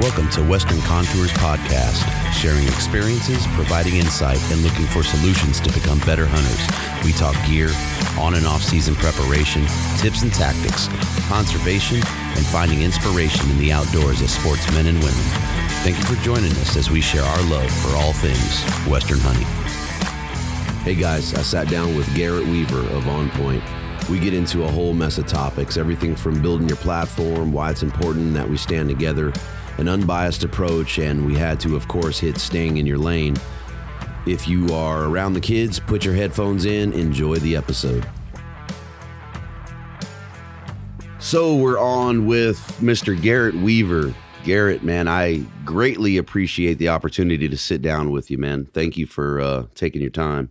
Welcome to Western Contours Podcast, sharing experiences, providing insight, and looking for solutions to become better hunters. We talk gear, on and off season preparation, tips and tactics, conservation, and finding inspiration in the outdoors as sportsmen and women. Thank you for joining us as we share our love for all things Western hunting. Hey guys, I sat down with Garrett Weaver of On Point. We get into a whole mess of topics, everything from building your platform, why it's important that we stand together, an unbiased approach, and we had to, of course, hit staying in your lane. If you are around the kids, put your headphones in, enjoy the episode. So we're on with Mr. Garrett Weaver. Garrett, man, I greatly appreciate the opportunity to sit down with you, man. Thank you for uh, taking your time.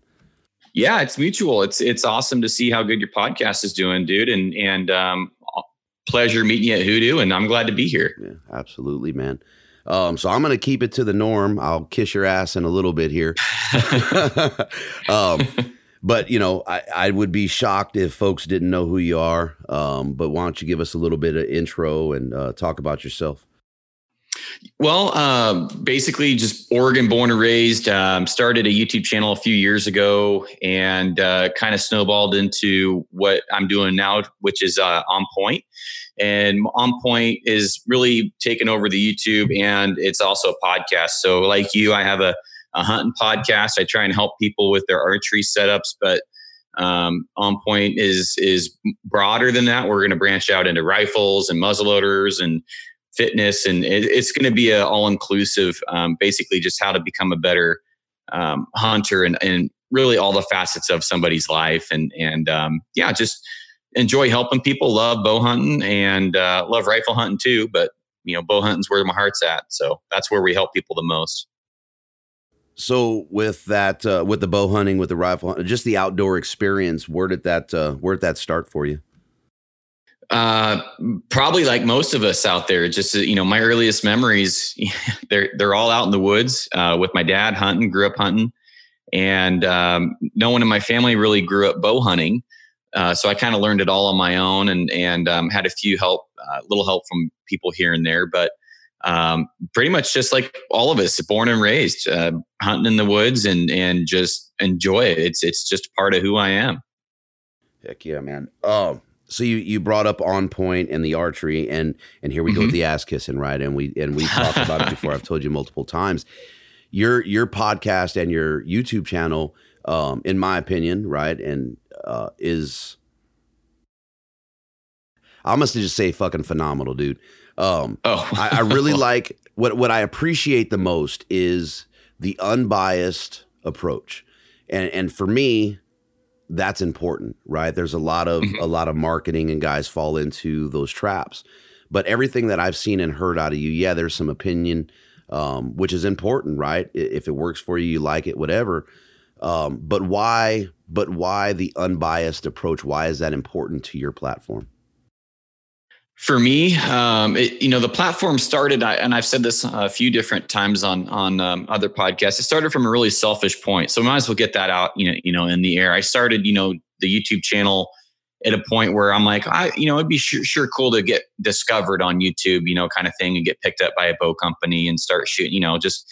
Yeah, it's mutual. It's it's awesome to see how good your podcast is doing, dude. And and um, pleasure meeting you at Hoodoo, and I'm glad to be here. Yeah, absolutely, man. Um, so I'm going to keep it to the norm. I'll kiss your ass in a little bit here. um, but you know, I, I would be shocked if folks didn't know who you are. Um, but why don't you give us a little bit of intro and uh, talk about yourself? Well, uh, basically, just Oregon born and raised. Um, started a YouTube channel a few years ago, and uh, kind of snowballed into what I'm doing now, which is uh, On Point. And On Point is really taken over the YouTube, and it's also a podcast. So, like you, I have a, a hunting podcast. I try and help people with their archery setups, but um, on point is is broader than that. We're going to branch out into rifles and muzzleloaders and fitness, and it, it's going to be a all inclusive. Um, basically, just how to become a better um, hunter and, and really all the facets of somebody's life, and and um, yeah, just enjoy helping people. Love bow hunting and uh, love rifle hunting too, but you know, bow hunting's where my heart's at. So that's where we help people the most. So with that, uh, with the bow hunting, with the rifle, just the outdoor experience, where did that, uh, where did that start for you? Uh, probably like most of us out there, just, you know, my earliest memories, they're, they're all out in the woods, uh, with my dad hunting, grew up hunting. And, um, no one in my family really grew up bow hunting. Uh, so I kind of learned it all on my own and, and, um, had a few help, uh, little help from people here and there, but, um, pretty much just like all of us, born and raised, uh, hunting in the woods and, and just enjoy it. It's, it's just part of who I am. Heck yeah, man. Oh, so you you brought up on point and the archery and and here we mm-hmm. go with the ass kissing right and we and we talked about it before I've told you multiple times your your podcast and your YouTube channel um in my opinion right and uh is I must just say fucking phenomenal dude um oh I, I really like what what I appreciate the most is the unbiased approach and and for me that's important, right? There's a lot of mm-hmm. a lot of marketing and guys fall into those traps. But everything that I've seen and heard out of you, yeah, there's some opinion, um, which is important, right? If it works for you, you like it, whatever. Um, but why? But why the unbiased approach? Why is that important to your platform? For me, um, it, you know, the platform started, and I've said this a few different times on on um, other podcasts. It started from a really selfish point, so we might as well get that out, you know, you know, in the air. I started, you know, the YouTube channel at a point where I'm like, I, you know, it'd be sure, sure cool to get discovered on YouTube, you know, kind of thing, and get picked up by a bow company and start shooting, you know, just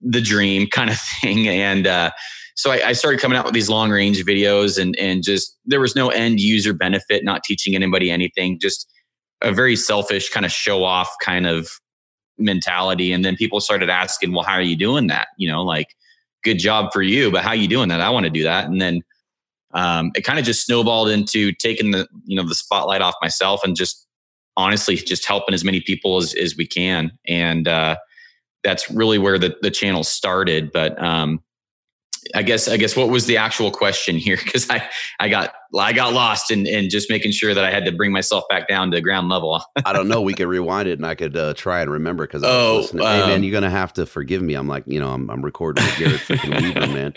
the dream kind of thing. And uh, so I, I, started coming out with these long range videos, and and just there was no end user benefit, not teaching anybody anything, just a very selfish kind of show off kind of mentality. And then people started asking, well, how are you doing that? You know, like, good job for you, but how are you doing that? I want to do that. And then um, it kind of just snowballed into taking the, you know, the spotlight off myself and just honestly just helping as many people as, as we can. And uh, that's really where the, the channel started. But um, I guess I guess what was the actual question here? Because I I got I got lost in in just making sure that I had to bring myself back down to ground level. I don't know. We could rewind it and I could uh, try and remember because oh, um, hey man, you're gonna have to forgive me. I'm like you know I'm I'm recording with Garrett freaking Weaver, man.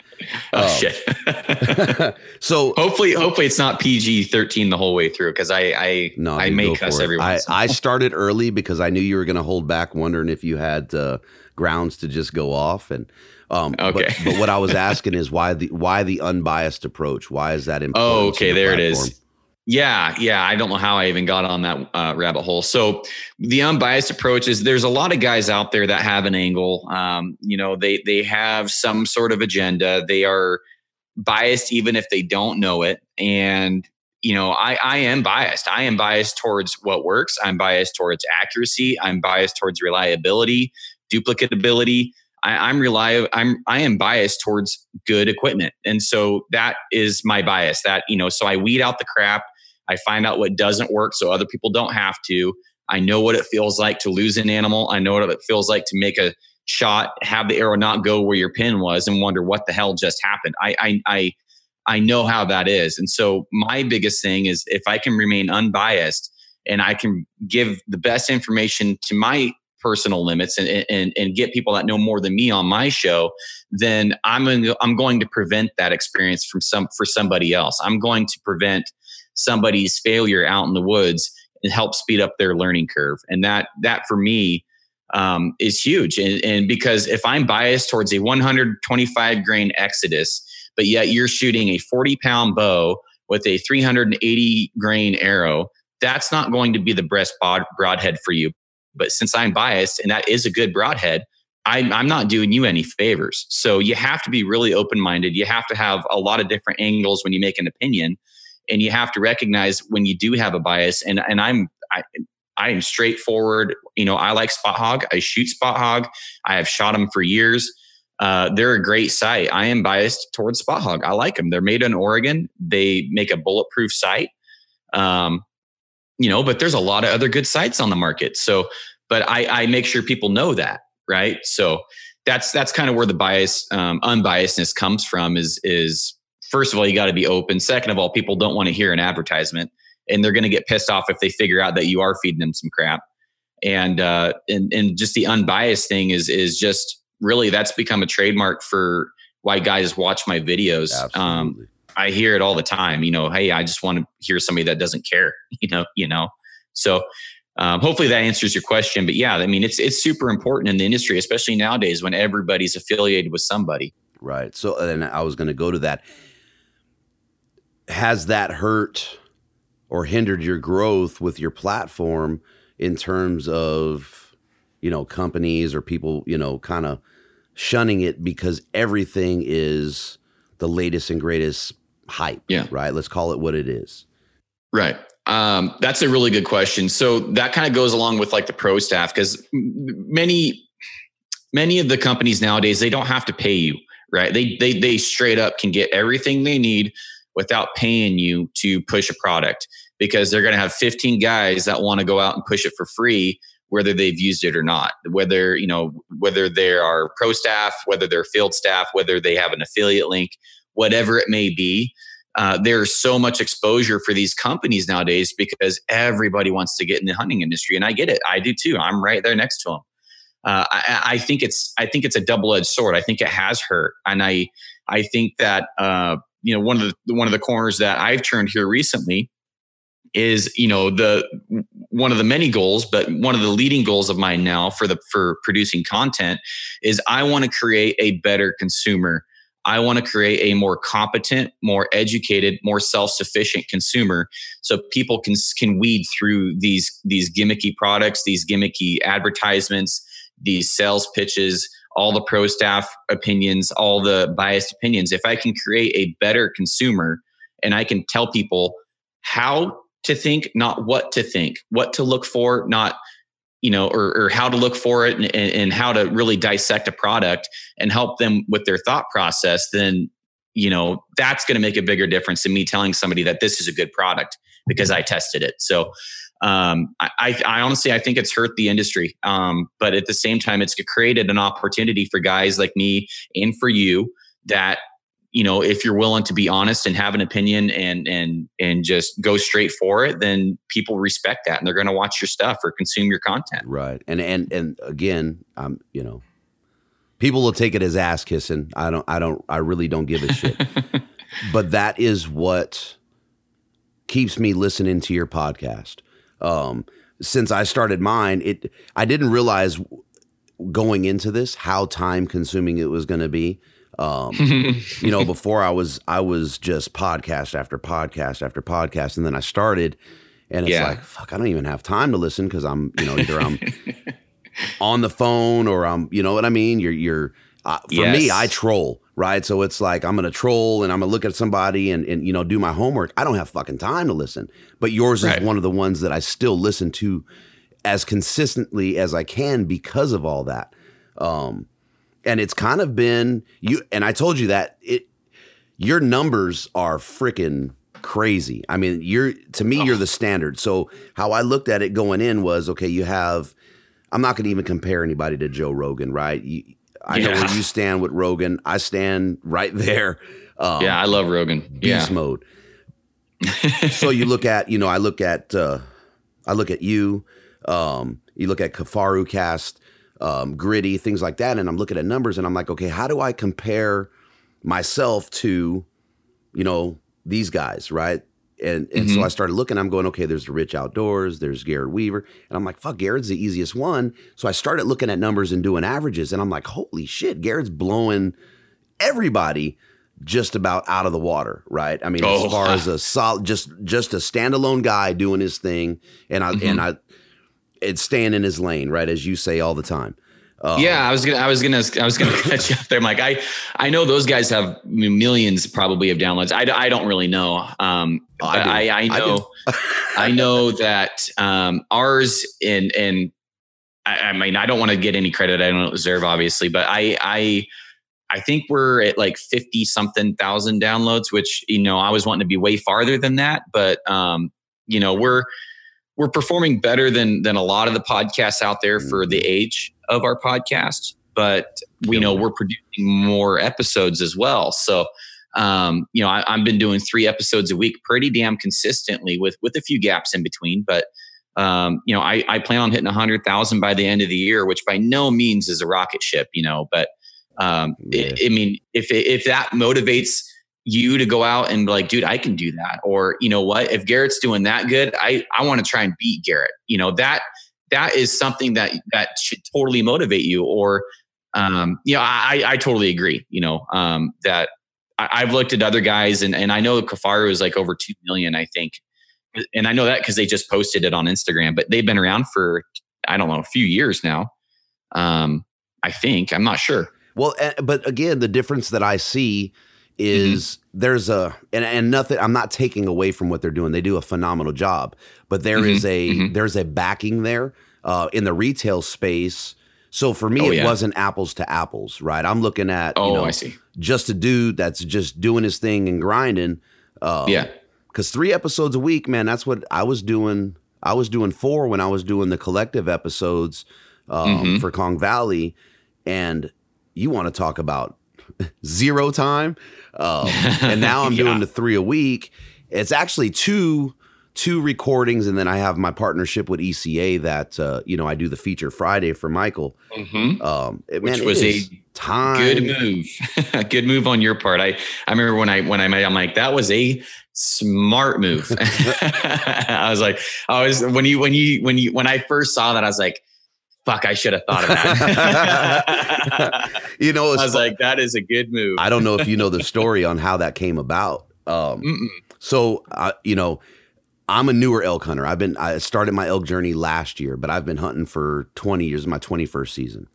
Oh um, shit. so hopefully hopefully it's not PG 13 the whole way through because I I no I may cuss everyone. I, I started early because I knew you were gonna hold back, wondering if you had uh, grounds to just go off and um, okay. But, but, what I was asking is why the why the unbiased approach? Why is that important? Oh, okay. There platform? it is. Yeah, yeah. I don't know how I even got on that uh, rabbit hole. So the unbiased approach is there's a lot of guys out there that have an angle. Um, you know, they they have some sort of agenda. They are biased even if they don't know it. And you know, I, I am biased. I am biased towards what works. I'm biased towards accuracy. I'm biased towards reliability, duplicatability. I, am reliable. I'm I am biased towards good equipment, and so that is my bias. That you know, so I weed out the crap. I find out what doesn't work, so other people don't have to. I know what it feels like to lose an animal. I know what it feels like to make a shot, have the arrow not go where your pin was, and wonder what the hell just happened. I I I, I know how that is, and so my biggest thing is if I can remain unbiased and I can give the best information to my personal limits and, and, and get people that know more than me on my show, then I'm going to, I'm going to prevent that experience from some for somebody else. I'm going to prevent somebody's failure out in the woods and help speed up their learning curve. And that that for me um, is huge. And, and because if I'm biased towards a 125 grain Exodus, but yet you're shooting a 40 pound bow with a 380 grain arrow, that's not going to be the best broadhead for you. But since I'm biased and that is a good broadhead, I'm, I'm not doing you any favors. So you have to be really open minded. You have to have a lot of different angles when you make an opinion. And you have to recognize when you do have a bias. And, and I'm, I, I am straightforward. You know, I like Spot Hogg. I shoot Spot Hogg. I have shot them for years. Uh, they're a great sight. I am biased towards Spot Hogg. I like them. They're made in Oregon. They make a bulletproof sight. Um, you know, but there's a lot of other good sites on the market. So, but I, I make sure people know that, right? So that's that's kind of where the bias, um, unbiasedness comes from. Is is first of all, you got to be open. Second of all, people don't want to hear an advertisement, and they're going to get pissed off if they figure out that you are feeding them some crap. And uh, and and just the unbiased thing is is just really that's become a trademark for why guys watch my videos. Um, Absolutely. Um, I hear it all the time. You know, hey, I just want to hear somebody that doesn't care. You know, you know. So um, hopefully that answers your question. But yeah, I mean, it's it's super important in the industry, especially nowadays when everybody's affiliated with somebody. Right. So, and I was going to go to that. Has that hurt or hindered your growth with your platform in terms of, you know, companies or people, you know, kind of shunning it because everything is the latest and greatest hype. Yeah. Right. Let's call it what it is. Right. Um, that's a really good question. So that kind of goes along with like the pro staff because many, many of the companies nowadays they don't have to pay you, right? They they they straight up can get everything they need without paying you to push a product because they're going to have 15 guys that want to go out and push it for free whether they've used it or not whether you know whether they are pro staff whether they're field staff whether they have an affiliate link whatever it may be. Uh, there's so much exposure for these companies nowadays because everybody wants to get in the hunting industry, and I get it. I do too. I'm right there next to them. Uh, I, I, think it's I think it's a double edged sword. I think it has hurt, and I I think that uh, you know one of the one of the corners that I've turned here recently is you know the one of the many goals but one of the leading goals of mine now for the for producing content is i want to create a better consumer i want to create a more competent more educated more self-sufficient consumer so people can can weed through these these gimmicky products these gimmicky advertisements these sales pitches all the pro staff opinions all the biased opinions. If i can create a better consumer and i can tell people how to think, not what to think, what to look for, not you know, or, or how to look for it and, and how to really dissect a product and help them with their thought process, then you know that's going to make a bigger difference than me telling somebody that this is a good product because I tested it. So um, I, I, honestly I think it's hurt the industry, um, but at the same time, it's created an opportunity for guys like me and for you that you know if you're willing to be honest and have an opinion and and and just go straight for it then people respect that and they're going to watch your stuff or consume your content. Right. And and and again, I'm you know people will take it as ass kissing. I don't i don't i really don't give a shit. But that is what keeps me listening to your podcast. Um since i started mine it i didn't realize going into this how time consuming it was going to be um, you know, before I was I was just podcast after podcast after podcast, and then I started, and it's yeah. like fuck, I don't even have time to listen because I'm you know either I'm on the phone or I'm you know what I mean. You're you're uh, for yes. me, I troll right, so it's like I'm gonna troll and I'm gonna look at somebody and and you know do my homework. I don't have fucking time to listen, but yours right. is one of the ones that I still listen to as consistently as I can because of all that. Um, and it's kind of been you and I told you that it your numbers are freaking crazy. I mean, you're to me you're the standard. So how I looked at it going in was okay, you have I'm not going to even compare anybody to Joe Rogan, right? You, I yeah. know where you stand with Rogan. I stand right there. Um, yeah, I love Rogan. Beast yeah. mode. so you look at, you know, I look at uh I look at you, um, you look at Kifaru cast, um, gritty, things like that. And I'm looking at numbers and I'm like, okay, how do I compare myself to, you know, these guys, right? And and mm-hmm. so I started looking. I'm going, okay, there's the Rich Outdoors, there's Garrett Weaver, and I'm like, fuck, Garrett's the easiest one. So I started looking at numbers and doing averages, and I'm like, holy shit, Garrett's blowing everybody just about out of the water, right? I mean, oh. as far as a solid, just just a standalone guy doing his thing, and I mm-hmm. and I it's staying in his lane, right? As you say all the time. Um, yeah, I was gonna, I was gonna, I was gonna catch you up there, Mike. I, I know those guys have millions probably of downloads. I, I don't really know. Um, oh, I, I, I, know, I, I, know that um, ours and and I, I mean I don't want to get any credit I don't deserve, obviously, but I, I, I think we're at like fifty something thousand downloads, which you know I was wanting to be way farther than that, but um, you know we're we're performing better than than a lot of the podcasts out there for the mm-hmm. age of our podcast but we know we're producing more episodes as well so um, you know I, have been doing three episodes a week pretty damn consistently with with a few gaps in between but um, you know I, I plan on hitting 100000 by the end of the year which by no means is a rocket ship you know but um, yeah. it, i mean if if that motivates you to go out and be like, dude, I can do that. Or, you know what, if Garrett's doing that good, I, I want to try and beat Garrett. You know, that that is something that that should totally motivate you. Or um, you know, I, I totally agree, you know, um, that I, have looked at other guys and, and I know Kifaru is like over 2 million, I think. And I know that because they just posted it on Instagram, but they've been around for, I don't know, a few years now. Um, I think, I'm not sure. Well, but again, the difference that I see is mm-hmm. there's a and, and nothing i'm not taking away from what they're doing they do a phenomenal job but there mm-hmm. is a mm-hmm. there's a backing there uh, in the retail space so for me oh, it yeah. wasn't apples to apples right i'm looking at oh you know, i see just a dude that's just doing his thing and grinding um, yeah because three episodes a week man that's what i was doing i was doing four when i was doing the collective episodes um, mm-hmm. for kong valley and you want to talk about zero time. Um, and now I'm yeah. doing the three a week. It's actually two two recordings, and then I have my partnership with ECA that uh, you know I do the feature Friday for Michael. Mm-hmm. Um, it, Which man, was a time. good move, good move on your part. I I remember when I when I met, I'm like that was a smart move. I was like, I was when you when you when you when I first saw that, I was like, fuck, I should have thought of that. you know, I was fun. like, that is a good move. I don't know if you know the story on how that came about. Um, so, uh, you know, I'm a newer elk hunter. I've been I started my elk journey last year, but I've been hunting for 20 years, my 21st season.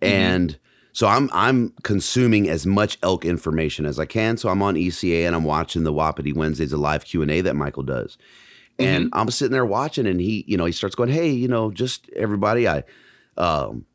Mm-hmm. And so I'm I'm consuming as much elk information as I can. So I'm on ECA and I'm watching the Wapiti Wednesdays, a live Q and A that Michael does. And mm-hmm. I'm sitting there watching, and he, you know, he starts going, "Hey, you know, just everybody, I um,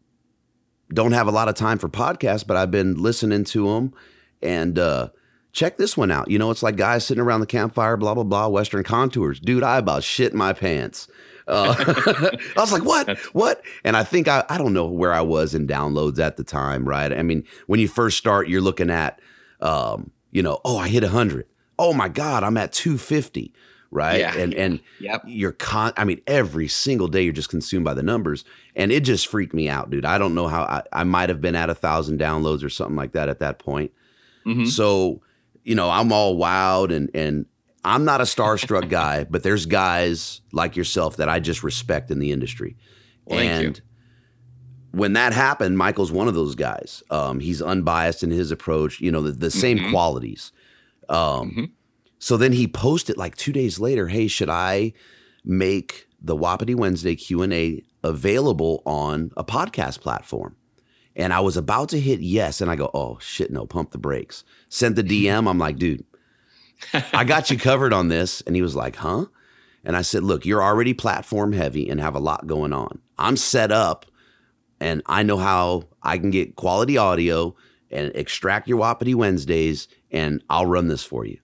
don't have a lot of time for podcasts, but I've been listening to them, and uh, check this one out. You know, it's like guys sitting around the campfire, blah blah blah, Western contours, dude. I about shit my pants. Uh, I was like, what? What? And I think I, I don't know where I was in downloads at the time, right? I mean, when you first start, you're looking at, um, you know, oh, I hit 100. Oh my God, I'm at 250, right? Yeah. And, and yep. you're con, I mean, every single day you're just consumed by the numbers. And it just freaked me out, dude. I don't know how I, I might have been at a thousand downloads or something like that at that point. Mm-hmm. So, you know, I'm all wild and, and I'm not a starstruck guy, but there's guys like yourself that I just respect in the industry. Well, and when that happened, Michael's one of those guys. Um, he's unbiased in his approach, you know, the, the same mm-hmm. qualities. Um, mm-hmm. So then he posted like two days later, hey, should I make the Wapiti Wednesday Q&A available on a podcast platform? And I was about to hit yes, and I go, oh, shit, no, pump the brakes. Sent the DM. I'm like, dude, I got you covered on this. And he was like, huh? And I said, look, you're already platform heavy and have a lot going on. I'm set up and I know how I can get quality audio and extract your Wapiti Wednesdays and I'll run this for you.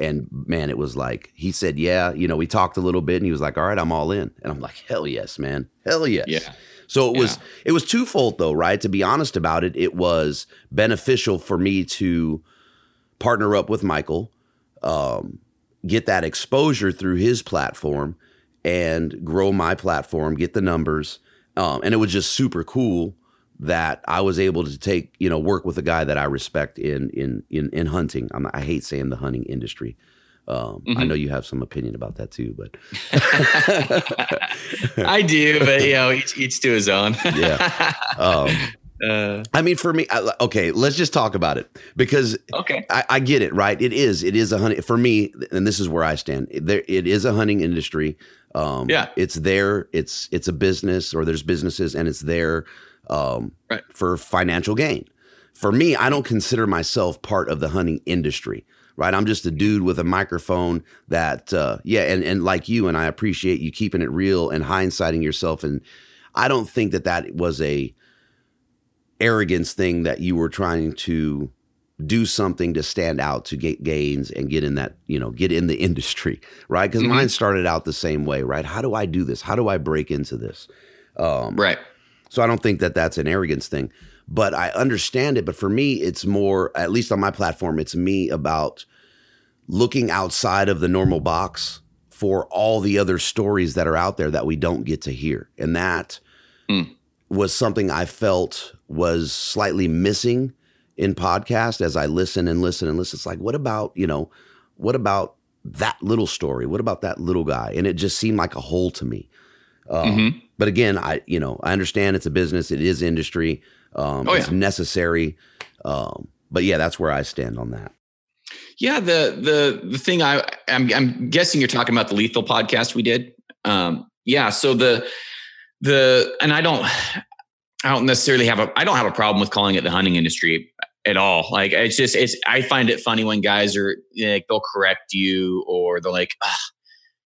And man, it was like, he said, yeah, you know, we talked a little bit and he was like, all right, I'm all in. And I'm like, hell yes, man. Hell yes. Yeah. So it yeah. was it was twofold though, right? To be honest about it, it was beneficial for me to partner up with Michael um, get that exposure through his platform and grow my platform, get the numbers. Um, and it was just super cool that I was able to take, you know, work with a guy that I respect in in in, in hunting. I'm, i hate saying the hunting industry. Um, mm-hmm. I know you have some opinion about that too, but I do. But you know, each each to his own. yeah. Um, uh, I mean, for me, I, okay, let's just talk about it because okay, I, I, get it, right? It is, it is a hunting for me, and this is where I stand. There, it is a hunting industry. Um, yeah, it's there. It's it's a business, or there's businesses, and it's there um, right. for financial gain. For me, I don't consider myself part of the hunting industry. Right, I'm just a dude with a microphone that, uh, yeah, and and like you, and I appreciate you keeping it real and hindsighting yourself. And I don't think that that was a arrogance thing that you were trying to do something to stand out to get gains and get in that you know get in the industry right because mm-hmm. mine started out the same way right how do i do this how do i break into this um, right so i don't think that that's an arrogance thing but i understand it but for me it's more at least on my platform it's me about looking outside of the normal box for all the other stories that are out there that we don't get to hear and that mm. was something i felt was slightly missing in podcast as I listen and listen and listen. It's like, what about, you know, what about that little story? What about that little guy? And it just seemed like a hole to me. Um, mm-hmm. But again, I, you know, I understand it's a business, it is industry, um, oh, it's necessary. Um, but yeah, that's where I stand on that. Yeah, the the the thing I I'm, I'm guessing you're talking about the lethal podcast we did. Um, yeah, so the the and I don't I don't necessarily have a I don't have a problem with calling it the hunting industry at all. Like it's just it's I find it funny when guys are like they'll correct you or they're like,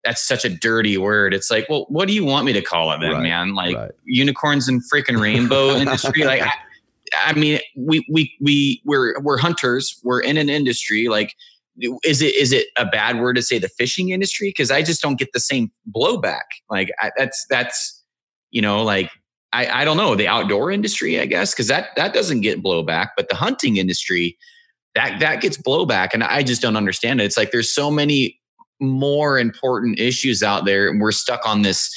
that's such a dirty word. It's like, well, what do you want me to call it then, right, man? Like right. unicorns and freaking rainbow industry. Like I, I mean, we we we we're we're hunters. We're in an industry. Like, is it is it a bad word to say the fishing industry? Because I just don't get the same blowback. Like I, that's that's you know like I, I don't know the outdoor industry, I guess, because that that doesn't get blowback, but the hunting industry that that gets blowback, and I just don't understand it. It's like there's so many more important issues out there, and we're stuck on this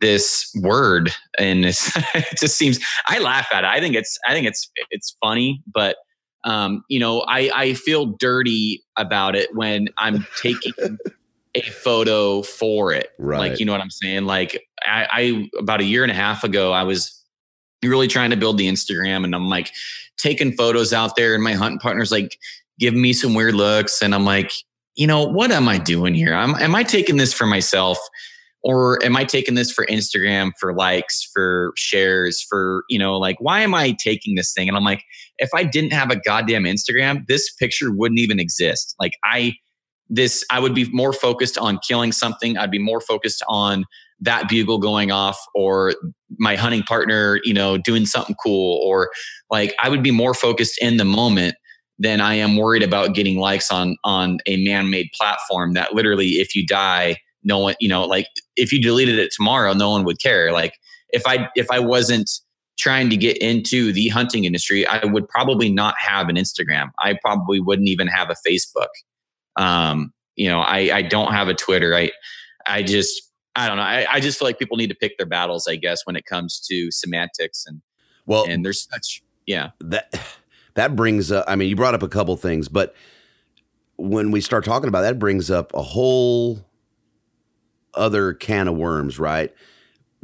this word, and it just seems. I laugh at it. I think it's I think it's it's funny, but um, you know, I, I feel dirty about it when I'm taking a photo for it. Right. Like, you know what I'm saying? Like I, I about a year and a half ago, I was really trying to build the Instagram and I'm like taking photos out there and my hunting partner's like giving me some weird looks. And I'm like, you know, what am I doing here? I'm, am I taking this for myself? Or am I taking this for Instagram, for likes, for shares, for, you know, like, why am I taking this thing? And I'm like, if I didn't have a goddamn Instagram, this picture wouldn't even exist. Like, I, this, I would be more focused on killing something. I'd be more focused on that bugle going off or my hunting partner, you know, doing something cool. Or like, I would be more focused in the moment than I am worried about getting likes on, on a man made platform that literally, if you die, no one, you know, like if you deleted it tomorrow, no one would care. Like if I if I wasn't trying to get into the hunting industry, I would probably not have an Instagram. I probably wouldn't even have a Facebook. Um, you know, I I don't have a Twitter. I I just I don't know. I, I just feel like people need to pick their battles, I guess, when it comes to semantics and well and there's such yeah. That that brings up I mean, you brought up a couple things, but when we start talking about that brings up a whole other can of worms, right?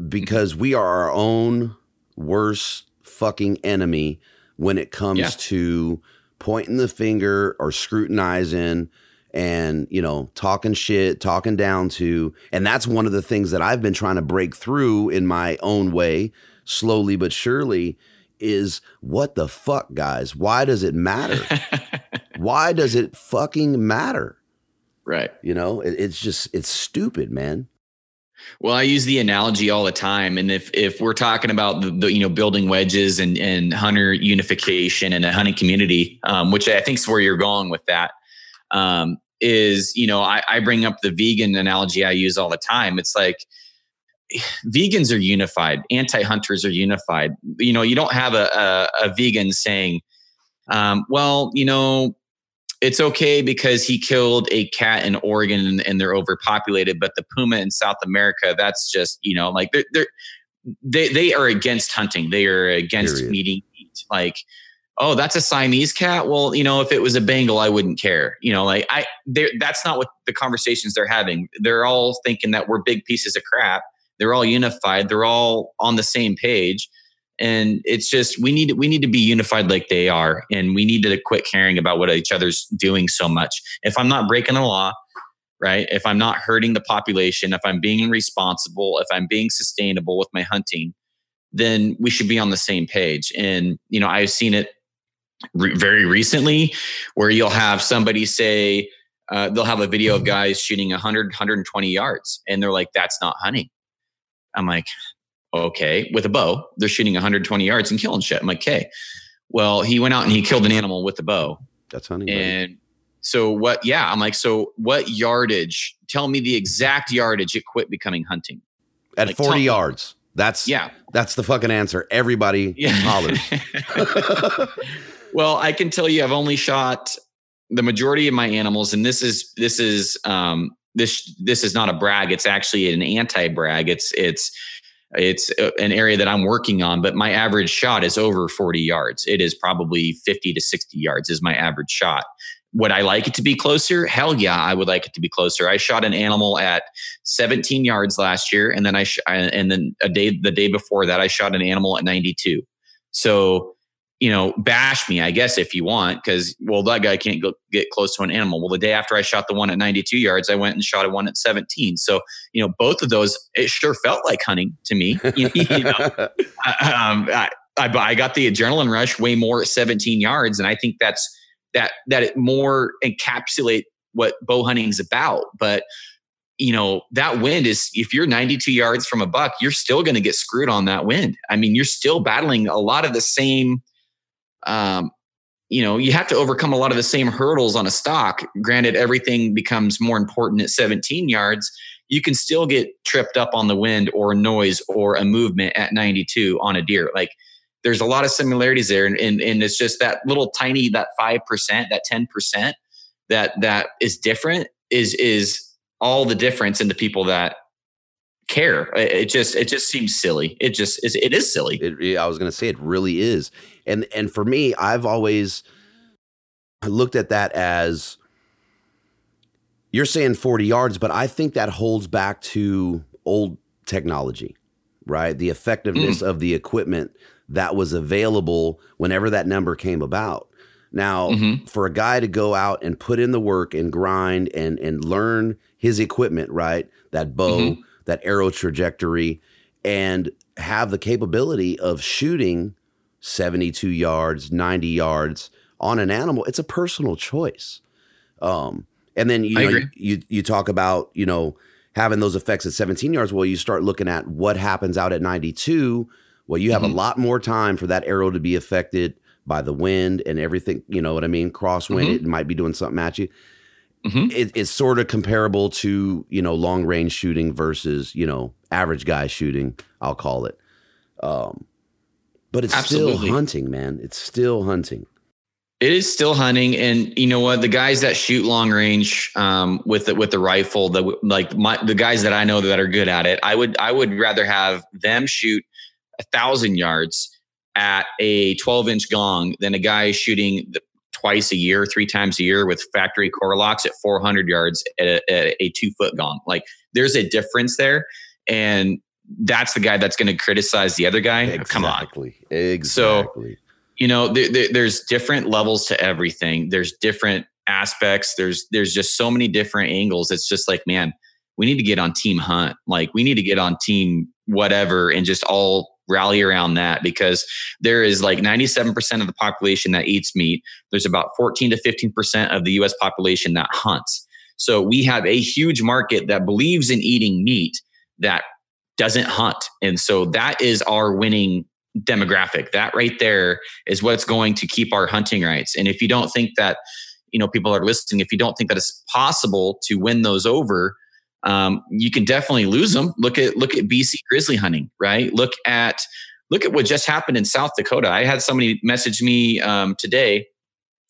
Because we are our own worst fucking enemy when it comes yeah. to pointing the finger or scrutinizing and you know talking shit talking down to and that's one of the things that i've been trying to break through in my own way slowly but surely is what the fuck guys why does it matter why does it fucking matter Right. You know, it, it's just it's stupid, man. Well, I use the analogy all the time, and if if we're talking about the, the you know building wedges and and hunter unification and a hunting community, um, which I think is where you're going with that, um, is you know I, I bring up the vegan analogy I use all the time. It's like vegans are unified, anti-hunters are unified. You know, you don't have a a, a vegan saying, um, "Well, you know, it's okay because he killed a cat in Oregon and, and, they're overpopulated, but the puma in South America, that's just you know like they're, they're they they are against hunting. They are against Period. meeting meat. Like, oh, that's a Siamese cat. Well, you know, if it was a Bengal, I wouldn't care. You know, like I that's not what the conversations they're having. They're all thinking that we're big pieces of crap. They're all unified. They're all on the same page. And it's just we need we need to be unified like they are. And we need to quit caring about what each other's doing so much. If i'm not breaking the law right if i'm not hurting the population if i'm being responsible if i'm being sustainable with my hunting then we should be on the same page. And you know i've seen it re- very recently where you'll have somebody say uh, they'll have a video of guys shooting 100 120 yards. And they're like that's not hunting i'm like okay, with a bow, they're shooting 120 yards and killing shit. I'm like, okay. Well, he went out and he killed an animal with the bow. That's hunting. And so what? Yeah, I'm like, so what yardage? Tell me the exact yardage it quit becoming hunting. At like, 40 yards. Me. That's yeah. That's the fucking answer. Everybody yeah. hollers. well, I can tell you, I've only shot the majority of my animals, and this is this is um this this is not a brag. It's actually an anti brag. It's it's it's an area that I'm working on, but my average shot is over 40 yards. It is probably 50 to 60 yards is my average shot. Would I like it to be closer? Hell yeah, I would like it to be closer. I shot an animal at 17 yards last year, and then I sh- and then a day the day before that I shot an animal at 92. So you know, bash me, I guess, if you want, because well, that guy can't go, get close to an animal. Well, the day after I shot the one at 92 yards, I went and shot a one at 17. So, you know, both of those, it sure felt like hunting to me. you know, um, I, I, I got the adrenaline rush way more at 17 yards, and I think that's that that it more encapsulate what bow hunting is about. But you know that wind is if you're 92 yards from a buck you're still going to get screwed on that wind i mean you're still battling a lot of the same um, you know, you have to overcome a lot of the same hurdles on a stock. Granted, everything becomes more important at 17 yards. You can still get tripped up on the wind or noise or a movement at 92 on a deer. Like there's a lot of similarities there. And, and, and it's just that little tiny, that 5%, that 10% that, that is different is, is all the difference in the people that care. It just it just seems silly. It just is. It is silly. It, I was going to say it really is. And and for me, I've always looked at that as you're saying 40 yards, but I think that holds back to old technology, right? The effectiveness mm. of the equipment that was available whenever that number came about. Now, mm-hmm. for a guy to go out and put in the work and grind and and learn his equipment, right? That bow, mm-hmm. That arrow trajectory, and have the capability of shooting 72 yards, 90 yards on an animal, it's a personal choice. Um, and then you know you, you, you talk about you know having those effects at 17 yards. Well, you start looking at what happens out at 92. Well, you have mm-hmm. a lot more time for that arrow to be affected by the wind and everything. You know what I mean? Crosswind, mm-hmm. it might be doing something at you. Mm-hmm. It, it's sort of comparable to you know long range shooting versus you know average guy shooting. I'll call it. Um, but it's Absolutely. still hunting, man. It's still hunting. It is still hunting, and you know what? The guys that shoot long range um, with the, with the rifle, the like my, the guys that I know that are good at it, I would I would rather have them shoot a thousand yards at a 12 inch gong than a guy shooting twice a year, three times a year with factory Core-Lokts at 400 yards at a, at a two foot gong. Like there's a difference there, and that's the guy that's going to criticize the other guy. Exactly. Come on, exactly. So you know, there, there, there's different levels to everything. There's different aspects. There's there's just so many different angles. It's just like, man, we need to get on team hunt. Like we need to get on team whatever and just all rally around that because there is like 97% of the population that eats meat. There's about 14 to 15% of the US population that hunts. So we have a huge market that believes in eating meat that doesn't hunt. And so that is our winning demographic. That right there is what's going to keep our hunting rights. And if you don't think that, you know, people are listening, if you don't think that it's possible to win those over, um, you can definitely lose them. Look at look at BC grizzly hunting, right? Look at look at what just happened in South Dakota. I had somebody message me um, today,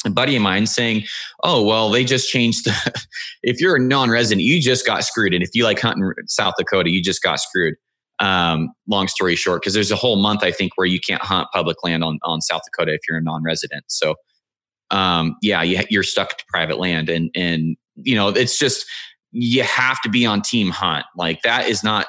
a buddy of mine, saying, "Oh, well, they just changed. The, if you're a non-resident, you just got screwed, and if you like hunting South Dakota, you just got screwed." Um, long story short, because there's a whole month I think where you can't hunt public land on on South Dakota if you're a non-resident. So, um, yeah, you, you're stuck to private land, and and you know it's just you have to be on team hunt. Like that is not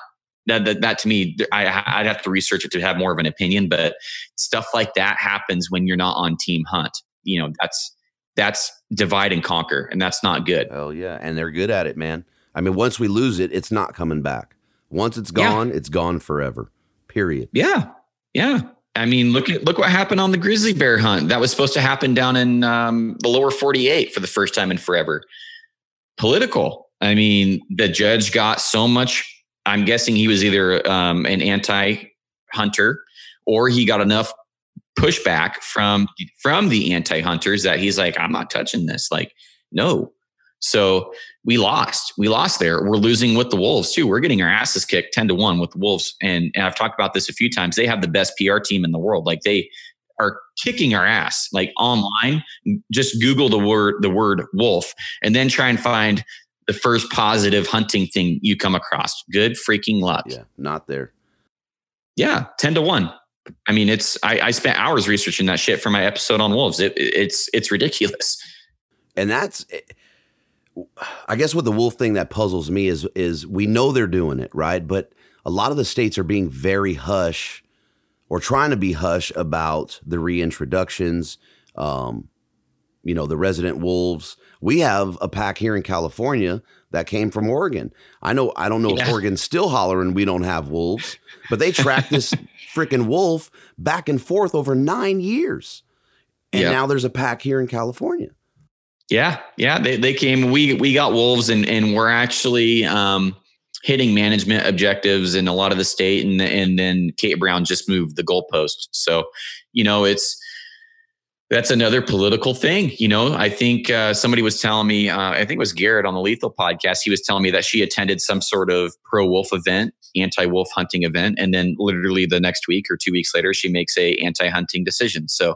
that that, that to me, I, I'd have to research it to have more of an opinion. But stuff like that happens when you're not on team hunt. You know, that's that's divide and conquer, and that's not good. Oh yeah, and they're good at it, man. I mean, once we lose it, it's not coming back. Once it's gone, yeah. it's gone forever. Period. Yeah. Yeah. I mean, look at look what happened on the grizzly bear hunt. That was supposed to happen down in um, the lower 48 for the first time in forever. Political. I mean, the judge got so much. I'm guessing he was either um, an anti-hunter or he got enough pushback from from the anti-hunters that he's like, I'm not touching this. Like, no, so we lost. We lost there. We're losing with the Wolves too. We're getting our asses kicked 10 to 1 with the Wolves. And, and I've talked about this a few times. They have the best PR team in the world. Like they are kicking our ass like online. Just Google the word the word wolf and then try and find the first positive hunting thing you come across. Good freaking luck. Yeah, not there. Yeah, 10 to 1. I mean, it's I, I spent hours researching that shit for my episode on wolves. It, it's it's ridiculous. And that's I guess what the wolf thing that puzzles me is is we know they're doing it, right? But a lot of the states are being very hush or trying to be hush about the reintroductions, um, you know, the resident wolves. We have a pack here in California that came from Oregon. I know I don't know yeah. if Oregon's still hollering we don't have wolves, but they tracked this freaking wolf back and forth over nine years. And yep. now there's a pack here in California. Yeah, yeah, they, they came. We we got wolves, and and we're actually um, hitting management objectives in a lot of the state, and and then Kate Brown just moved the goalpost. So, you know, it's that's another political thing. You know, I think uh, somebody was telling me, uh, I think it was Garrett on the Lethal podcast. He was telling me that she attended some sort of pro wolf event, anti wolf hunting event, and then literally the next week or two weeks later, she makes a anti hunting decision. So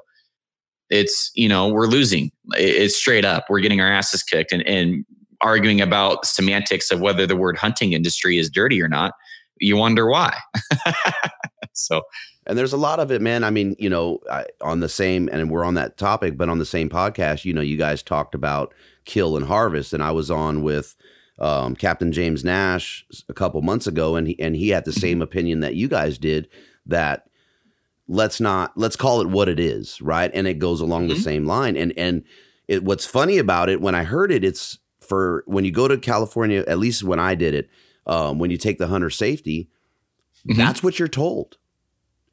it's you know we're losing it's straight up we're getting our asses kicked and, and arguing about semantics of whether the word hunting industry is dirty or not you wonder why so and there's a lot of it, man. I mean, you know, I, on the same, and we're on that topic, but on the same podcast, you know, you guys talked about kill and harvest, and I was on with um, Captain James Nash a couple months ago, and he and he had the same opinion that you guys did that let's not let's call it what it is, right? And it goes along mm-hmm. the same line. And and it what's funny about it when I heard it, it's for when you go to California, at least when I did it, um, when you take the hunter safety, mm-hmm. that's what you're told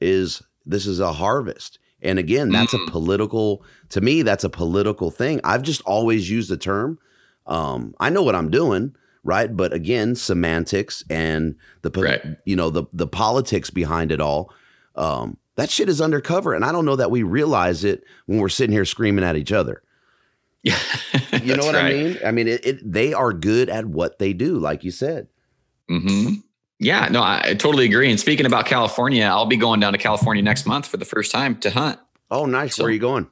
is this is a harvest. And again, that's mm-hmm. a political to me, that's a political thing. I've just always used the term. Um, I know what I'm doing, right? But again, semantics and the right. you know the the politics behind it all. Um, that shit is undercover, and I don't know that we realize it when we're sitting here screaming at each other. Yeah, you know what right. I mean. I mean, it, it, They are good at what they do, like you said. Hmm. Yeah. No, I, I totally agree. And speaking about California, I'll be going down to California next month for the first time to hunt. Oh, nice. So, Where are you going?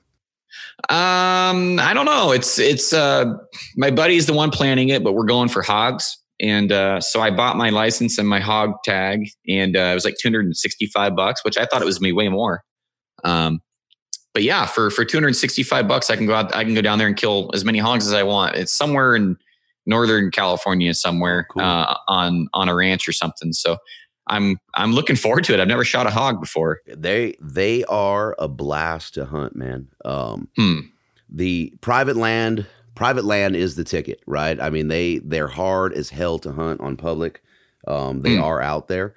Um, I don't know. It's it's uh my buddy's the one planning it, but we're going for hogs. And uh, so I bought my license and my hog tag, and uh, it was like 265 bucks, which I thought it was me way more. Um, but yeah, for for 265 bucks, I can go out, I can go down there and kill as many hogs as I want. It's somewhere in Northern California, somewhere cool. uh, on on a ranch or something. So I'm I'm looking forward to it. I've never shot a hog before. They they are a blast to hunt, man. Um, hmm. The private land private land is the ticket, right? I mean, they they're hard as hell to hunt on public. Um, they mm. are out there,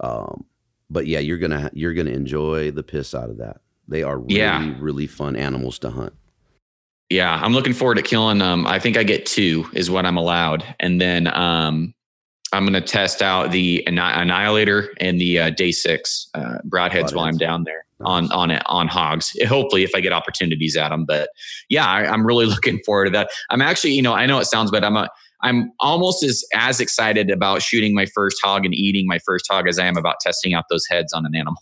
um, but yeah, you're gonna you're gonna enjoy the piss out of that. They are really yeah. really fun animals to hunt. Yeah, I'm looking forward to killing. Um, I think I get two is what I'm allowed, and then um, I'm going to test out the Annihilator and the uh, Day Six uh, broadheads while I'm down there on on it on hogs. Hopefully, if I get opportunities at them. But yeah, I, am really looking forward to that. I'm actually, you know, I know it sounds bad. I'm a I'm almost as as excited about shooting my first hog and eating my first hog as I am about testing out those heads on an animal.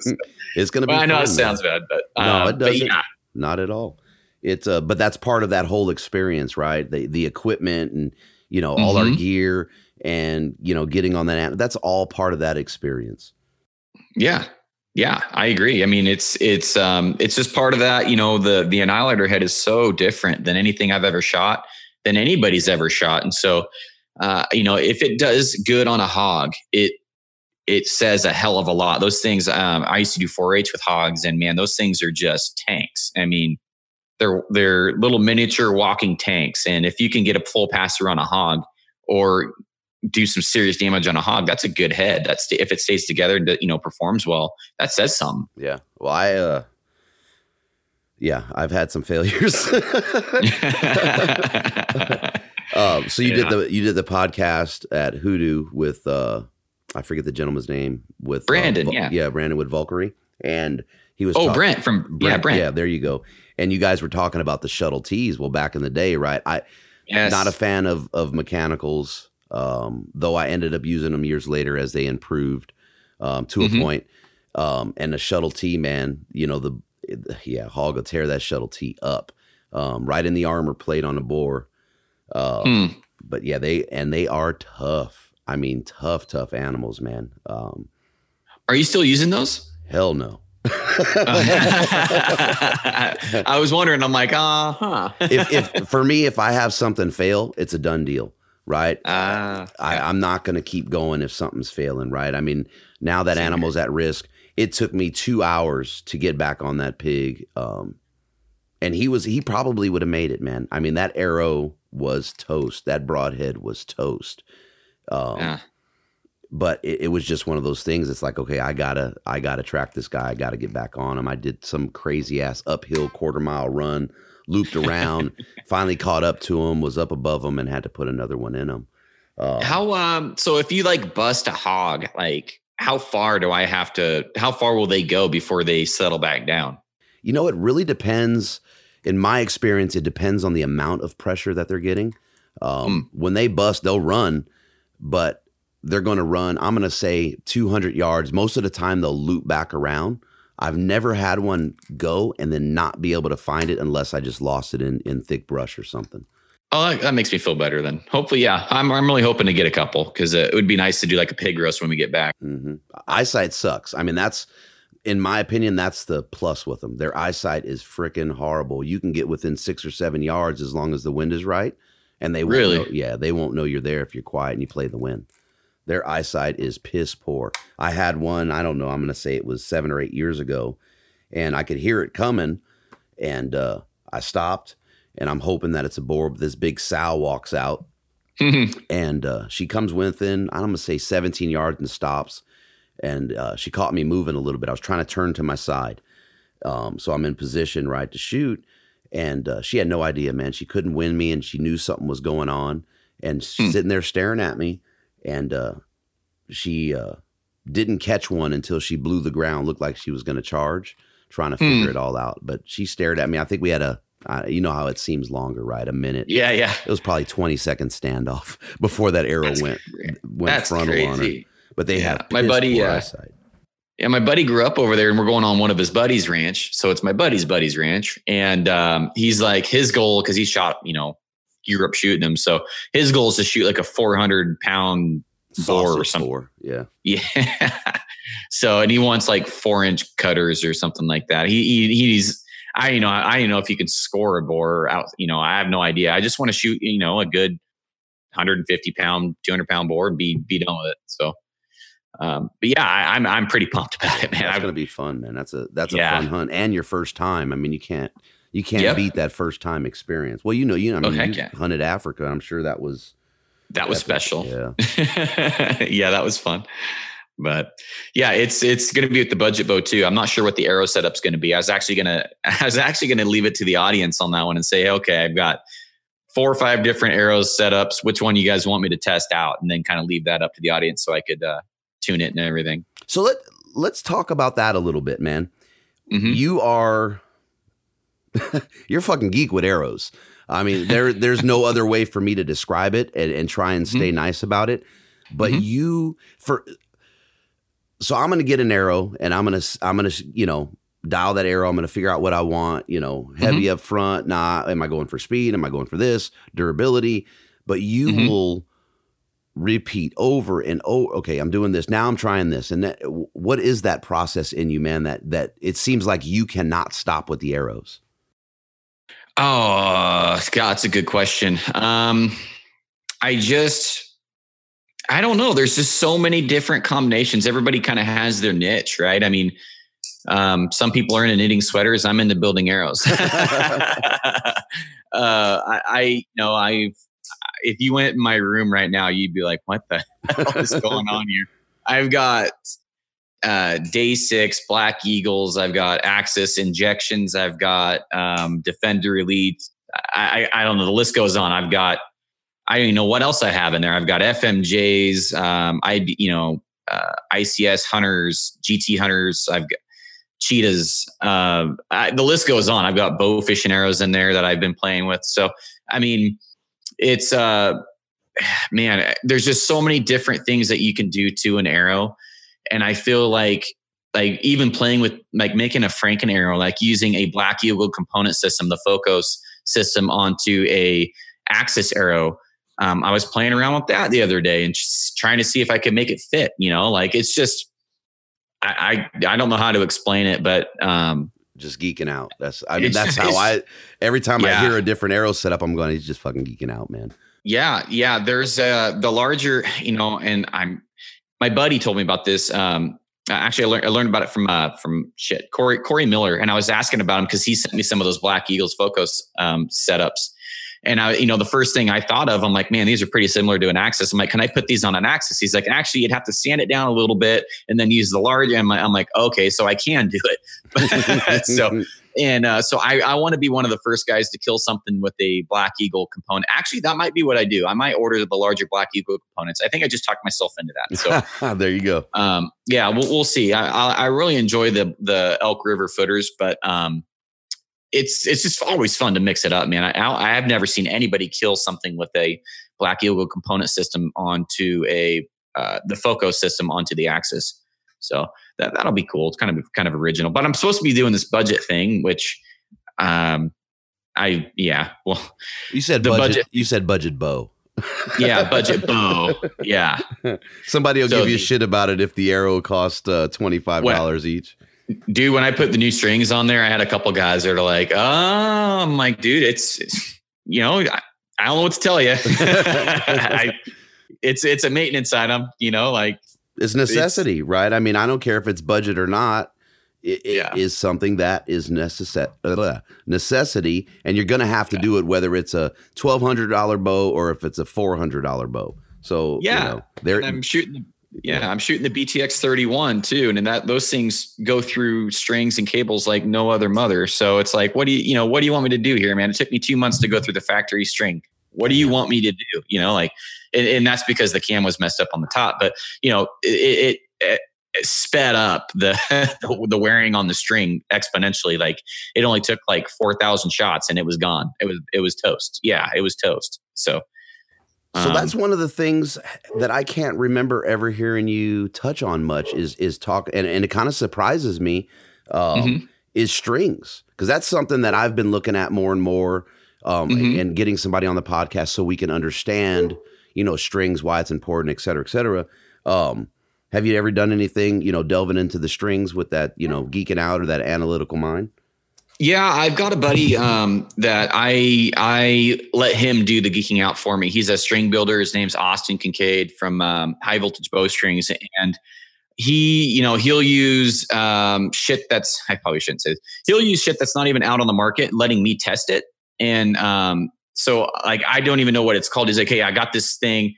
so, it's going to be. Well, I know it sounds bad, but uh, no, it doesn't. Yeah. Not at all. It's uh, but that's part of that whole experience, right? The the equipment and you know all mm-hmm. our gear and you know getting on that. That's all part of that experience. Yeah, yeah, I agree. I mean, it's it's um it's just part of that. You know, the the annihilator head is so different than anything I've ever shot, than anybody's ever shot, and so uh, you know, if it does good on a hog, it it says a hell of a lot. Those things. Um, I used to do 4-H with hogs, and man, those things are just tanks. I mean, they're they're little miniature walking tanks, and if you can get a full passer on a hog, or do some serious damage on a hog, that's a good head. That's if it stays together and you know performs well, that says something. Yeah. Well, I uh, yeah, I've had some failures. um, so you yeah. did the you did the podcast at Hoodoo with uh, I forget the gentleman's name with uh, Brandon. Uh, yeah, yeah, Brandon with Valkyrie, and he was oh talk- Brent from Brent, yeah Brent. Yeah, there you go. And you guys were talking about the shuttle tees. Well, back in the day, right? I yes. not a fan of of mechanicals um, though I ended up using them years later as they improved um, to mm-hmm. a point. Um, and the shuttle T, man, you know the yeah, Hog will tear that shuttle T up um, right in the armor plate on the bore. Uh, mm. But yeah, they and they are tough. I mean, tough, tough animals, man. Um, are you still using those? Hell no. I was wondering. I'm like, uh huh. if, if for me, if I have something fail, it's a done deal right? Uh, I, I'm not going to keep going if something's failing, right? I mean, now that animal's at risk, it took me two hours to get back on that pig. Um, and he was, he probably would have made it, man. I mean, that arrow was toast. That broadhead was toast. Um, yeah. But it, it, was just one of those things. It's like, okay, I gotta, I gotta track this guy. I gotta get back on him. I did some crazy ass uphill quarter mile run looped around, finally caught up to him, was up above him, and had to put another one in him. Uh, how um? So if you like bust a hog, like how far do I have to? How far will they go before they settle back down? You know, it really depends. In my experience, it depends on the amount of pressure that they're getting. Um, mm. When they bust, they'll run, but they're going to run. I'm going to say 200 yards. Most of the time, they'll loop back around. I've never had one go and then not be able to find it unless I just lost it in, in thick brush or something. Oh, that, makes me feel better then. Hopefully, yeah. I'm, I'm really hoping to get a couple because uh, it would be nice to do like a pig roast when we get back. hmm Eyesight sucks. I mean, that's in my opinion, that's the plus with them. Their eyesight is freaking horrible. You can get within six or seven yards as long as the wind is right, and they won't Really? know, yeah, they won't know you're there if you're quiet and you play the wind. Their eyesight is piss poor. I had one. I don't know. I'm going to say it was seven or eight years ago, and I could hear it coming, and uh, I stopped, and I'm hoping that it's a boar. This big sow walks out, and uh, she comes within I'm gonna say 17 yards and stops, and uh, she caught me moving a little bit. I was trying to turn to my side, um, so I'm in position right to shoot, and uh, she had no idea, man. She couldn't win me, and she knew something was going on, and she's Hmm. sitting there staring at me, and uh, she uh, didn't catch one until she blew the ground. Looked like she was gonna charge, trying to figure Hmm. it all out, but she stared at me. I think we had a, uh, you know how it seems longer, right? A minute. yeah, yeah. It was probably 20 second standoff before that arrow That's went cra- went That's frontal on her. But they Yeah, have my buddy, uh, eyesight. Yeah, my buddy grew up over there, and we're going on one of his buddies' ranch. So it's my buddy's buddy's ranch, and um, he's like his goal because he shot, you know, up shooting them. So his goal is to shoot like a 400 pound boar or something. boar, Yeah. Yeah. so and he wants like four inch cutters or something like that. He, he he's I you know I don't know if you can score a boar out. You know I have no idea. I just want to shoot you know a good 150 pound, 200 pound boar and be be done with it. So. Um, but yeah, I, I'm I'm pretty pumped about it, man. That's gonna be fun, man. That's a that's a Yeah. fun hunt. And your first time. I mean, you can't you can't Yep. beat that first time experience. Well, you know, you know, I Oh, mean, heck you yeah. hunted Africa. I'm sure that was that was epic. special. Yeah. yeah, that was fun. But yeah, it's it's going to be with the budget bow too. I'm not sure what the arrow setup's going to be. I was actually going to I was actually going to leave it to the audience on that one and say, okay, I've got four or five different arrows setups. Which one you guys want me to test out, and then kind of leave that up to the audience so I could uh, tune it and everything. So let let's talk about that a little bit, man. Mhm. You are you're fucking geek with arrows. I mean, there there's no other way for me to describe it and, and try and stay nice about it. But Mhm. you for so I'm gonna get an arrow and I'm gonna I'm gonna you know dial that arrow. I'm gonna figure out what I want. You know, heavy up front. Nah, am I going for speed? Am I going for this durability? But you Mhm. will repeat over and oh okay i'm doing this now i'm trying this and that, what is that process in you man that that it seems like you cannot stop with the arrows Oh, God, that's a good question. Um, I just, I don't know. There's just so many different combinations. Everybody kind of has their niche, right? I mean, um, some people are into knitting sweaters. I'm into building arrows. uh, I, I, you know, I, if you went in my room right now, you'd be like, "What the hell is going on here?" I've got uh, day six black eagles. I've got axis injections. I've got um, defender elite. I, I i don't know. The list goes on. I've got i don't even know what else i have in there. I've got fmjs um, i you know uh, ics hunters gt hunters. I've got cheetahs. Um, I, the list goes on. I've got bow fish and arrows in there that i've been playing with. So i mean it's uh man there's just so many different things that you can do to an arrow and I feel like like even playing with like making a Franken arrow, like using a Black Eagle component system, the Focus system onto a Axis arrow. Um, I was playing around with that the other day and just trying to see if I could make it fit. You know, like it's just I I, I don't know how to explain it, but um, just geeking out that's i mean that's how i every time i hear a different arrow setup i'm going he's just fucking geeking out man Yeah, yeah. There's uh the larger, you know, and I'm my buddy told me about this. Um, actually, I learned I learned about it from uh from shit Corey Corey Miller, and I was asking about him because he sent me some of those Black Eagles Focus um, setups. And I, you know, the first thing I thought of, I'm like, man, these are pretty similar to an Axis. I'm like, can I put these on an Axis? He's like, actually, you'd have to sand it down a little bit and then use the large. I'm I'm like okay, so I can do it. so and uh, so I, I want to be one of the first guys to kill something with a Black Eagle component. Actually, that might be what I do. I might order the larger Black Eagle components. I think I just talked myself into that. So there you go um, yeah, we'll, we'll see. I, I, I really enjoy the the Elk River footers, but um, it's it's just always fun to mix it up, man. I, I have never seen anybody kill something with a Black Eagle component system onto a uh, the Focus system onto the Axis. So that that'll be cool. It's kind of kind of original. But I'm supposed to be doing this budget thing, which um, I yeah. Well, you said the budget, budget- You said budget bow. yeah, budget bow. Yeah. Somebody will So give you the- shit about it if the arrow cost uh, twenty five dollars each. dude when i put the new strings on there i had a couple guys that are like oh i'm like dude it's, it's- you know I, I don't know what to tell you I, it's it's a maintenance item you know like It's necessity, right? I mean, I don't care if it's budget or not. It, it Yeah. is something that is necess- uh, necessity, and you're going to have to do it whether it's a twelve hundred dollar bow or if it's a four hundred dollar bow. So Yeah. you know, i'm shooting the yeah, I'm shooting the BTX 31 too, and that those things go through strings and cables like no other mother. So it's like, what do you, you know, what do you want me to do here, man? It took me two months to go through the factory string. What do you want me to do? You know, like, and, and that's because the cam was messed up on the top. But you know, it, it, it, sped up the the wearing on the string exponentially. Like, it only took like four thousand shots, and it was gone. It was it was toast. Yeah, it was toast. So. So um, that's one of the things that I can't remember ever hearing you touch on much is is talk and, and it kind of surprises me um, Mhm. is strings because that's something that I've been looking at more and more um, Mhm. and getting somebody on the podcast so we can understand you know strings why it's important et cetera et cetera. Um, have you ever done anything you know delving into the strings with that you know geeking out or that analytical mind? Yeah, I've got a buddy um, that I I let him do the geeking out for me. He's a string builder. His name's Austin Kincaid from um, High Voltage Bowstrings, and he, you know, he'll use um, shit that's I probably shouldn't say. This. He'll use shit that's not even out on the market, letting me test it. And um, so, like, I don't even know what it's called. He's like, hey, I got this thing.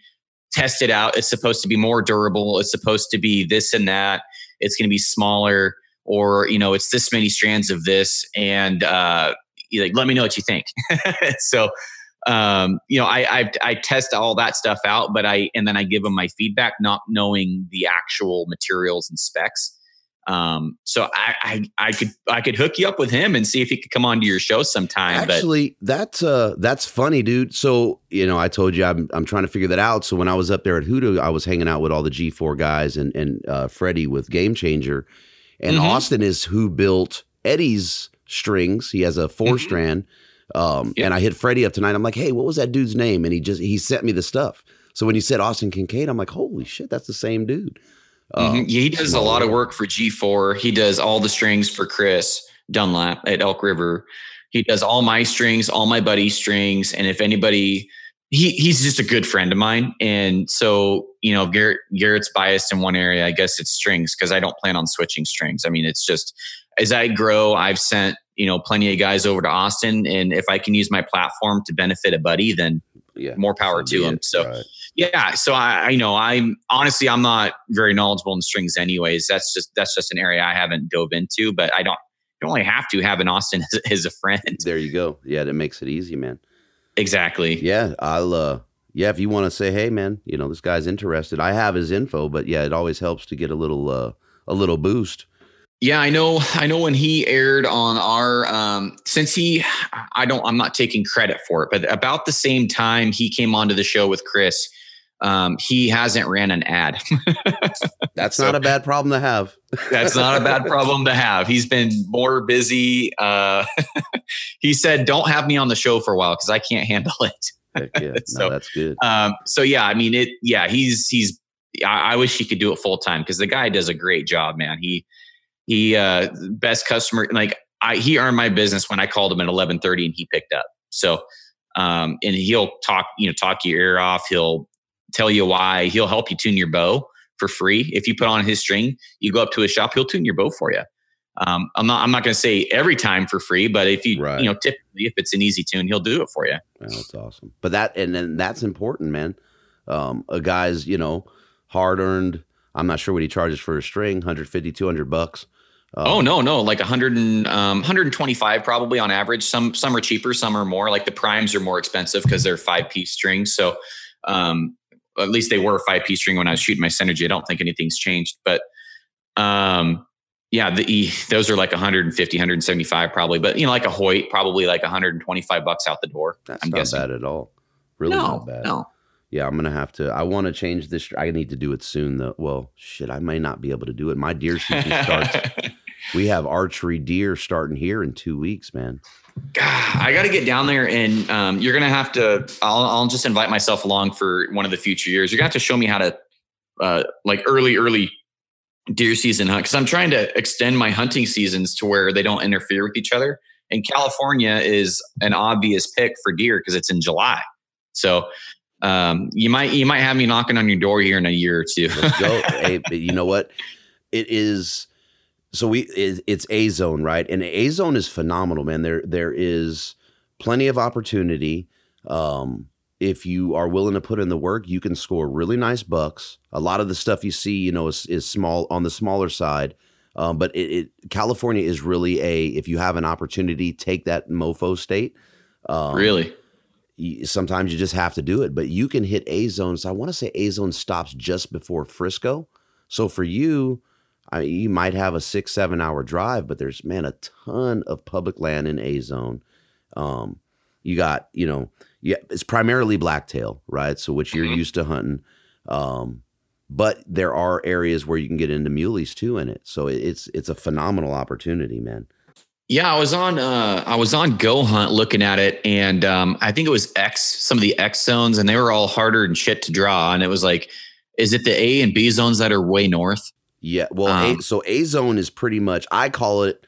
Test it out. It's supposed to be more durable. It's supposed to be this and that. It's going to be smaller or you know it's this many strands of this and uh like let me know what you think so um you know I, I i test all that stuff out but i and then i give them my feedback not knowing the actual materials and specs um so i i, I could i could hook you up with him and see if he could come onto your show sometime but Actually, that's uh that's funny, dude. So you know, I told you I'm I'm trying to figure that out. So when I was up there at Hoodoo, I was hanging out with all the G4 guys and and uh, Freddie with Game Changer, and Mhm. Austin is who built Eddie's strings. He has a 4 Mhm. strand. Um, Yeah. and I hit Freddie up tonight. I'm like, hey, what was that dude's name? And he just he sent me the stuff. So when you said Austin Kincaid, I'm like, holy shit, that's the same dude. Um, Mhm. Yeah, he does a lot of work for G4. He does all the strings for Chris Dunlap at Elk River. He does all my strings, all my buddies' strings, and if anybody, he he's just a good friend of mine. And so you know, Garrett Garrett's biased in one area. I guess it's strings because I don't plan on switching strings. I mean, it's just as I grow, I've sent you know plenty of guys over to Austin, and if I can use my platform to benefit a buddy, then Yeah, more power to him. So Right. Yeah so i i know i'm honestly i'm not very knowledgeable in strings anyways that's just that's just an area i haven't dove into but i don't you only have to have an austin as, as a friend there you go. Yeah, that makes it easy, man. exactly Yeah, I'll uh yeah, if you want to say, hey man, you know, this guy's interested. I have his info, but yeah, it always helps to get a little uh a little boost. yeah i know i know when he aired on our um since he i don't i'm not taking credit for it but about the same time he came onto the show with chris um he hasn't ran an ad That's So- not a bad problem to have. That's not a bad problem to have. He's been more busy. Uh, he said, "Don't have me on the show for a while because I can't handle it." Heck yeah, no, So, that's good. Um, so yeah, I mean, it. Yeah, he's he's. I, I wish he could do it full time because the guy does a great job, man. He he uh, best customer. Like I, he earned my business when I called him at eleven thirty and he picked up. So um, and he'll talk, you know, talk your ear off. He'll tell you why. He'll help you tune your bow for free. If you put on his string, you go up to his shop, he'll tune your bow for you. Um, I'm not. I'm not going to say every time for free, but if you, Right. you know, typically if it's an easy tune, he'll do it for you. Well, that's awesome. But that and then that's important, man. Um, a guy's, you know, hard earned. I'm not sure what he charges for a string, 150, 200 bucks. Um, oh no, no, like 100 and um, 125 probably on average. Some some are cheaper, some are more. Like the primes are more expensive because they're five piece strings. So um, at least they were a five piece string when I was shooting my synergy. I don't think anything's changed, but um, yeah, the those are like 150, 175 probably. But you know, like a Hoyt, probably like 125 bucks out the door. That's I'm not guessing. bad at all. Really no, not bad. no. Yeah, I'm gonna have to. I want to change this. I need to do it soon, though. Well, shit, I may not be able to do it. My deer season starts. we have archery deer starting here in two weeks, man. God, I got to get down there, and um, you're gonna have to. I'll, I'll just invite myself along for one of the future years. You're gonna have to show me how to, uh, like early, early deer season hunt because I'm trying to extend my hunting seasons to where they don't interfere with each other. And California is an obvious pick for deer because it's in July. So um, you might you might have me knocking on your door here in a year or two. Let's go. hey, you know what? It is so we it's a zone right? And a zone is phenomenal man. There there is plenty of opportunity. Um if you are willing to put in the work you can score really nice bucks. A lot of the stuff you see you know is, is small on the smaller side. Um, but it, it, california is really a if you have an opportunity take that mofo state. Um, really? sometimes you just have to do it but you can hit a zone so i want to say a zone stops just before frisco. So for you I mean, you might have a six, seven hour drive, but there's man a ton of public land in A zone. Um, you got, you know, yeah, it's primarily blacktail, right? So which you're mm-hmm. used to hunting. Um, but there are areas where you can get into muleys too in it. So it's it's a phenomenal opportunity, man. Yeah, I was on uh I was on Go Hunt looking at it and um I think it was X some of the X zones and they were all harder and shit to draw and it was like is it the A and B zones that are way north? Yeah. Well, um, a, so A zone is pretty much, I call it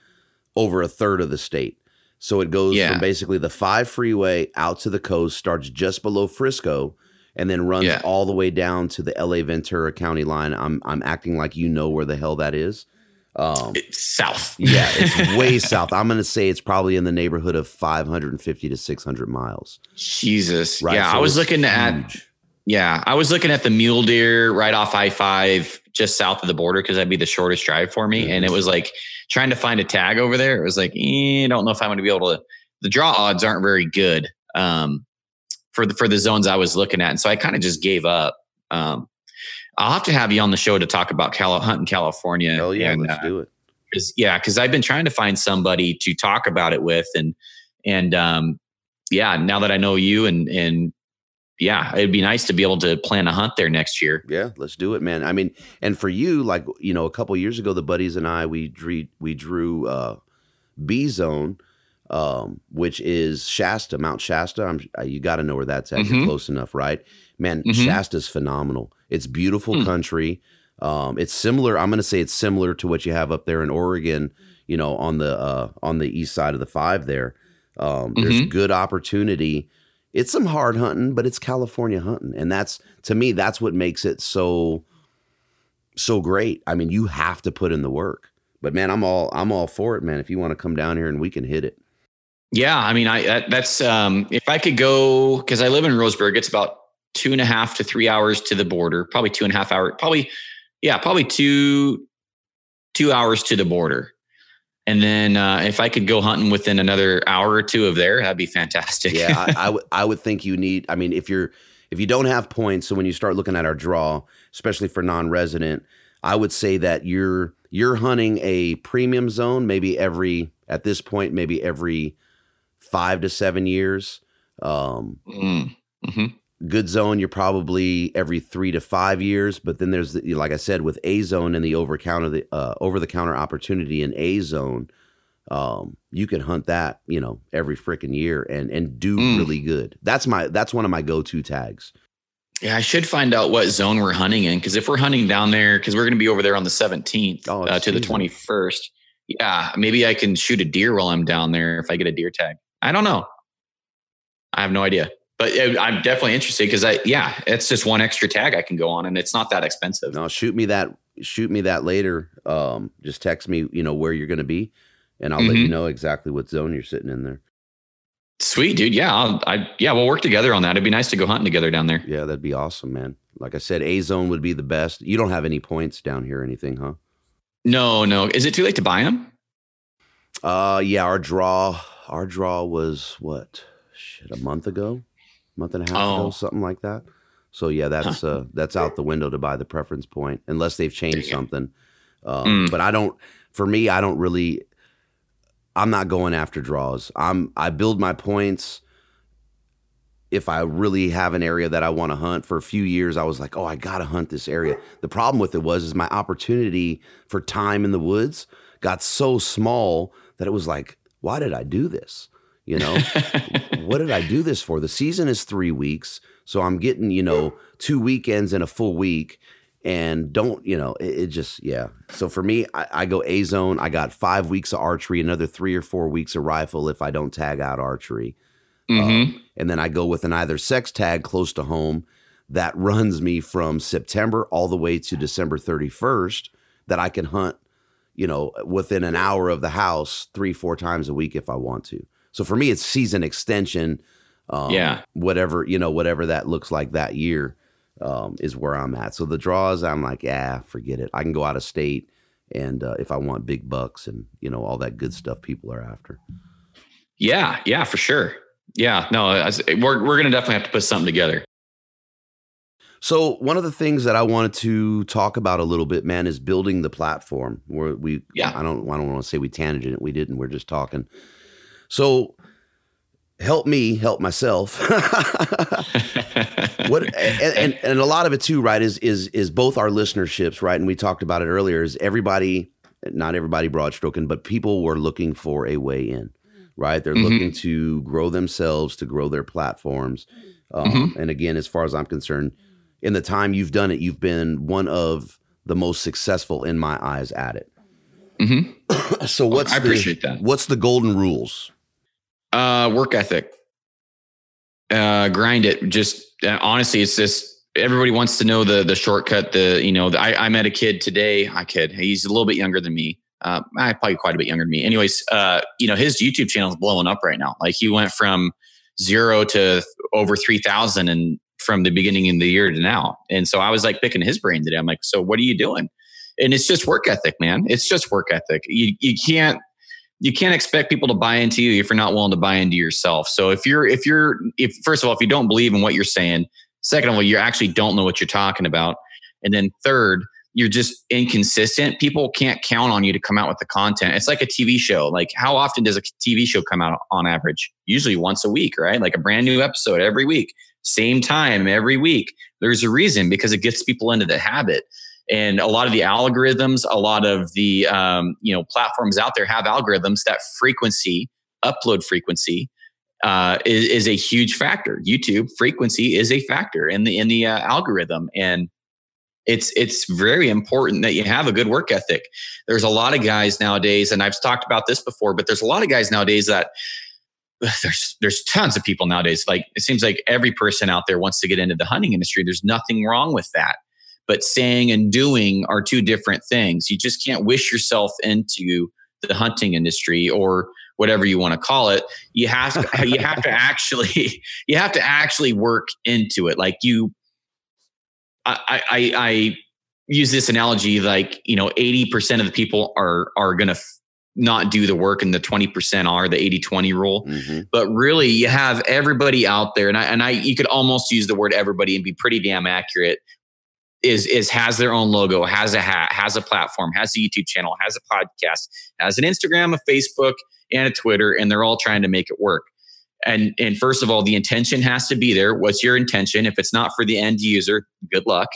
over a third of the state. So it goes yeah. from basically the five freeway out to the coast, starts just below Frisco, and then runs yeah. all the way down to the LA Ventura County line. I'm I'm acting like you know where the hell that is. Um, it's south. yeah, it's way south. I'm going to say it's probably in the neighborhood of 550 to 600 miles. Jesus. Right? Yeah, so I was looking huge. at yeah, I was looking at the mule deer right off I five, just south of the border, because that'd be the shortest drive for me. Mm-hmm. And it was like trying to find a tag over there. It was like, eh, I don't know if I'm going to be able to. The draw odds aren't very good um, for the for the zones I was looking at, and so I kind of just gave up. Um, I'll have to have you on the show to talk about Cal- hunting California. Hell yeah, and, let's uh, do it. Cause, yeah, because I've been trying to find somebody to talk about it with, and and um, yeah, now that I know you and and yeah, it'd be nice to be able to plan a hunt there next year. Yeah, let's do it, man. I mean, and for you, like you know, a couple years ago, the buddies and I we drew we drew uh, B zone, um, which is Shasta, Mount Shasta. I'm, uh, you got to know where that's at. Mm-hmm. You're close enough, right? Man, mm-hmm. Shasta's phenomenal. It's beautiful mm. country. Um, it's similar. I'm going to say it's similar to what you have up there in Oregon. You know, on the uh, on the east side of the five there. Um, there's mm-hmm. good opportunity it's some hard hunting, but it's California hunting. And that's to me, that's what makes it so so great. I mean, you have to put in the work. But man, I'm all I'm all for it, man. If you want to come down here and we can hit it. Yeah, I mean, I that, that's um if I could go because I live in Roseburg, it's about two and a half to three hours to the border, probably two and a half hour, probably yeah, probably two two hours to the border. And then uh, if I could go hunting within another hour or two of there, that'd be fantastic. yeah, I, I, w- I would think you need. I mean, if you're if you don't have points, so when you start looking at our draw, especially for non-resident, I would say that you're you're hunting a premium zone maybe every at this point maybe every five to seven years. Um, mm. Good zone you're probably every three to five years but then there's the, like i said with a zone and the over counter the uh, over the counter opportunity in a zone um, you can hunt that you know every freaking year and and do mm. really good. That's my that's one of my go-to tags. Yeah i should find out what zone we're hunting in because if we're hunting down there because we're going to be over there on the 17th oh, uh, to the 21st yeah maybe i can shoot a deer while i'm down there if i get a deer tag. I don't know. I have no idea but I'm definitely interested because I, yeah, it's just one extra tag I can go on, and it's not that expensive. No, shoot me that. Shoot me that later. Um, just text me, you know, where you're going to be, and I'll mm-hmm. let you mm-hmm. know exactly what zone you're sitting in there. Sweet, dude. Yeah, I'll, I yeah, we'll work together on that. It'd be nice to go hunting together down there. Yeah, that'd be awesome, man. Like I said, A zone would be the best. You don't have any points down here or anything, huh? No, no. Is it too late to buy them? Uh, yeah. Our draw, our draw was what? Shit, a month ago month and a half oh. ago, something like that. So yeah, that's huh. uh, that's out the window to buy the preference point unless they've changed something. Um, mm. But I don't. For me, I don't really. I'm not going after draws. I'm I build my points. If I really have an area that I want to hunt for a few years, I was like, oh, I gotta hunt this area. The problem with it was is my opportunity for time in the woods got so small that it was like, why did I do this? You know, what did I do this for? The season is three weeks, so I'm getting you know two weekends in a full week, and don't you know it, it just yeah. So for me, I, I go A zone. I got five weeks of archery, another three or four weeks of rifle if I don't tag out archery, Mm-hmm. um, and then I go with an either sex tag close to home that runs me from September all the way to December 31st that I can hunt, you know, within an hour of the house three, four times a week if I want to. So for me, it's season extension. Um, Yeah. Whatever, you know, whatever that looks like that year um, is where I'm at. So the draws, I'm like, ah, forget it. I can go out of state. And uh, if I want big bucks and, you know, all that good stuff people are after. Yeah, yeah, for sure. Yeah, no, as- we're we're gonna definitely have to put something together. So one of the things that I wanted to talk about a little bit, man, is building the platform. Where we, Yeah. I don't, I don't want to say we tangent it. We didn't. We're just talking. So help me help myself. what and, and and a lot of it too, right? Is is is both our listenerships, right? And we talked about it earlier. Is everybody, not everybody broad stroking, but people were looking for a way in, right? They're Mhm. looking to grow themselves, to grow their platforms. Um, And again, as far as I'm concerned, in the time you've done it, you've been one of the most successful in my eyes at it. hmm So what's I the, appreciate that. What's the golden rules? Uh, work ethic. Uh, grind it. Just uh, honestly, it's just everybody wants to know the the shortcut. The you know, the, I I met a kid today. I kid. He's a little bit younger than me. Uh, I probably quite a bit younger than me. Anyways, uh, you know, his YouTube channel is blowing up right now. Like he went from zero to over three thousand, and from the beginning of the year to now. And so I was like picking his brain today. I'm like, so what are you doing? And it's just work ethic, man. It's just work ethic. You you can't you can't expect people to buy into you if you're not willing to buy into yourself. So if you're if you're if first of all if you don't believe in what you're saying, second of all you actually don't know what you're talking about, and then third you're just inconsistent. People can't count on you to come out with the content. It's like a TV show. Like how often does a TV show come out on average? Usually once a week, right? Like a brand new episode every week, same time every week. There's a reason because it gets people into the habit and a lot of the algorithms a lot of the um, you know platforms out there have algorithms that frequency upload frequency uh, is, is a huge factor. Youtube frequency is a factor in the in the uh, algorithm. And it's it's very important that you have a good work ethic. There's a lot of guys nowadays and i've talked about this before but there's a lot of guys nowadays that there's there's tons of people nowadays. Like it seems like every person out there wants to get into the hunting industry. There's nothing wrong with that but saying and doing are two different things. You just can't wish yourself into the hunting industry or whatever you want to call it. You have to, you have to actually you have to actually work into it. Like you, I, I, I use this analogy like you know eighty percent of the people are are going to f- not do the work and the 20% are the 80-20 rule Mhm. but really you have everybody out there and I, and I you could almost use the word everybody and be pretty damn accurate is is has their own logo has a hat has a platform has a youtube channel has a podcast has an instagram a facebook and a twitter and they're all trying to make it work and and first of all the intention has to be there what's your intention if it's not for the end user good luck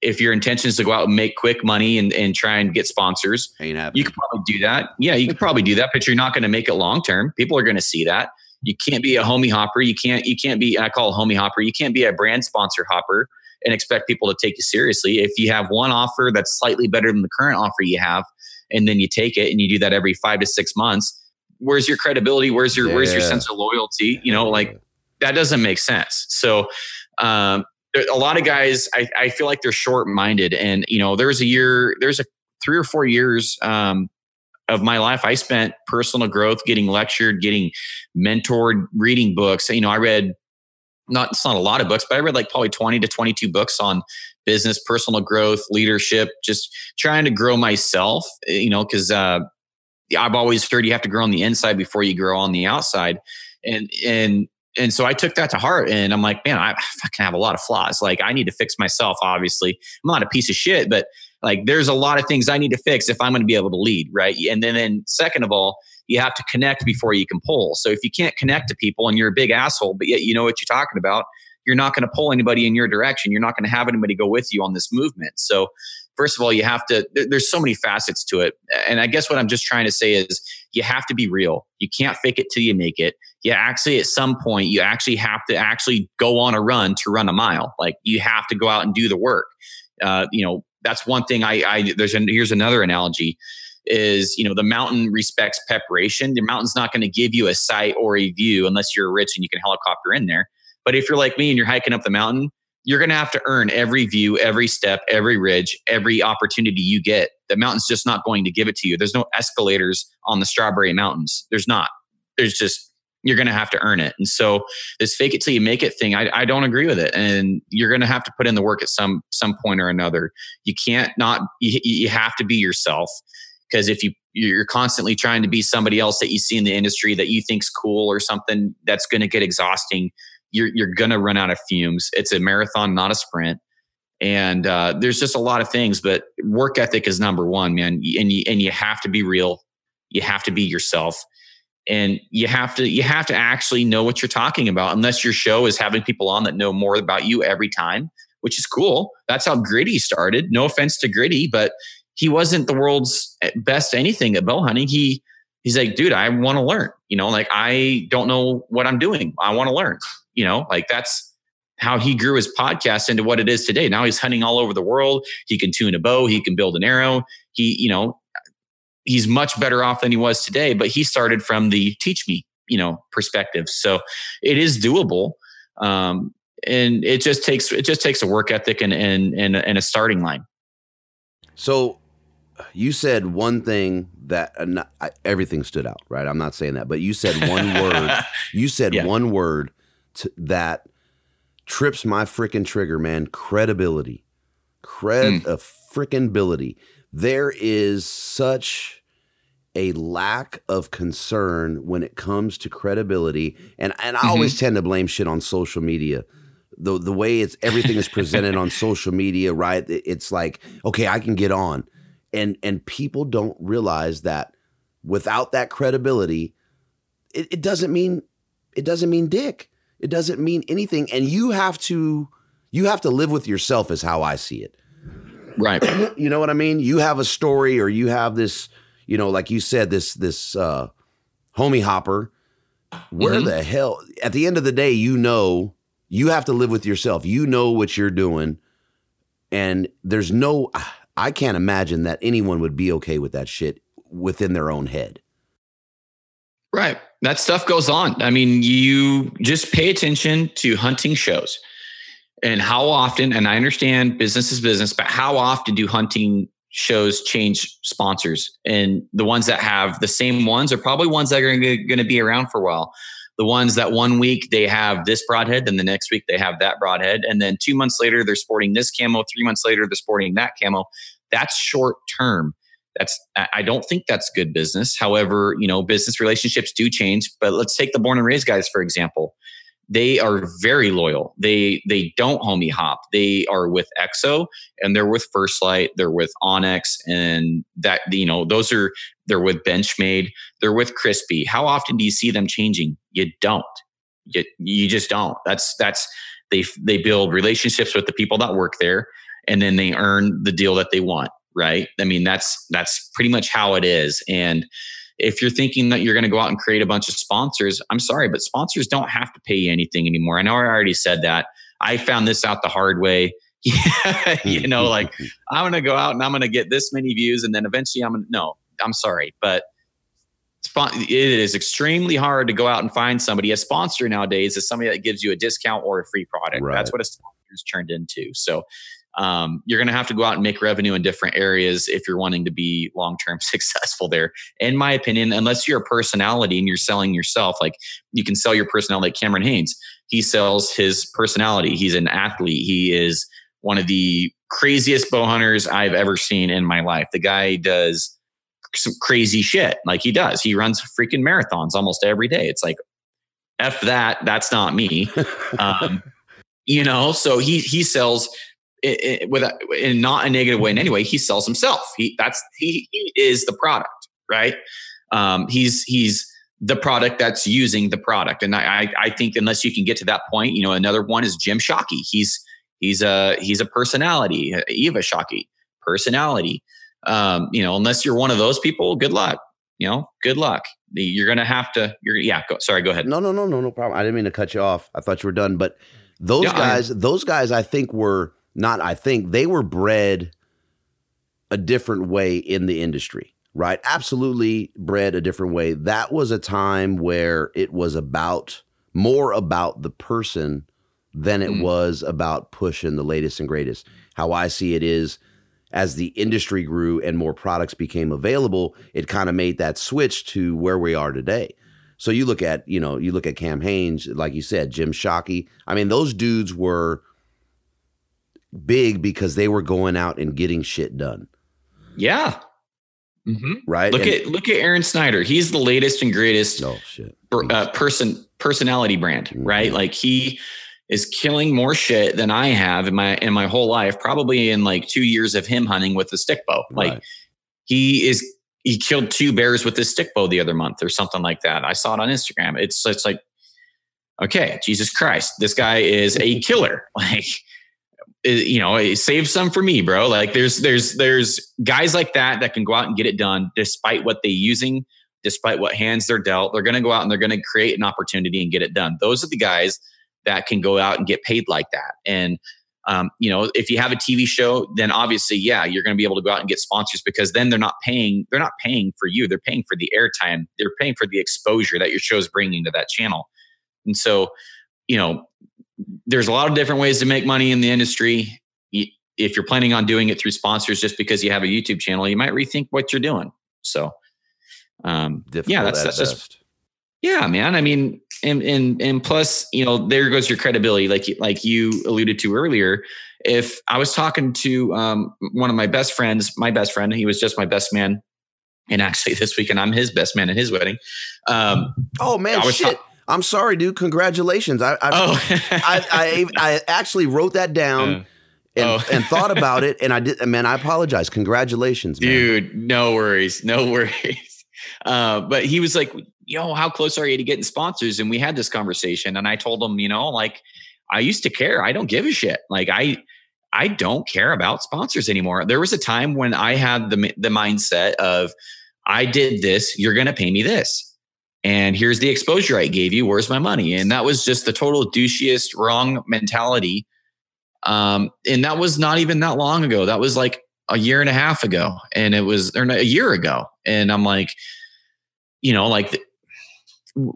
if your intention is to go out and make quick money and, and try and get sponsors you could probably do that. Yeah, you could probably do that, but you're not going to make it long term. People are going to see that. You can't be a homie hopper. You can't. You can't be. I call it homie hopper. You can't be a brand sponsor hopper and expect people to take you seriously. If you have one offer that's slightly better than the current offer you have, and then you take it and you do that every five to six months, where's your credibility? Where's your Where's your sense of loyalty? You know, like that doesn't make sense. So, um, there- a lot of guys, I, I feel like they're short minded. And, you know, there's a year, there's a three or four years um, of my life I spent personal growth, getting lectured, getting mentored, reading books. You know, I read not, it's not a lot of books, but I read like probably 20 to 22 books on business, personal growth, leadership, just trying to grow myself, you know, because uh, I've always heard you have to grow on the inside before you grow on the outside. And, and, and so I took that to heart and I'm like, man, I fucking have a lot of flaws. Like I need to fix myself, obviously. I'm not a piece of shit, but like there's a lot of things I need to fix if I'm going to be able to lead. Right. And then, then second of all, you have to connect before you can pull. So if you can't connect to people and you're a big asshole, but yet you know what you're talking about, you're not going to pull anybody in your direction. You're not going to have anybody go with you on this movement. So first of all, you have to, there's so many facets to it. And I guess what I'm just trying to say is you have to be real. You can't fake it till you make it. you actually at some point you actually have to actually go on a run to run a mile. Like you have to go out and do the work. Uh, you know, that's one thing I, I there's an, here's another analogy is you know the mountain respects preparation the mountain's not going to give you a sight or a view unless you're rich and you can helicopter in there but if you're like me and you're hiking up the mountain you're going to have to earn every view every step every ridge every opportunity you get the mountain's just not going to give it to you there's no escalators on the strawberry mountains there's not there's just you're going to have to earn it. And so this fake it till you make it thing, I, I don't agree with it. And you're going to have to put in the work at some some point or another. You can't not. You, you have to be yourself because if you you're constantly trying to be somebody else that you see in the industry that you think's cool or something, that's going to get exhausting. You're you're going to run out of fumes. It's a marathon, not a sprint. And uh, there's just a lot of things, but work ethic is number one, man. And you and you have to be real. You have to be yourself and you have to you have to actually know what you're talking about unless your show is having people on that know more about you every time which is cool that's how gritty started no offense to gritty but he wasn't the world's best anything at bow hunting he he's like dude i want to learn you know like i don't know what i'm doing i want to learn you know like that's how he grew his podcast into what it is today now he's hunting all over the world he can tune a bow he can build an arrow he you know he's much better off than he was today, but he started from the teach me, you know, perspective. So it is doable. Um, and it just takes it just takes a work ethic and and and, and a starting line. So you said one thing that uh, not, I, everything stood out, right? I'm not saying that, but you said one word. You said yeah. one word to, that trips my freaking trigger, man. Credibility, cred, mm. a freaking ability. There is such a lack of concern when it comes to credibility. And and I mm-hmm. always tend to blame shit on social media. The the way it's everything is presented on social media, right? It's like, okay, I can get on. And and people don't realize that without that credibility, it, it doesn't mean it doesn't mean dick. It doesn't mean anything. And you have to you have to live with yourself is how I see it. Right. you know what I mean? You have a story or you have this you know, like you said, this this uh, homie hopper. Where mm-hmm. the hell? At the end of the day, you know, you have to live with yourself. You know what you're doing, and there's no. I can't imagine that anyone would be okay with that shit within their own head. Right. That stuff goes on. I mean, you just pay attention to hunting shows and how often, and I understand business is business, but how often do hunting shows change sponsors and the ones that have the same ones are probably ones that are going to be around for a while the ones that one week they have this broadhead then the next week they have that broadhead and then two months later they're sporting this camo three months later they're sporting that camo that's short term that's i don't think that's good business however you know business relationships do change but let's take the born and raised guys for example they are very loyal. They they don't homie hop. They are with EXO and they're with First Lite, They're with onX and that you know those are they're with Benchmade. They're with Crispi. How often do you see them changing? You don't. You, you just don't. That's that's they they build relationships with the people that work there and then they earn the deal that they want. Right. I mean that's that's pretty much how it is and if you're thinking that you're going to go out and create a bunch of sponsors, I'm sorry, but sponsors don't have to pay you anything anymore. I know I already said that. I found this out the hard way. you know, like I'm going to go out and I'm going to get this many views, and then eventually I'm going to, no, I'm sorry, but it is extremely hard to go out and find somebody. A sponsor nowadays is somebody that gives you a discount or a free product. Right. That's what a sponsor is turned into. So um, you're going to have to go out and make revenue in different areas if you're wanting to be long term successful there. In my opinion, unless you're a personality and you're selling yourself, like you can sell your personality, like Cameron Hanes, he sells his personality. He's an athlete. He is one of the craziest bow hunters I've ever seen in my life. The guy does some crazy shit like he does. He runs freaking marathons almost every day. It's like, F that, that's not me. um, you know, so he he sells it, it, with a, in not a negative way in any way. He sells himself. He that's he, he is the product, right? Um, he's he's the product that's using the product, and I I think unless you can get to that point, you know, another one is Jim Shockey. He's he's a he's a personality. Eva Shockey, personality. Um, you know, unless you're one of those people, good luck. you know, good luck. You're to have to, you're, yeah, go, sorry, go ahead. No, no, no, no, no problem. I didn't mean to cut you off. I thought you were done. But those yeah, guys, I, those guys, I think were not, I think they were bred a different way in the industry, right? Absolutely bred a different way. That was a time where it was about more about the person than it mm. was about pushing the latest and greatest. How I see it is as the industry grew and more products became available, it kind of made that switch to where we are today. So you look at, you know, you look at Cam Hanes, like you said, Jim Shockey. I mean, those dudes were big because they were going out and getting shit done. Yeah. Mm-hmm. Right. Look and, at look at Aron Snyder. He's the latest and greatest. Oh shit. Uh, person personality brand. Mm-hmm. Right. Like he is killing more shit than I have in my in my whole life. Probably in like two years of him hunting with the stick bow. Like right. he is. He killed two bears with his stick bow the other month or something like that. I saw it on Instagram. It's it's like okay, Jesus Christ, this guy is a killer. Like eh, you know, eh, save some for me, bro. Like there's there's there's guys like that that can go out and get it done despite what they're using, despite what hands they're dealt. They're going to go out and they're going to create an opportunity and get it done. Those are the guys that can go out and get paid like that. And um, you know, if you have a TV show, then obviously, yeah, you're going to be able to go out and get sponsors because then they're not paying. They're not paying for you. They're paying for the airtime. They're paying for the exposure that your show is bringing to that channel. And so, you know, there's a lot of different ways to make money in the industry. If you're planning on doing it through sponsors just because you have a YouTube channel, you might rethink what you're doing. So, um, yeah, that's, that's just, yeah, man. I mean, and, and, and plus, you know, there goes your credibility. Like, like you alluded to earlier, if I was talking to, um, one of my best friends, my best friend, he was just my best man. And actually this weekend, I'm his best man at his wedding. Um, oh man, shit. Ta- I'm sorry, dude. Congratulations. I I, oh. I, I, I, actually wrote that down. And, oh. and, thought about it, and I did. Man, I apologize. Congratulations, man. dude. No worries, no worries. Uh, but he was like, "Yo, how close are you to getting sponsors?" And we had this conversation, and I told him, you know, like I used to care. I don't give a shit. Like I, I don't care about sponsors anymore. There was a time when I had the the mindset of, I did this, you're going to pay me this and here's the exposure I gave you. Where's my money? And that was just the total douchiest, wrong mentality. Um, and that was not even that long ago. That was like a year and a half ago, and it was or a year ago. And I'm like, you know, like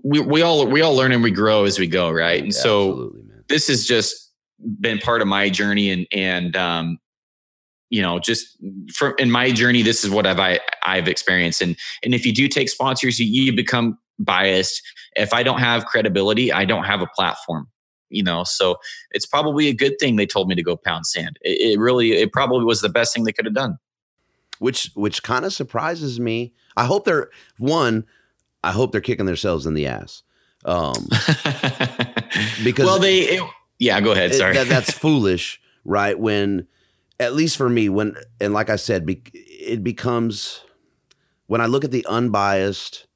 we we all we all learn and we grow as we go, right? And yeah, so this has just been part of my journey, and and um, you know just from in my journey this is what i've I, i've experienced and and if you do take sponsors you, you become biased. If I don't have credibility, I don't have a platform. You know, so it's probably a good thing they told me to go pound sand. It, it really, it probably was the best thing they could have done. Which, which kind of surprises me. I hope they're one. I hope they're kicking themselves in the ass. Um, because well, they, it, yeah, go ahead. Sorry, it, that, that's foolish, right? When, at least for me, when and like I said, be, it becomes when I look at the unbiased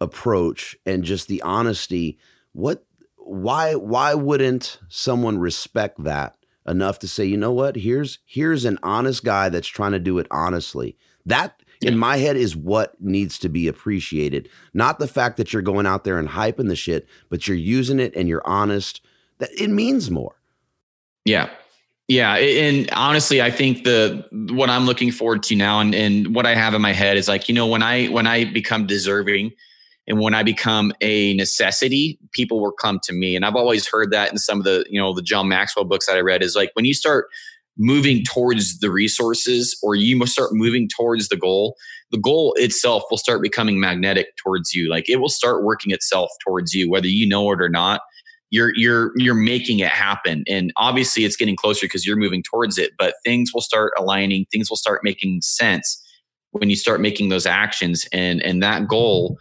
approach and just the honesty what why why wouldn't someone respect that enough to say you know what here's here's an honest guy that's trying to do it honestly that in my head is what needs to be appreciated. Not the fact that you're going out there and hyping the shit but you're using it and you're honest that it means more. Yeah. Yeah, and honestly, I think the what I'm looking forward to now, and, and what I have in my head is like, you know, when I when I become deserving and when i become a necessity people will come to me. And i've always heard that in some of the you know the john maxwell books that i read is like when you start moving towards the resources or you must start moving towards the goal the goal itself will start becoming magnetic towards you. Like it will start working itself towards you whether you know it or not. You're you're you're making it happen. And obviously it's getting closer because you're moving towards it but things will start aligning things will start making sense when you start making those actions. And and that goal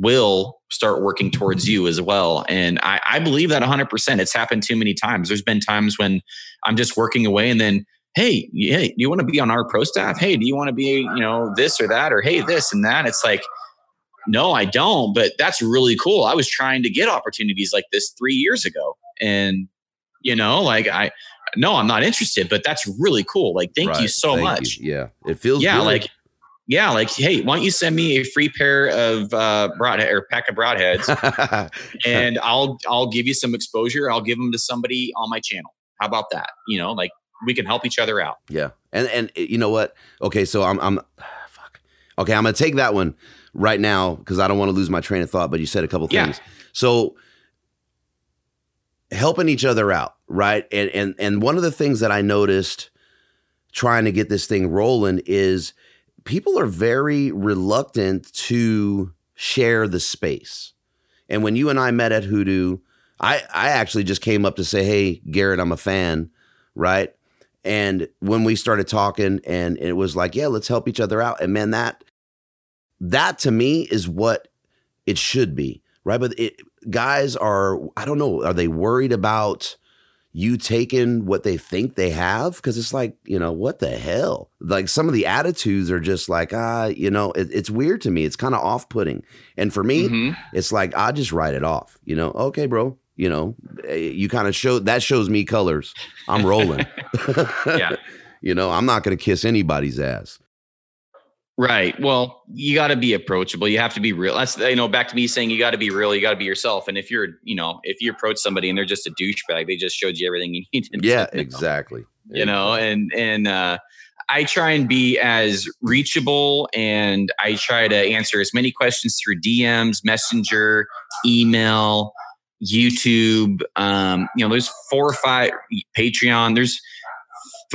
will start working towards you as well. And I, I believe that 100%. It's happened too many times. There's been times when I'm just working away and then, hey, hey, do you want to be on our pro staff? Hey, do you want to be, you know, this or that? Or hey, this and that. It's like, no, I don't. But that's really cool. I was trying to get opportunities like this three years ago. And, you know, like I, no, I'm not interested, but that's really cool. Like, thank right. you so thank much. You. Yeah. It feels yeah, good. like yeah, like, hey, why don't you send me a free pair of uh, broadhead or pack of broadheads, and I'll I'll give you some exposure. I'll give them to somebody on my channel. How about that? You know, like we can help each other out. Yeah, and and eh, you know what? Okay, so I'm I'm fuck. Okay, I'm gonna take that one right now because I don't want to lose my train of thought. But you said a couple things. Yeah. So helping each other out, right? And and and one of the things that I noticed trying to get this thing rolling is people are very reluctant to share the space. And when you and I met at Hoodoo, I, I actually just came up to say, Hey, Garrett, I'm a fan, right? And when we started talking, and it was like, yeah, let's help each other out. And man, that that to me is what it should be, right? But it, guys are, I don't know, are they worried about you taking what they think they have? Because it's like you know what the hell? Like some of the attitudes are just like ah you know it, it's weird to me. It's kind of off-putting. And for me mm-hmm. it's like i just write it off you know? Okay bro you know eh, you kind of show that shows me colors. I'm rolling. Yeah. You know i'm not going to kiss anybody's ass Right. Well, you got to be approachable. You have to be real. That's you know back to me saying you got to be real. You got to be yourself. And if you're you know if you approach somebody and they're just a douchebag, they just showed you everything you need to. Yeah, know, exactly. You know, and and uh, I try and be as reachable, and I try to answer as many questions through DMs, Messenger, email, YouTube. Um, you know, there's four or five Patreon. There's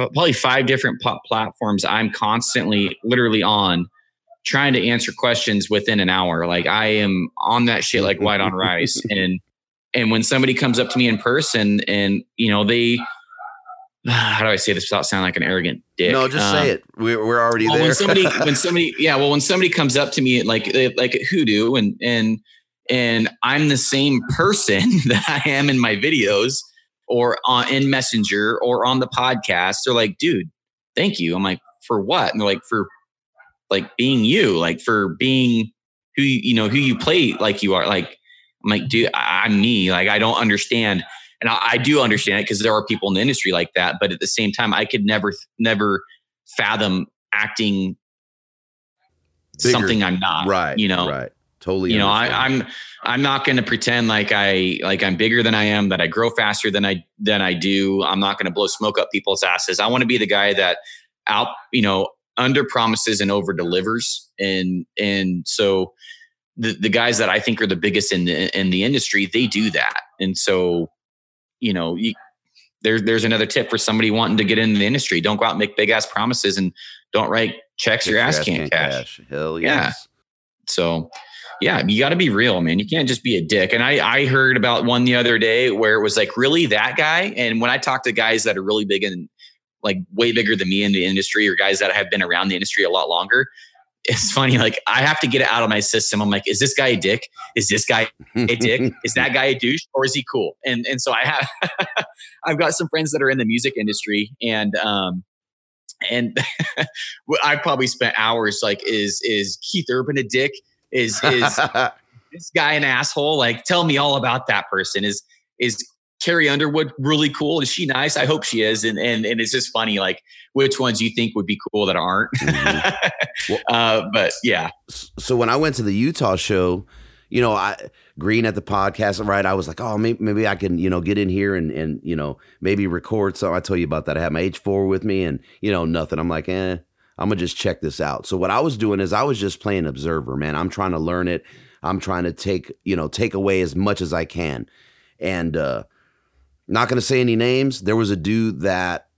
probably five different platforms I'm constantly literally on trying to answer questions within an hour. Like I am on that shit like white on rice. And and when somebody comes up to me in person and you know they how do I say this without sounding like an arrogant dick? No, just um, say it. We're, we're already well, there. When somebody, when somebody, yeah, well, when somebody comes up to me like like at Hoodoo and and and I'm the same person that I am in my videos, or on in Messenger or on the podcast. They're like, dude, thank you. I'm like, for what? And they're like, for like being you, like for being who you, you know, who you play like you are. Like, I'm like, dude, I'm me. Like, I don't understand. And I, I do understand it because there are people in the industry like that. But at the same time, I could never, never fathom acting Bigger. something I'm not. Right. You know, right. Totally. You know, I, I'm I'm not going to pretend like I like I'm bigger than I am, that I grow faster than I than I do. I'm not going to blow smoke up people's asses. I want to be the guy that out, you know, under promises and over delivers. And and so the the guys that I think are the biggest in the in the industry, they do that. And so, you know, you, there's there's another tip for somebody wanting to get into the industry. Don't go out and make big ass promises and don't write checks your ass, can't, cash. cash. Hell yes. Yeah. So yeah, you got to be real, man. You can't just be a dick. And I, I heard about one the other day where it was like, really that guy? And when I talk to guys that are really big and like way bigger than me in the industry or guys that have been around the industry a lot longer, it's funny. Like I have to get it out of my system. I'm like, is this guy a dick? Is this guy a dick? is that guy a douche or is he cool? And, and so I have, I've got some friends that are in the music industry and, um, and I probably spent hours like, is is Keith Urban a dick? Is is this guy an asshole? Like, tell me all about that person. Is is Carrie Underwood really cool? Is she nice? I hope she is. And and and it's just funny, like which ones you think would be cool that aren't. Mm-hmm. well, uh, but yeah. So when I went to the Utah show, you know, I Green at the podcast, right? I was like, oh, maybe, maybe I can, you know, get in here and and you know maybe record. So I told you about that. I had my H four with me, and you know nothing. I'm like, eh, I'm gonna just check this out. So what I was doing is I was just playing observer, man. I'm trying to learn it. I'm trying to take, you know, take away as much as I can. And uh not gonna say any names. There was a dude that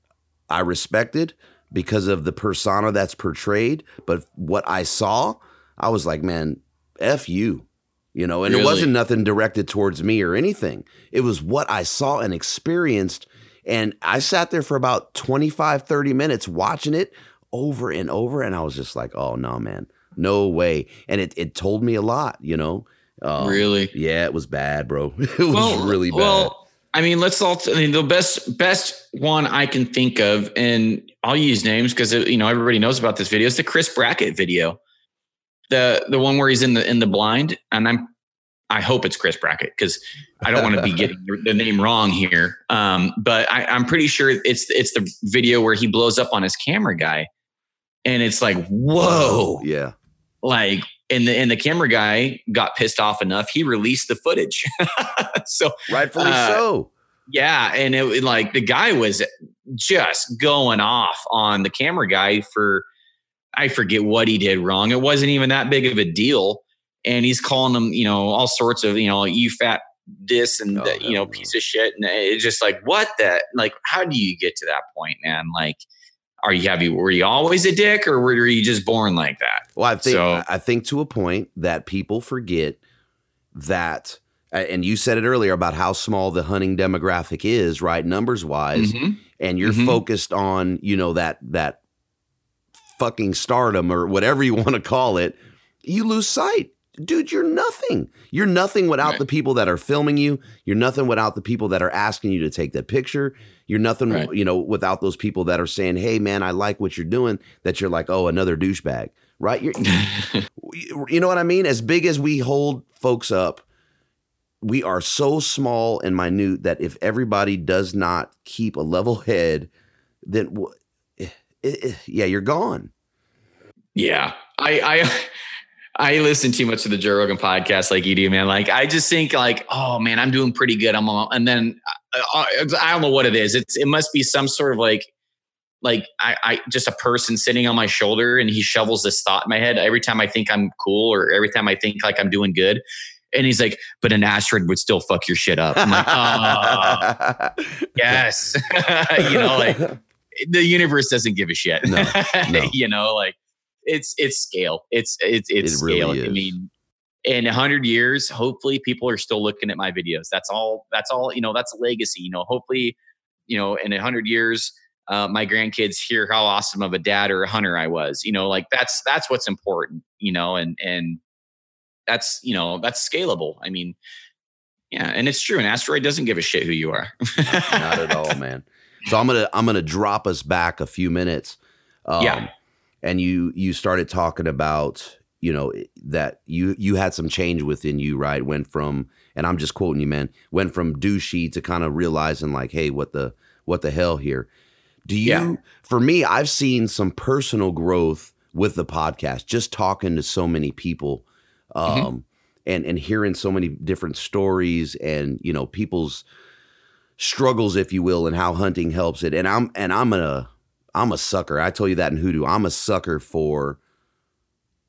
I respected because of the persona that's portrayed, but what I saw, I was like, man, F you. You know, and really? it wasn't nothing directed towards me or anything. It was what I saw and experienced. And I sat there for about 25, 30 minutes watching it, over and over. And I was just like, oh no, man, no way. And it, it told me a lot, you know? Um, really? Yeah, it was bad, bro. it was well, really bad. Well, I mean, let's all. I mean, the best best one I can think of, and I'll use names because you know everybody knows about this video. It's the Chris Brackett video, the the one where he's in the in the blind, and I'm I hope it's Chris Brackett because I don't want to be getting the name wrong here. Um, but I, am pretty sure it's it's the video where he blows up on his camera guy. And it's like, whoa, yeah. like and the and the camera guy got pissed off enough he released the footage so Rightfully Uh, so. yeah and it like the guy was just going off on the camera guy for i forget what he did wrong it wasn't even that big of a deal and he's calling him you know all sorts of you know you fat this and Oh, the, you know no. piece of shit and it's just like what the like how do you get to that point man like are you have you were you always a dick or were you just born like that Well, I think So- I think to a point that people forget that, and you said it earlier about how small the hunting demographic is, right? Numbers wise, Mhm. and you're Mhm. focused on you know that that fucking stardom or whatever you want to call it. You lose sight. Dude, you're nothing. You're nothing without Right. the people that are filming you. You're nothing without the people that are asking you to take that picture. You're nothing, Right. you know, without those people that are saying, "Hey, man, I like what you're doing." That you're like, "Oh, another douchebag," right? You're, you know what I mean? As big as we hold folks up, we are so small and minute that if everybody does not keep a level head, then wh- eh, eh, yeah, you're gone. Yeah, I I I listen too much to the Joe Rogan podcast, like you do, man. Like I just think, like, oh man, I'm doing pretty good. I'm all, and then Uh, uh, I, I, I don't know what it is. It's it must be some sort of like like I, I just a person sitting on my shoulder and he shovels this thought in my head every time I think I'm cool or every time I think like I'm doing good. And he's like, but an asteroid would still fuck your shit up. I'm like, oh, yes. you know, like the universe doesn't give a shit. No, no. you know, like it's it's scale. It's it's it's It scale. really I mean, in a hundred years, hopefully people are still looking at my videos. That's all. That's all. You know, that's a legacy. You know, hopefully, you know, in a hundred years, uh, my grandkids hear how awesome of a dad or a hunter I was. You know, like that's that's what's important. You know, and and that's you know that's scalable. I mean. Yeah, and it's true. An asteroid doesn't give a shit who you are. Not at all, man. So I'm gonna I'm gonna drop us back a few minutes. Um, Yeah. And you you started talking about you know that you you had some change within you, right? Went from and I'm just quoting you, man. Went from douchey to kind of realizing like, hey, what the what the hell here? Do you? Yeah. For me, I've seen some personal growth with the podcast, just talking to so many people. Um, Mm-hmm. and and hearing so many different stories and you know people's struggles if you will and how hunting helps it and i'm and i'm a i'm a sucker i told you that in hoodoo i'm a sucker for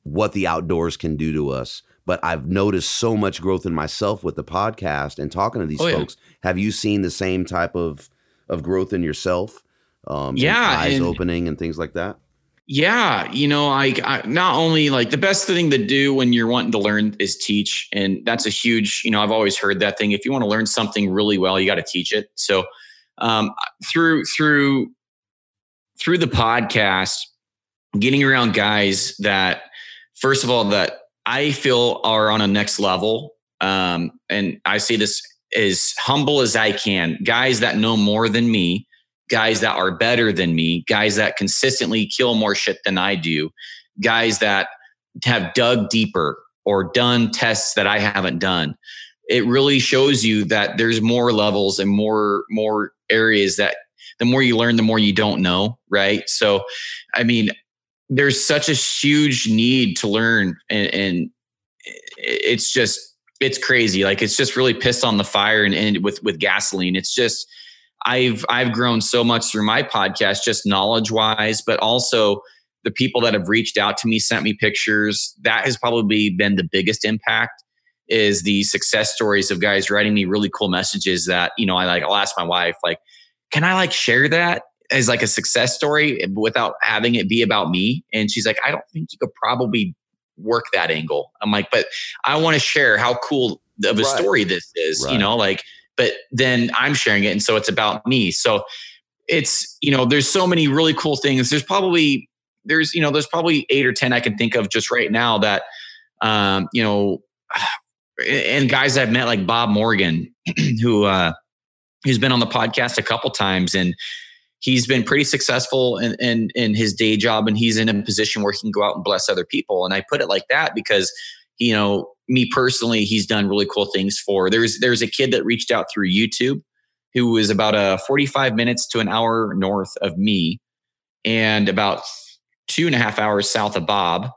what the outdoors can do to us but i've noticed so much growth in myself with the podcast and talking to these Oh, yeah. folks have you seen the same type of of growth in yourself um Yeah, eyes and- opening and things like that Yeah, you know, I, I not only like the best thing to do when you're wanting to learn is teach, and that's a huge. You know, I've always heard that thing. If you want to learn something really well, you got to teach it. So, um, through through through the podcast, getting around guys that, first of all, that I feel are on a next level, um, and I say this as humble as I can. Guys that know more than me, guys that are better than me, guys that consistently kill more shit than I do, guys that have dug deeper or done tests that I haven't done. It really shows you that there's more levels and more more areas that the more you learn, the more you don't know, right? So, I mean, there's such a huge need to learn, and, and it's just it's crazy. Like it's just really pissed on the fire, and, and with with gasoline, it's just I've I've grown so much through my podcast, just knowledge wise, but also the people that have reached out to me, sent me pictures. That has probably been the biggest impact. Is the success stories of guys writing me really cool messages that you know I like. I'll ask my wife like, can I like share that as like a success story without having it be about me? And she's like, I don't think you could probably work that angle. I'm like, but I want to share how cool of a Right. story this is. Right. You know, like but then I'm sharing it. And so it's about me. So it's, you know, there's so many really cool things. There's probably, there's, you know, there's probably eight or 10 I can think of just right now that, um, you know, and guys I've met like Bob Morgan, who, uh, who's been on the podcast a couple times and he's been pretty successful in, in, in his day job and he's in a position where he can go out and bless other people. And I put it like that because, you know, me personally, he's done really cool things for. There's there's a kid that reached out through YouTube who was about a 45 minutes to an hour north of me and about two and a half hours south of Bob.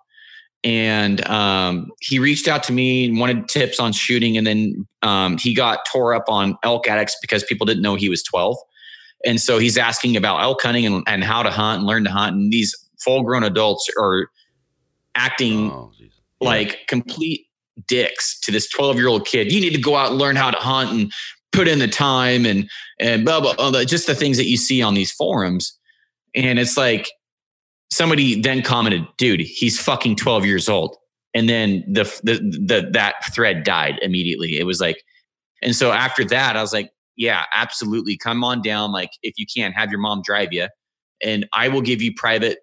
And um, he reached out to me and wanted tips on shooting. And then um, he got tore up on elk addicts because people didn't know he was 12. And so he's asking about elk hunting and, and how to hunt and learn to hunt. And these full grown adults are acting oh, like complete dicks to this 12 year old kid. You need to go out and learn how to hunt and put in the time and, and blah, blah, blah, just the things that you see on these forums. And it's like, somebody then commented, dude, he's fucking 12 years old. And then the, the, the, that thread died immediately. It was like, and so after that, I was like, yeah, absolutely. Come on down. Like, if you can, have your mom drive you, and I will give you private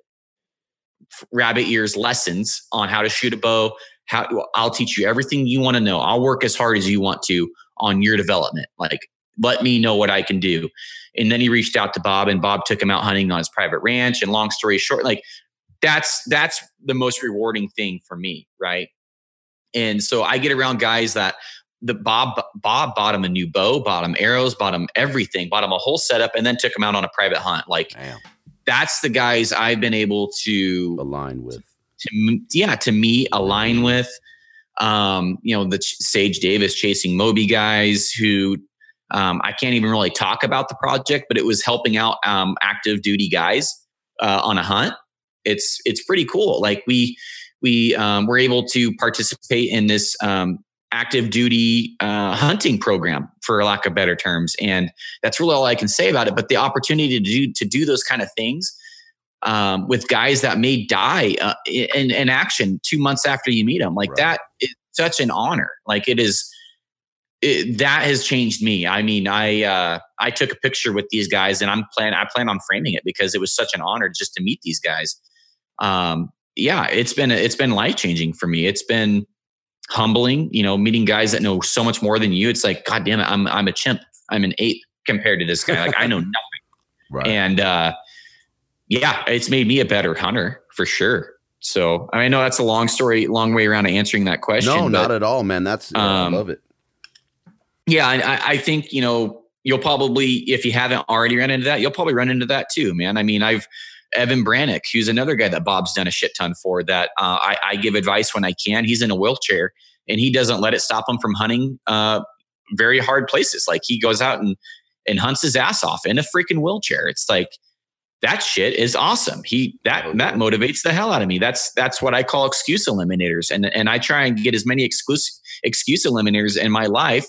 rabbit ears lessons on how to shoot a bow. How I'll teach you everything you want to know. I'll work as hard as you want to on your development. Like, let me know what I can do. And then he reached out to Bob and Bob took him out hunting on his private ranch. And long story short, like that's that's the most rewarding thing for me, right? And so I get around guys that the Bob Bob bought him a new bow, bought him arrows, bought him everything, bought him a whole setup, and then took him out on a private hunt. Like Damn. that's the guys I've been able to align with. To, yeah, to me, align with. Um, you know, the Sage Davis chasing Moby guys who um, I can't even really talk about the project, but it was helping out um, active duty guys uh, on a hunt. It's it's pretty cool. Like we we um, were able to participate in this um, active duty uh, hunting program, for lack of better terms, and that's really all I can say about it. But the opportunity to do to do those kind of things um, with guys that may die uh, in, in action two months after you meet them, like right. that is such an honor. Like it is it, that has changed me. I mean, I uh, I took a picture with these guys, and I'm plan I plan on framing it because it was such an honor just to meet these guys. Um, yeah, it's been it's been life changing for me. It's been humbling, you know, meeting guys that know so much more than you. It's like, God damn it, I'm I'm a chimp. I'm an ape compared to this guy. Like I know nothing. Right. And uh, yeah, it's made me a better hunter for sure. So I, mean, I know that's a long story, long way around answering that question. No, but, not at all, man. That's um, I love it yeah, I, I think you know you'll probably if you haven't already run into that, you'll probably run into that too, man. I mean, I've Evan Brannick, who's another guy that Bob's done a shit ton for. That uh, I, I, give advice when I can. He's in a wheelchair and he doesn't let it stop him from hunting uh, very hard places. Like he goes out and and hunts his ass off in a freaking wheelchair. It's like that shit is awesome. He that that motivates the hell out of me. That's that's what I call excuse eliminators, and and I try and get as many excuse excuse eliminators in my life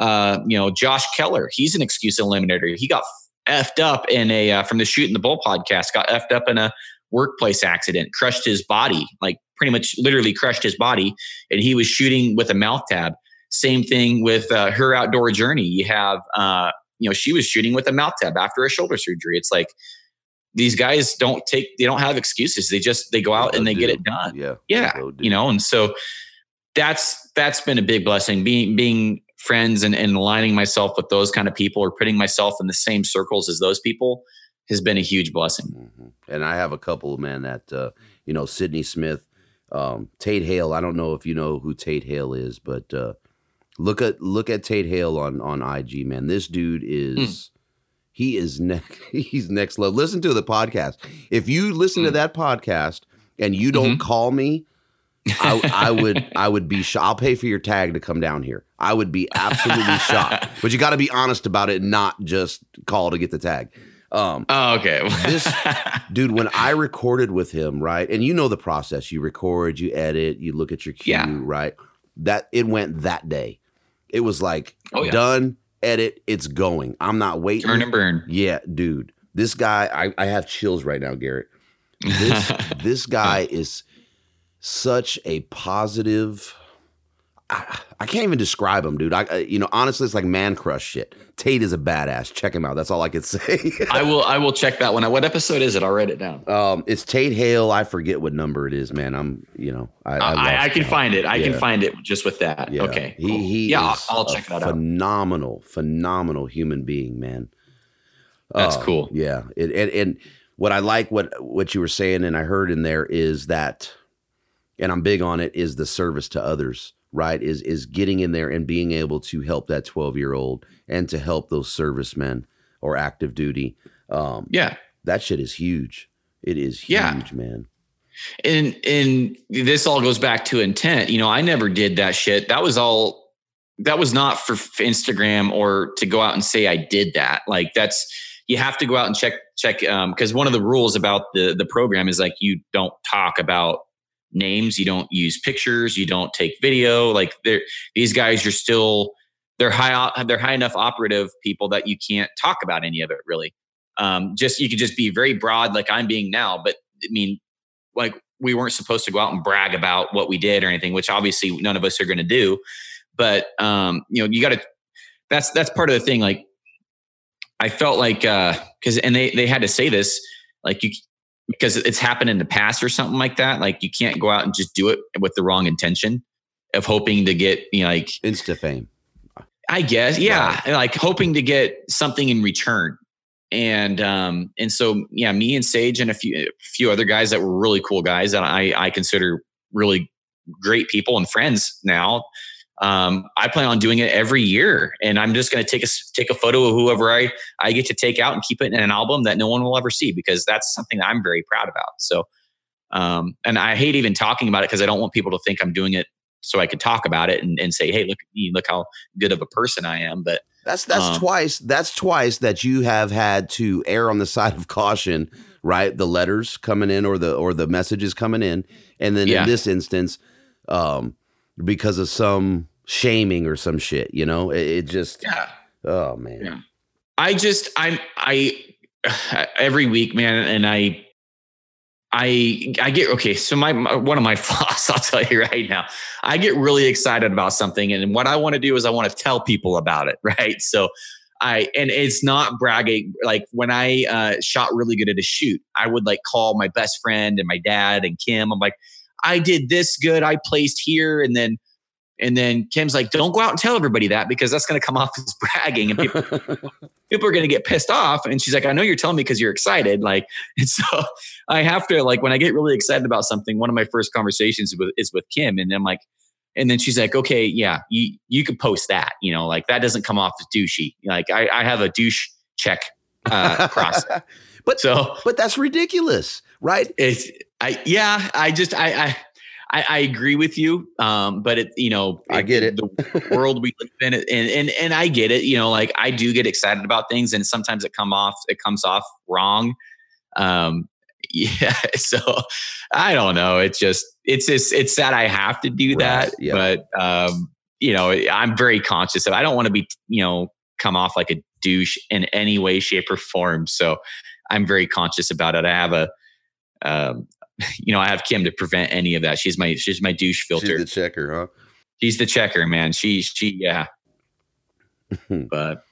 uh, you know, Josh Keller, he's an excuse eliminator. He got effed up in a uh, from the Shootin' the Bull podcast, got effed up in a workplace accident, crushed his body, like pretty much literally crushed his body, and he was shooting with a mouth tab. Same thing with uh, her outdoor journey. You have, uh, you know, she was shooting with a mouth tab after a shoulder surgery. It's like these guys don't take, they don't have excuses. They just they go out and they do. get it done. Yeah, yeah, you know, and so that's that's been a big blessing. Being being friends and, and aligning myself with those kind of people or putting myself in the same circles as those people has been a huge blessing. Mm-hmm. And I have a couple, man, that, uh, you know, Sydney Smith, um, Tate Hale. I don't know if you know who Tate Hale is, but uh, look at look at Tate Hale on on IG, man. This dude is mm. he is next he's next level. Listen to the podcast. If you listen mm. to hmm. that podcast and you don't mm-hmm. call me, I, I, would I would be shocked. I'll pay for your tag to come down here. I would be absolutely shocked. But you got to be honest about it, not just call to get the tag. Um, oh, okay. this dude, when I recorded with him, right, and you know the process. You record, you edit, you look at your cue, yeah. right. That it went that day. It was like oh, yeah. done, edit, it's going. I'm not waiting. Turn and burn. Yeah, dude. This guy, I, I have chills right now, Garrett. This this guy is such a positive. I, I, can't even describe him, dude. I, you know, honestly, it's like man crush shit. Tate is a badass. Check him out. That's all I could say. I will. I will check that one. Out. What episode is it? I'll write it down. Um, it's Tate Hale. I forget what number it is, man. I'm, you know, I, I, I, can find it. I yeah. can find it just with that. Yeah. Okay. He, he yeah. I'll, check that out. Phenomenal, phenomenal human being, man. That's uh, cool. Yeah. It, and and what I like what what you were saying, and I heard in there is that and I'm big on it, is the service to others, right? Is is getting in there and being able to help that 12 year old and to help those servicemen or active duty. Um, yeah, that shit is huge. It is huge, yeah. man. And and this all goes back to intent. You know, I never did that shit. That was all that was not for Instagram or to go out and say I did that. Like that's you have to go out and check check um because one of the rules about the the program is like you don't talk about names, you don't use pictures, you don't take video. Like these guys you're still they're high they're high enough operative people that you can't talk about any of it really. Um, just you could just be very broad like I'm being now, but I mean like we weren't supposed to go out and brag about what we did or anything, which obviously none of us are going to do. But um, you know, you got to. That's that's part of the thing. Like, I felt like uh because and they they had to say this like you because it's happened in the past or something like that. Like you can't go out and just do it with the wrong intention of hoping to get you know like insta fame. I guess, yeah, right. like hoping to get something in return and um and so yeah me and sage and a few a few other guys that were really cool guys that i i consider really great people and friends now um i plan on doing it every year and i'm just going to take a take a photo of whoever i i get to take out and keep it in an album that no one will ever see because that's something that i'm very proud about so um and i hate even talking about it because i don't want people to think i'm doing it so i could talk about it and, and say hey look at me look how good of a person i am but that's that's um, twice. That's twice that you have had to err on the side of caution, right? The letters coming in or the or the messages coming in, and then yeah. in this instance, um, because of some shaming or some shit, you know, it, it just. Yeah. Oh man. Yeah. I just I'm I every week, man, and I I I get okay. So my, my, one of my flaws, I'll tell you right now, I get really excited about something, and what I want to do is I want to tell people about it, right? So I and it's not bragging. Like when I uh, shot really good at a shoot, I would like call my best friend and my dad and Kim. I'm like, I did this good. I placed here, and then and then Kim's like, don't go out and tell everybody that because that's going to come off as bragging and people, people are going to get pissed off. And she's like, I know you're telling me because you're excited. Like, and so I have to, like, when I get really excited about something, one of my first conversations with, is with Kim. And I'm like, and then she's like, okay, yeah, you, you could post that, you know, like that doesn't come off as douchey. Like I, I have a douche check uh, process. but so, but that's ridiculous, right? It's, I, yeah, I just, I, I, I, I agree with you. Um, but it, you know, I get it. The world we live in, and, and and I get it. You know, like I do get excited about things, and sometimes it come off, it comes off wrong. Um, yeah. So I don't know. It's just, it's just, it's that I have to do that. Right, But um, you know, I'm very conscious of. I don't want to be, you know, come off like a douche in any way, shape, or form. So I'm very conscious about it. I have a um, you know, I have Kim to prevent any of that. She's my she's my douche filter. She's the checker, huh? She's the checker, man. She she yeah. but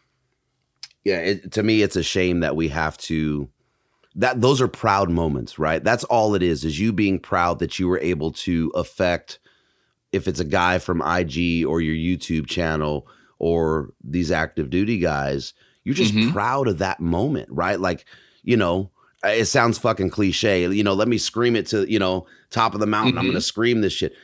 yeah, it, to me, it's a shame that we have to. That those are proud moments, right? That's all it is. Is you being proud that you were able to affect. If it's a guy from IG or your YouTube channel or these active duty guys, you're just mm-hmm. proud of that moment, right? Like, you know, it sounds fucking cliche. You know, let me scream it to, you know, top of the mountain. Mm-hmm. I'm going to scream this shit.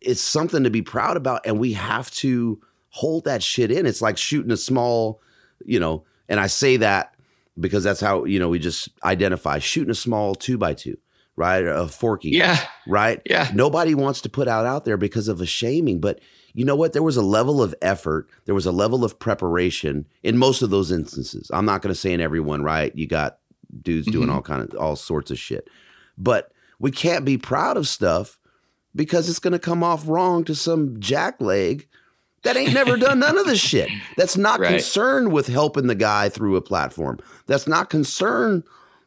It's something to be proud about. And we have to hold that shit in. It's like shooting a small, you know, and I say that because that's how, you know, we just identify shooting a small two by two, right? A forky. Yeah. Right. Yeah. Nobody wants to put out out there because of a shaming. But you know what? There was a level of effort. There was a level of preparation in most of those instances. I'm not going to say in everyone, right? You got dudes mm-hmm. doing all kind of all sorts of shit. But we can't be proud of stuff because it's going to come off wrong to some jackleg that ain't never done none of this shit. That's not right. concerned with helping the guy through a platform. That's not concerned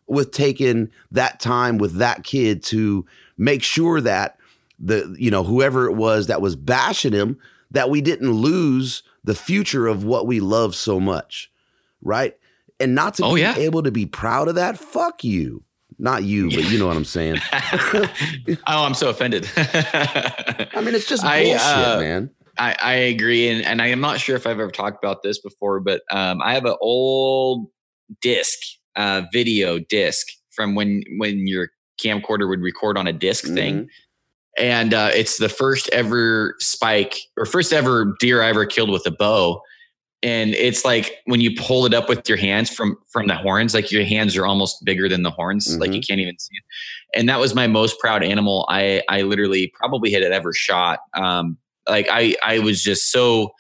with taking that time with that kid to make sure that the you know whoever it was that was bashing him that we didn't lose the future of what we love so much. Right? And not to oh, be yeah. able to be proud of that, fuck you. Not you, but you know what I'm saying. oh, I'm so offended. I mean, it's just bullshit, I, uh, man. I, I, agree, and and I am not sure if I've ever talked about this before, but um, I have an old disc, uh, video disc from when when your camcorder would record on a disk mm-hmm. thing, and uh, it's the first ever spike or first ever deer I ever killed with a bow and it's like when you pull it up with your hands from from the horns like your hands are almost bigger than the horns mm-hmm. like you can't even see it. And that was my most proud animal. I i literally probably had it ever shot. Um like i i was just so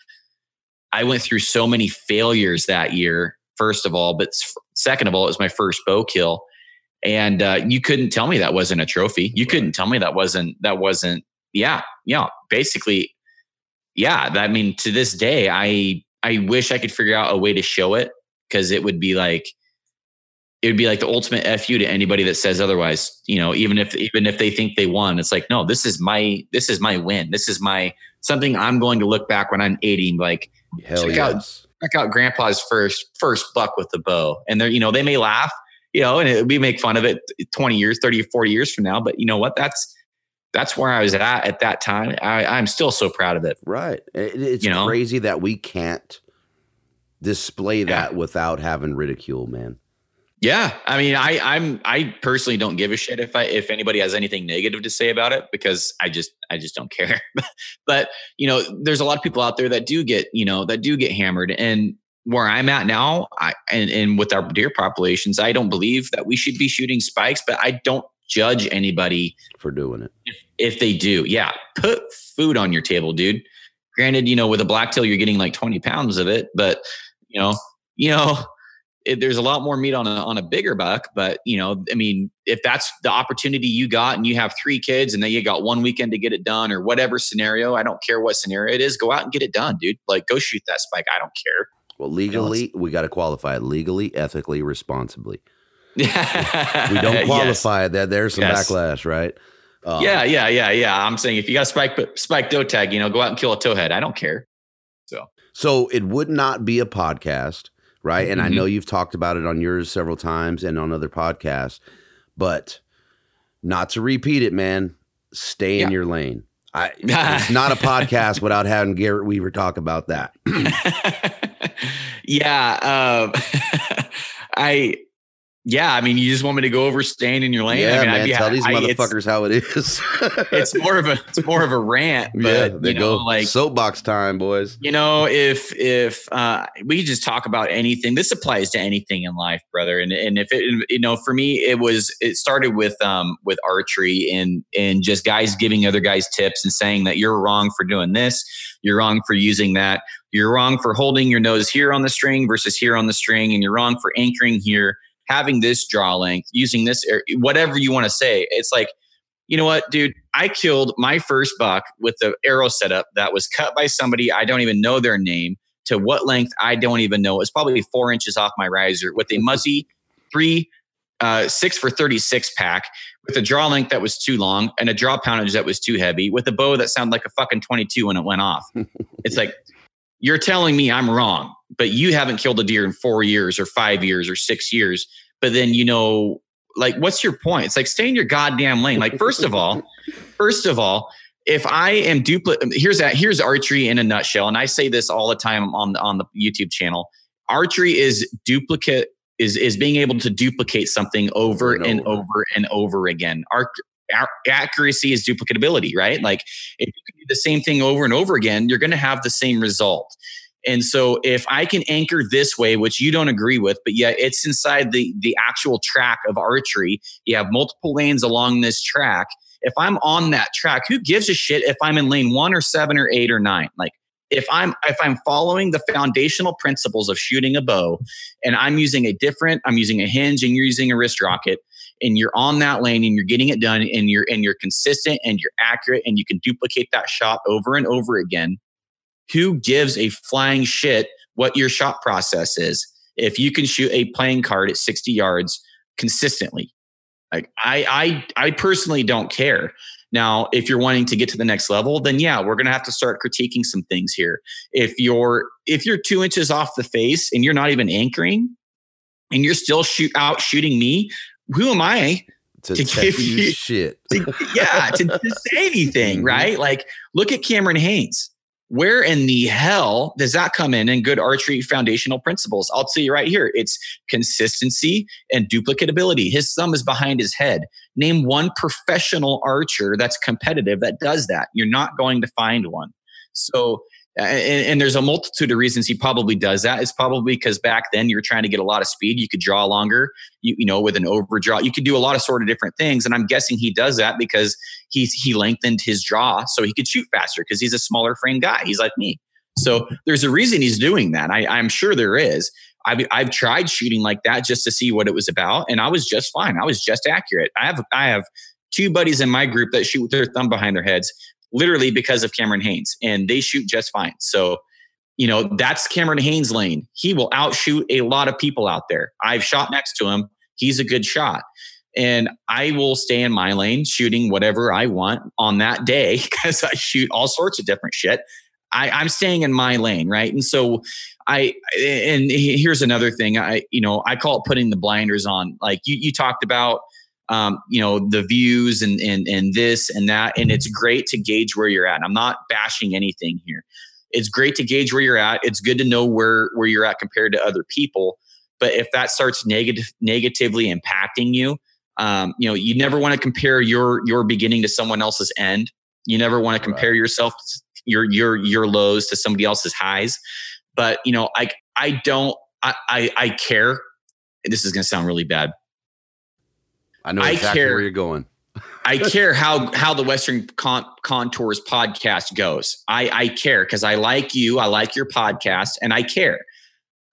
i went through so many failures that year first of all but second of all it was my first bow kill. And uh, you couldn't tell me that wasn't a trophy. You couldn't tell me that wasn't that wasn't yeah yeah basically yeah i mean to this day i I wish I could figure out a way to show it because it would be like it would be like the ultimate fu to anybody that says otherwise. You know, even if even if they think they won, it's like no, this is my this is my win. This is my something I'm going to look back when I'm 80 like Hell check yes. out check out grandpa's first first buck with the bow. And they're, you know, they may laugh, you know, and it, we make fun of it 20 years, 30, 40 years from now. But you know what? That's that's where I was at at that time. I, I'm still so proud of it. Right. It, it's you know? crazy that we can't display that yeah. without having ridicule, man. Yeah, I mean, I I'm I personally don't give a shit if I if anybody has anything negative to say about it because I just I just don't care. but you know, there's a lot of people out there that do get you know that do get hammered, and where I'm at now, I and, and with our deer populations, I don't believe that we should be shooting spikes, but I don't judge anybody for doing it if, if they do. Yeah, put food on your table, dude. Granted, you know, with a blacktail, you're getting like 20 pounds of it, but you know, you know, it, there's a lot more meat on a on a bigger buck. But you know, I mean, if that's the opportunity you got, and you have three kids, and then you got one weekend to get it done, or whatever scenario, I don't care what scenario it is, go out and get it done, dude. Like, go shoot that spike. I don't care. Well, legally, you know, we got to qualify it legally, ethically, responsibly we don't qualify yes. that. There's some yes. backlash, right? Um, yeah, yeah, yeah, yeah. I'm saying if you got spike spike doe tag, you know, go out and kill a towhead. I don't care. So, so it would not be a podcast, right? And mm-hmm. I know you've talked about it on yours several times and on other podcasts, but not to repeat it, man. Stay yeah. in your lane. I, it's not a podcast without having Garrett Weaver talk about that. yeah, um, I yeah, I mean, you just want me to go over staying in your lane. Yeah, I mean, man, tell these I, motherfuckers how it is. it's more of a it's more of a rant. But, yeah, they you know, go like soapbox time, boys. You know, if if uh, we just talk about anything, this applies to anything in life, brother. And and if it you know, for me, it was it started with um with archery and and just guys giving other guys tips and saying that you're wrong for doing this, you're wrong for using that, you're wrong for holding your nose here on the string versus here on the string, and you're wrong for anchoring here having this draw length, using this, whatever you want to say. It's like, you know what, dude? I killed my first buck with the arrow setup that was cut by somebody I don't even know their name to what length I don't even know. It's probably four inches off my riser with a Muzzy three, uh, six for 36 pack with a draw length that was too long and a draw poundage that was too heavy with a bow that sounded like a fucking 22 when it went off. it's like, you're telling me I'm wrong, but you haven't killed a deer in four years or five years or six years. But then, you know, like, what's your point? It's like, stay in your goddamn lane. Like, first of all, first of all, if I am duplicate, here's that, here's archery in a nutshell. And I say this all the time on the, on the YouTube channel. Archery is duplicate, is, is being able to duplicate something over and, and over. over and over again. Ar- accuracy is duplicatability, right? Mm-hmm. Like if you can do the same thing over and over again, you're going to have the same result. And so if I can anchor this way, which you don't agree with, but yet it's inside the the actual track of archery, you have multiple lanes along this track. If I'm on that track, who gives a shit if I'm in lane 1 or 7 or 8 or 9? Like if I'm if I'm following the foundational principles of shooting a bow and I'm using a different, I'm using a hinge and you're using a wrist rocket, and you're on that lane and you're getting it done and you're and you're consistent and you're accurate and you can duplicate that shot over and over again who gives a flying shit what your shot process is if you can shoot a playing card at 60 yards consistently like i i i personally don't care now if you're wanting to get to the next level then yeah we're going to have to start critiquing some things here if you're if you're two inches off the face and you're not even anchoring and you're still shoot out shooting me who am I to, to give you shit? To, yeah, to, to, say anything, mm-hmm. right? Like, look at Cameron Hanes. Where in the hell does that come in in good archery foundational principles? I'll tell you right here. It's consistency and duplicatability. His thumb is behind his head. Name one professional archer that's competitive that does that. You're not going to find one. So and, and, there's a multitude of reasons he probably does that. It's probably because back then you're trying to get a lot of speed. You could draw longer, you, you know, with an overdraw. You could do a lot of sort of different things. And I'm guessing he does that because he's he lengthened his draw so he could shoot faster because he's a smaller frame guy. He's like me. So there's a reason he's doing that. I, I'm sure there is. I've, I've tried shooting like that just to see what it was about, and I was just fine. I was just accurate. I have I have two buddies in my group that shoot with their thumb behind their heads literally because of Cameron Hanes, and they shoot just fine. So, you know, that's Cameron Hanes' lane. He will outshoot a lot of people out there. I've shot next to him. He's a good shot. And I will stay in my lane shooting whatever I want on that day because I shoot all sorts of different shit. I, I'm staying in my lane, right? And so I and here's another thing. I you know I call it putting the blinders on. Like you you talked about um, you know the views and and and this and that. And it's great to gauge where you're at. I'm not bashing anything here. It's great to gauge where you're at. It's good to know where where you're at compared to other people. But if that starts negative negatively impacting you um, you know you never want to compare your your beginning to someone else's end. You never want to compare right. yourself your your your lows to somebody else's highs. But you know i i don't i i, I care. This is going to sound really bad I know exactly I care, where you're going. I care how how the Western Con- Contours podcast goes. I I care because I like you. I like your podcast, and I care.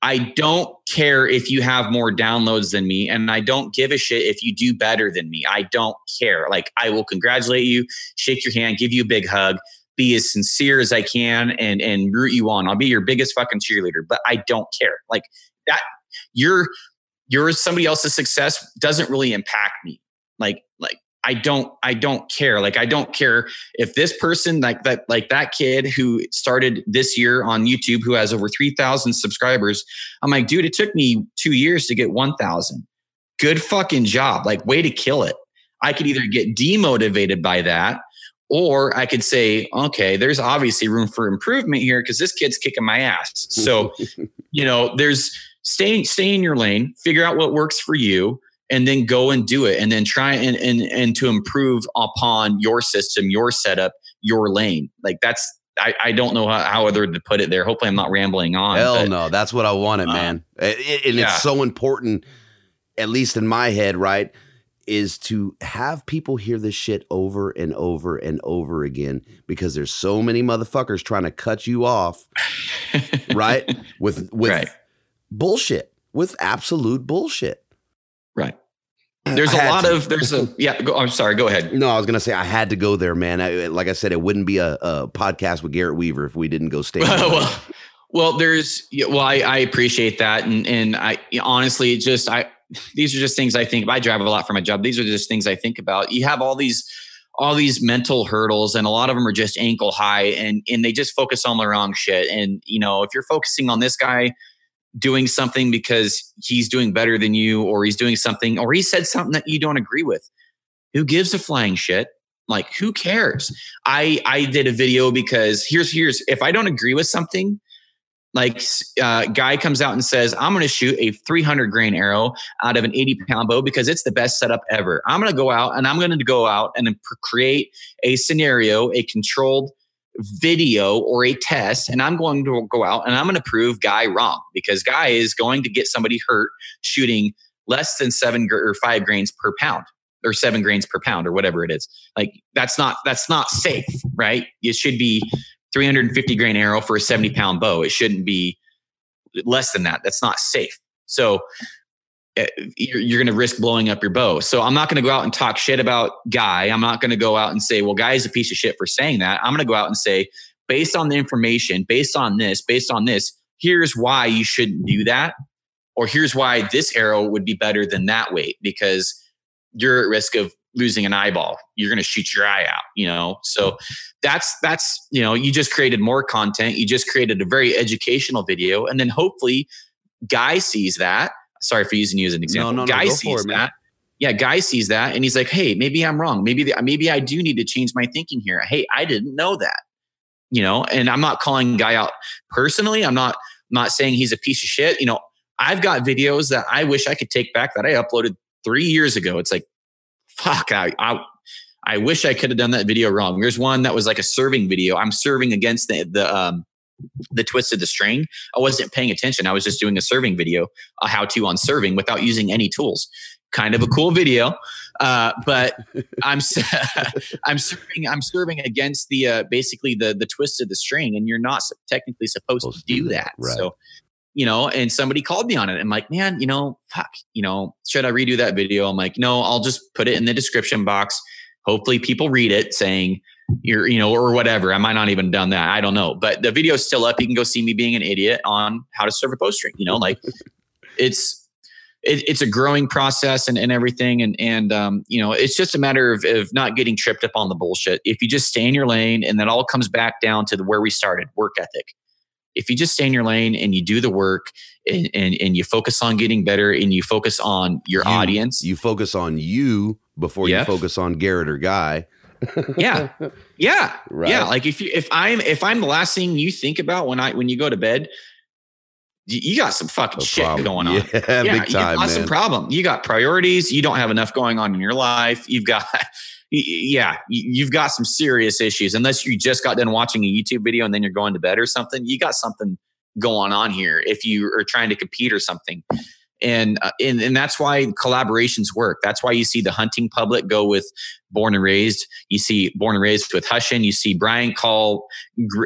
I don't care if you have more downloads than me, and I don't give a shit if you do better than me. I don't care. Like I will congratulate you, shake your hand, give you a big hug, be as sincere as I can, and and root you on. I'll be your biggest fucking cheerleader, but I don't care. Like that, you're your somebody else's success doesn't really impact me. Like like I don't I don't care. Like I don't care if this person like that like that kid who started this year on YouTube who has over 3000 subscribers. I'm like, dude, it took me 2 years to get 1000. Good fucking job. Like way to kill it. I could either get demotivated by that or I could say, okay, there's obviously room for improvement here because this kid's kicking my ass. So, you know, there's stay stay in your lane, figure out what works for you, and then go and do it, and then try and and and to improve upon your system, your setup, your lane. Like that's I, I don't know how, how other to put it there. Hopefully, I'm not rambling on. Hell but, no, that's what I wanted, uh, man. It, and yeah. it's so important, at least in my head, right? Is to have people hear this shit over and over and over again because there's so many motherfuckers trying to cut you off, right? With with right bullshit with absolute bullshit. Right. Uh, there's a lot to. of there's a yeah. Go, I'm sorry. Go ahead. No, I was gonna say I had to go there, man. I, like I said, it wouldn't be a, a, podcast with Garrett Weaver if we didn't go stay. well, well, there's well, I, I appreciate that, and and I honestly just I these are just things I think. I drive a lot for my job. These are just things I think about. You have all these all these mental hurdles and a lot of them are just ankle high and and they just focus on the wrong shit and you know if you're focusing on this guy doing something because he's doing better than you or he's doing something or he said something that you don't agree with. Who gives a flying shit? Like who cares? I i did a video because here's here's if i don't agree with something like uh, guy comes out and says i'm going to shoot a 300 grain arrow out of an 80 pound bow because it's the best setup ever. I'm going to go out and i'm going to go out and create a scenario a controlled video or a test and I'm going to go out and I'm going to prove Guy wrong because Guy is going to get somebody hurt shooting less than seven or five grains per pound or seven grains per pound or whatever it is. Like that's not that's not safe, right? It should be 350 grain arrow for a 70 pound bow. It shouldn't be less than that. That's not safe. So Eh, you're, you're going to risk blowing up your bow. So I'm not going to go out and talk shit about Guy. I'm not going to go out and say, well, Guy is a piece of shit for saying that. I'm going to go out and say, based on the information, based on this, based on this, here's why you shouldn't do that. Or here's why this arrow would be better than that weight because you're at risk of losing an eyeball. You're going to shoot your eye out, you know? So that's, that's, you know, you just created more content. You just created a very educational video. And then hopefully, Guy sees that sorry for using you as an example. No, no, Guy no, sees it, that. Yeah, Guy sees that and he's like, "Hey, maybe I'm wrong. Maybe the, maybe I do need to change my thinking here. Hey, I didn't know that." You know, and I'm not calling Guy out personally. I'm not not saying he's a piece of shit. You know, I've got videos that I wish I could take back that I uploaded three years ago. It's like, fuck, I, I I wish I could have done that video wrong. There's one that was like a serving video. I'm serving against the the um the twist of the string, I wasn't paying attention. I was just doing a serving video, a how to on serving without using any tools. Kind of a cool video, uh, but I'm I'm serving I'm serving against the uh, basically the the twist of the string, and you're not technically supposed, supposed to do that. Right. So you know, and somebody called me on it. I'm like, man, you know, fuck, you know, should I redo that video? I'm like, no, I'll just put it in the description box. Hopefully people read it saying you're, you know, or whatever. I might not even done that. I don't know. But the video is still up. You can go see me being an idiot on how to serve a bowstring. You know, like it's it, it's a growing process and, and everything. And and um, you know, it's just a matter of, of not getting tripped up on the bullshit. If you just stay in your lane and that all comes back down to the where we started, work ethic if you just stay in your lane and you do the work and, and, and you focus on getting better and you focus on your you, audience, you focus on you before you focus on Garrett or Guy. yeah, yeah, right. yeah. Like if you if I'm if I'm the last thing you think about when I when you go to bed, you got some fucking no shit problem. going on. Yeah, yeah big time, you got some problem. You got priorities. You don't have enough going on in your life. You've got yeah, you've got some serious issues. Unless you just got done watching a YouTube video and then you're going to bed or something, you got something going on here. If you are trying to compete or something, and uh, and and that's why collaborations work. That's why you see the hunting public go with Born and Raised. You see Born and Raised with Hushin. You see Brian Call,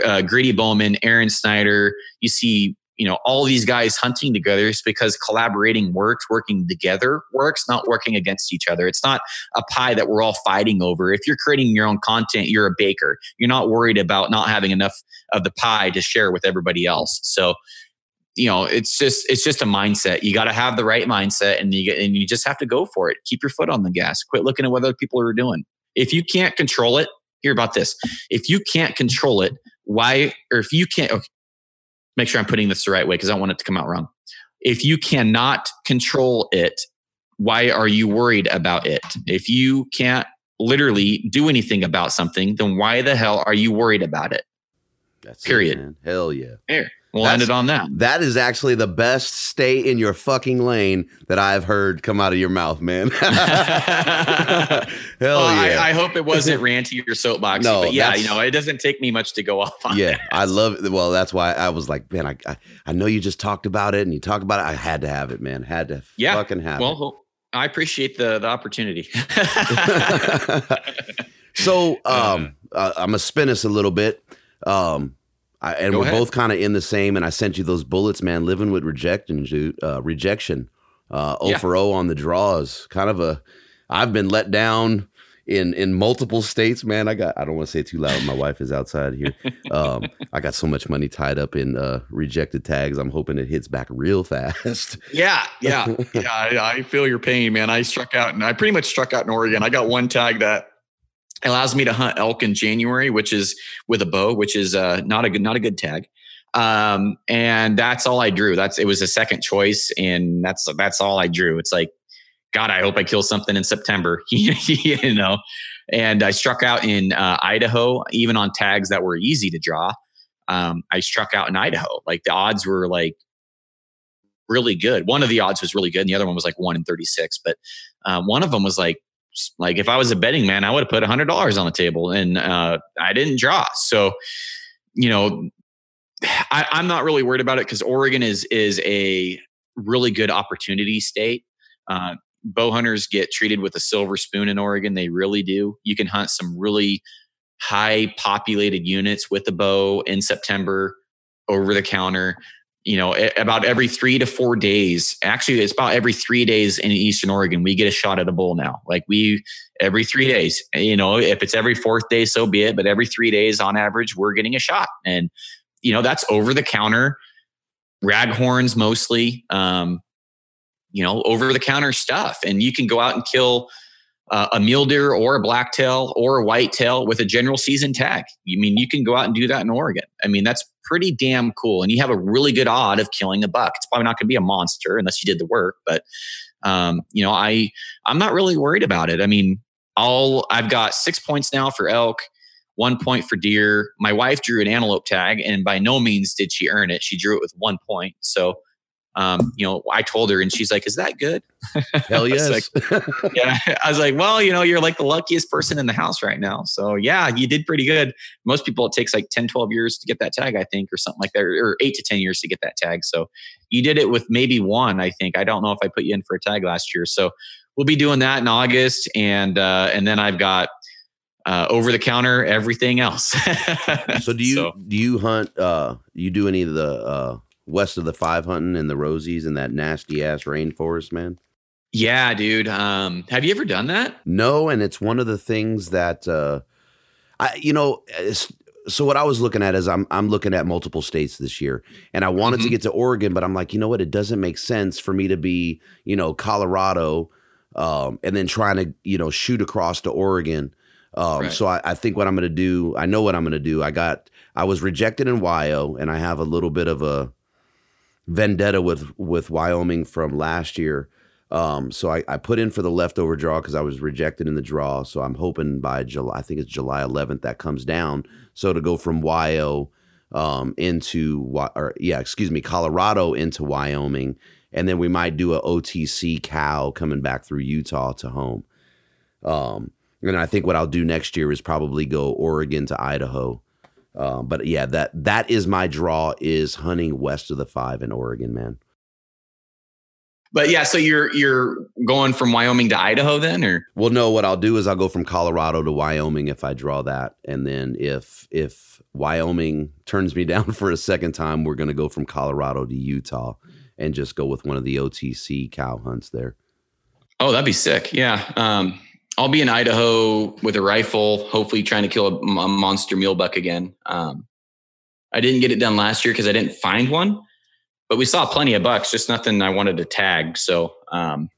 uh, Gritty Bowmen, Aron Snyder. You see you know all these guys hunting together is because collaborating works working together works not working against each other it's not a pie that we're all fighting over if you're creating your own content you're a baker you're not worried about not having enough of the pie to share with everybody else so you know it's just it's just a mindset you got to have the right mindset and you get and you just have to go for it keep your foot on the gas quit looking at what other people are doing if you can't control it hear about this if you can't control it why or if you can't okay, make sure I'm putting this the right way because I don't want it to come out wrong. If you cannot control it, why are you worried about it? If you can't literally do anything about something, then why the hell are you worried about it? That's Period. It, Hell yeah. There. We'll That's, end it on that. That is actually the best stay in your fucking lane that I've heard come out of your mouth, man. Hell well, yeah. I, I, hope it wasn't ranty or soapbox. No, but yeah, you know, it doesn't take me much to go off on. Yeah, that. I love it. Well, that's why I was like, man, I, I, I know you just talked about it and you talked about it. I had to have it, man. Had to yeah. fucking have well, it. Well, I appreciate the the opportunity. so, um, uh, I'm gonna spin us a little bit. Um, I, and Go we're ahead. both kind of in the same. And I sent you those bullets, man. Living with rejection, dude. Uh, rejection. Uh, o yeah. for O on the draws. Kind of a. I've been let down in in multiple states, man. I got. I don't want to say too loud. My wife is outside here. Um, I got so much money tied up in uh, rejected tags. I'm hoping it hits back real fast. Yeah, yeah, yeah. I, I feel your pain, man. I struck out, and I pretty much struck out in Oregon. I got one tag that allows me to hunt elk in January, which is with a bow, which is uh, not a good not a good tag. Um, and that's all I drew. That's it was a second choice, and that's that's all I drew. It's like, God, I hope I kill something in September, you know. And I struck out in uh, Idaho, even on tags that were easy to draw. Um, I struck out in Idaho. Like the odds were like really good. One of the odds was really good, and the other one was like one in thirty six. But um, one of them was like like if I was a betting man, I would have put hundred dollars on the table, and uh, I didn't draw. So, you know, I, I'm not really worried about it because Oregon is is a really good opportunity state. Uh, bow hunters get treated with a silver spoon in Oregon. They really do. You can hunt some really high populated units with a bow in September over the counter you know, about every three to four days. Actually, it's about every three days in Eastern Oregon, we get a shot at a bull now. Like we, every three days, you know, if it's every fourth day, so be it. But every three days on average, we're getting a shot. And, you know, that's over the counter, raghorns mostly, um, you know, over the counter stuff. And you can go out and kill uh, a mule deer or a blacktail or a whitetail with a general season tag. You mean you can go out and do that in Oregon? I mean that's pretty damn cool, and you have a really good odd of killing a buck. It's probably not going to be a monster unless you did the work, but um, you know I I'm not really worried about it. I mean, all I've got six points now for elk. One point for deer. My wife drew an antelope tag, and by no means did she earn it. She drew it with one point. So um, you know, I told her and she's like, is that good? Hell yes. like, yeah. I was like, well, you know, you're like the luckiest person in the house right now. So yeah, you did pretty good. Most people, it takes like 10, 12 years to get that tag, I think, or something like that, or eight to 10 years to get that tag. So you did it with maybe one, I think. I don't know if I put you in for a tag last year. So we'll be doing that in August. And, uh, and then I've got, uh, over the counter everything else. so do you so. do you hunt uh you do any of the uh west of the five hunting and the rosies and that nasty ass rainforest, man? Yeah, dude. Um, have you ever done that? No, and it's one of the things that uh, I, you know, so what I was looking at is I'm I'm looking at multiple states this year, and I wanted mm-hmm. to get to Oregon, but I'm like, you know what? It doesn't make sense for me to be, you know, Colorado, um, and then trying to, you know, shoot across to Oregon. Um, right. So I, I, think what I'm going to do, I know what I'm going to do. I got, I was rejected in WYO, and I have a little bit of a vendetta with with Wyoming from last year. Um, so I, I put in for the leftover draw because I was rejected in the draw. So I'm hoping by July, I think it's July 11th that comes down. So to go from WYO um, into or yeah, excuse me, Colorado into Wyoming, and then we might do a OTC cow coming back through Utah to home. Um, and I think what I'll do next year is probably go Oregon to Idaho uh, but yeah, that that is my draw is hunting west of the five in Oregon, man. But yeah, so you're you're going from Wyoming to Idaho then, or well, no. What I'll do is I'll go from Colorado to Wyoming if I draw that, and then if if Wyoming turns me down for a second time, we're going to go from Colorado to Utah and just go with one of the OTC cow hunts there. Oh, that'd be sick. Yeah. Um, I'll be in Idaho with a rifle, hopefully trying to kill a, a monster mule buck again. Um, I didn't get it done last year because I didn't find one, but we saw plenty of bucks, just nothing I wanted to tag. So, um,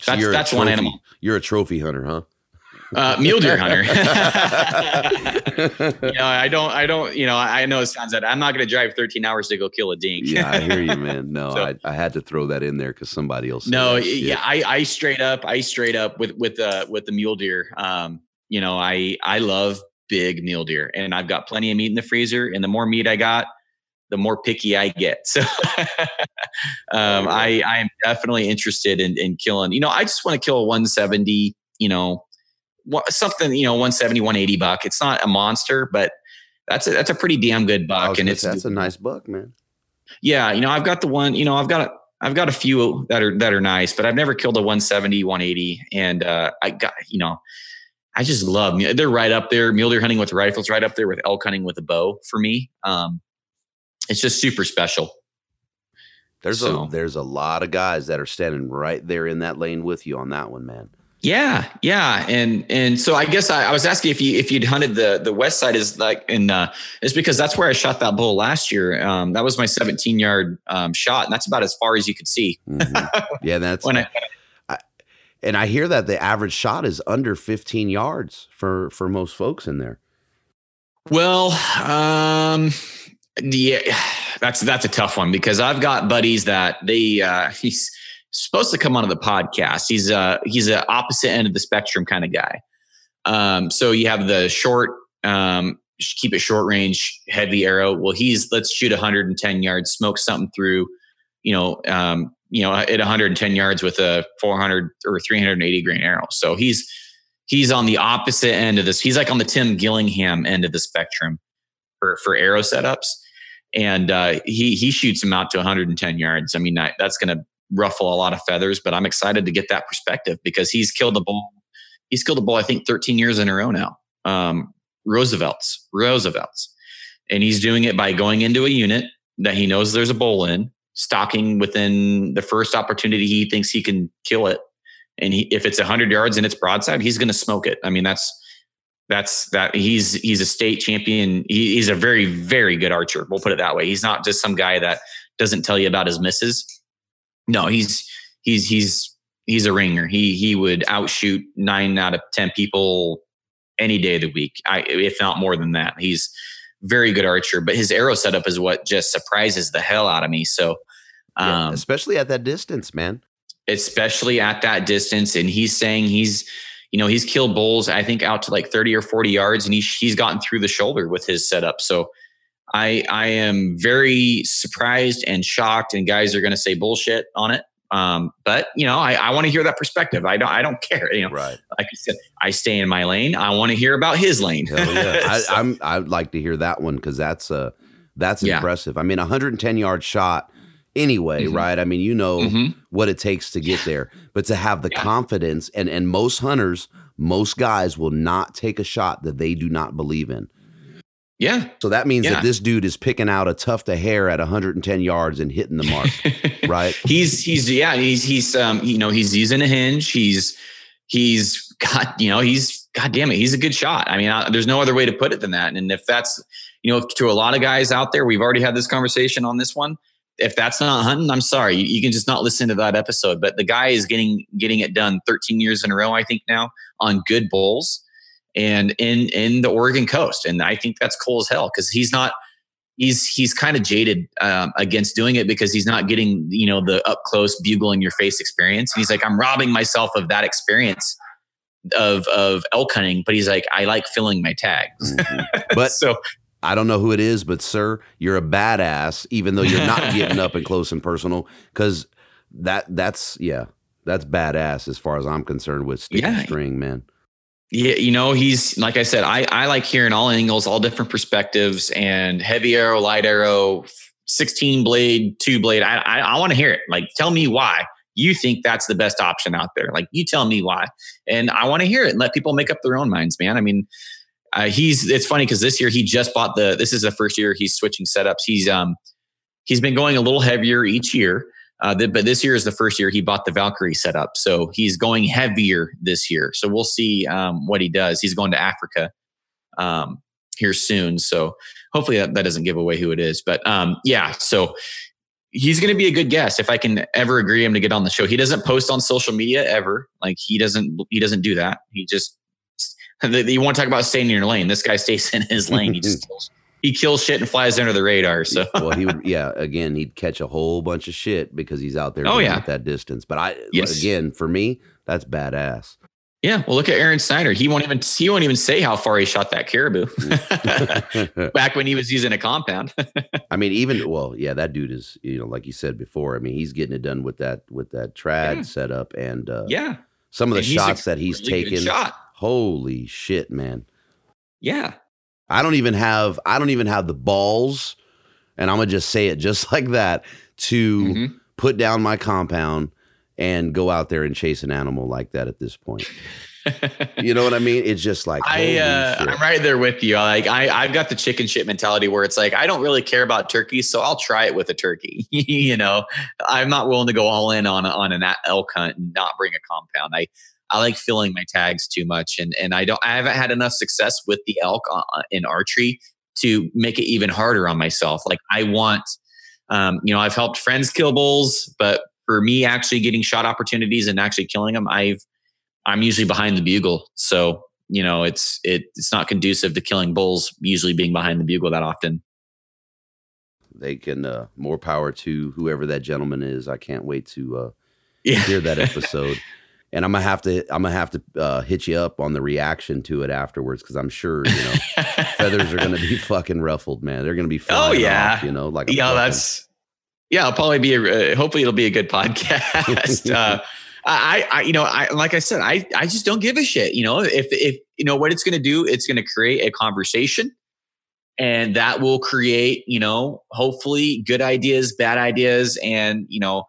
so that's, that's trophy, one animal. You're a trophy hunter, huh? Uh, mule deer hunter. you know, I don't, I don't, you know, I know it sounds that I'm not going to drive 13 hours to go kill a dink. yeah, I hear you, man. No, so, I, I had to throw that in there because somebody else. No, yeah, I, I straight up, I straight up with with uh with the mule deer. Um, you know, I I love big mule deer, and I've got plenty of meat in the freezer, and the more meat I got, the more picky I get. So um, I I am definitely interested in in killing. You know, I just want to kill a 170. You know, something you know 170 180 buck. It's not a monster but that's a, that's a pretty damn good buck and it's that's a nice buck man. Yeah you know i've got the one you know i've got a, i've got a few that are that are nice but i've never killed a 170 180 and uh, i got you know i just love they're right up there mule deer hunting with rifles right up there with elk hunting with a bow for me. Um, it's just super special. There's so. a there's a lot of guys that are standing right there in that lane with you on that one man yeah, yeah, and and so I guess I, I, was asking if you if you'd hunted the the west side is like in uh, is because that's where I shot that bull last year. Um, that was my 17 yard um, shot, and that's about as far as you could see. mm-hmm. Yeah, that's when I, I, and I hear that the average shot is under 15 yards for for most folks in there. Well, um, yeah, that's that's a tough one because I've got buddies that they uh, he's supposed to come onto the podcast. He's a he's an opposite end of the spectrum kind of guy. Um, so you have the short, um, keep it short range, heavy arrow. Well, he's let's shoot 110 yards, smoke something through, you know, um, you know, at 110 yards with a 400 or 380 grain arrow. So he's he's on the opposite end of this. He's like on the Tim Gillingham end of the spectrum for for arrow setups, and uh, he he shoots them out to 110 yards. I mean, that's going to ruffle a lot of feathers, but I'm excited to get that perspective because he's killed a bull. He's killed a bull, I think, 13 years in a row now. Um, Roosevelt's, Roosevelt's. And he's doing it by going into a unit that he knows there's a bull in, stalking within the first opportunity he thinks he can kill it. And he, if it's 100 yards and it's broadside, he's going to smoke it. I mean, that's that's that he's he's a state champion. He, he's a very very good archer. We'll put it that way. He's not just some guy that doesn't tell you about his misses no, he's he's he's he's a ringer. He he would outshoot nine out of ten people any day of the week, I, if not more than that. He's very good archer, but his arrow setup is what just surprises the hell out of me. So, um, yeah, especially at that distance, man. Especially at that distance, and he's saying he's, you know, he's killed bulls. I think out to like thirty or forty yards, and he's he's gotten through the shoulder with his setup. So, I I am very surprised and shocked, and guys are going to say bullshit on it. Um, but you know, I, I want to hear that perspective. I don't I don't care. You know, right? Like I said, I stay in my lane. I want to hear about his lane. Hell yeah, so, I, am I'd like to hear that one because that's uh that's yeah. impressive. I mean, 110 yard shot anyway, mm-hmm. right? I mean, you know mm-hmm. what it takes to get there, but to have the yeah. confidence and and most hunters, most guys will not take a shot that they do not believe in. Yeah. So that means yeah. that this dude is picking out a tuft of hair at 110 yards and hitting the mark, right? He's he's yeah he's he's um you know he's using a hinge. He's he's got you know he's god damn it he's a good shot. I mean I, there's no other way to put it than that. And if that's you know to a lot of guys out there, we've already had this conversation on this one. If that's not hunting, I'm sorry. You, you can just not listen to that episode. But the guy is getting getting it done 13 years in a row, I think now on good bulls and in in the Oregon coast. And I think that's cool as hell because he's not he's he's kind of jaded um, against doing it because he's not getting you know the up close bugle in your face experience. And he's like, I'm robbing myself of that experience of of elk hunting. But he's like, I like filling my tags. Mm-hmm. But so. I don't know who it is, but sir, you're a badass, even though you're not getting up and close and personal. Because that that's yeah, that's badass as far as I'm concerned with stick yeah. string, man. Yeah, you know, he's like I said, I, I like hearing all angles, all different perspectives, and heavy arrow, light arrow, 16 blade, two blade. I, I, I want to hear it. Like, tell me why you think that's the best option out there. Like, you tell me why. And I want to hear it and let people make up their own minds, man. I mean, uh, he's, it's funny because this year he just bought the, this is the first year he's switching setups. He's, um, he's been going a little heavier each year. Uh, but this year is the first year he bought the Valkyrie setup, so he's going heavier this year. So we'll see um, what he does. He's going to Africa um, here soon, so hopefully that, that doesn't give away who it is. But um, yeah, so he's going to be a good guest if I can ever agree him to get on the show. He doesn't post on social media ever. Like he doesn't he doesn't do that. He just you want to talk about staying in your lane. This guy stays in his lane. He just he kills shit and flies under the radar. So well, he would yeah. Again, he'd catch a whole bunch of shit because he's out there. Oh yeah, at that distance. But I yes. again for me, that's badass. Yeah, well, look at Aron Snyder. He won't even he won't even say how far he shot that caribou back when he was using a compound. I mean, even well, yeah, that dude is you know like you said before. I mean, he's getting it done with that with that trad yeah. setup and uh, yeah, some of the and shots that he's really taken. Holy shit, man! Yeah, I don't even have I don't even have the balls, and I'm gonna just say it just like that to mm-hmm. put down my compound and go out there and chase an animal like that at this point. you know what I mean? It's just like I uh, I'm right there with you. Like I I've got the chicken shit mentality where it's like I don't really care about turkeys, so I'll try it with a turkey. you know, I'm not willing to go all in on on an elk hunt and not bring a compound. I I like filling my tags too much, and and I don't. I haven't had enough success with the elk uh, uh, in archery to make it even harder on myself. Like I want, um, you know, I've helped friends kill bulls, but for me, actually getting shot opportunities and actually killing them, I've I'm usually behind the bugle. So you know, it's it, it's not conducive to killing bulls. Usually being behind the bugle that often. They can uh, more power to whoever that gentleman is. I can't wait to uh, yeah. hear that episode. And I'm gonna have to I'm gonna have to uh, hit you up on the reaction to it afterwards because I'm sure you know feathers are gonna be fucking ruffled, man. They're gonna be oh yeah, off, you know, like yeah, fucking, that's yeah. It'll probably be a, uh, hopefully it'll be a good podcast. uh, I, I, you know, I like I said, I I just don't give a shit. You know, if if you know what it's gonna do, it's gonna create a conversation. And that will create, you know, hopefully good ideas, bad ideas, and you know,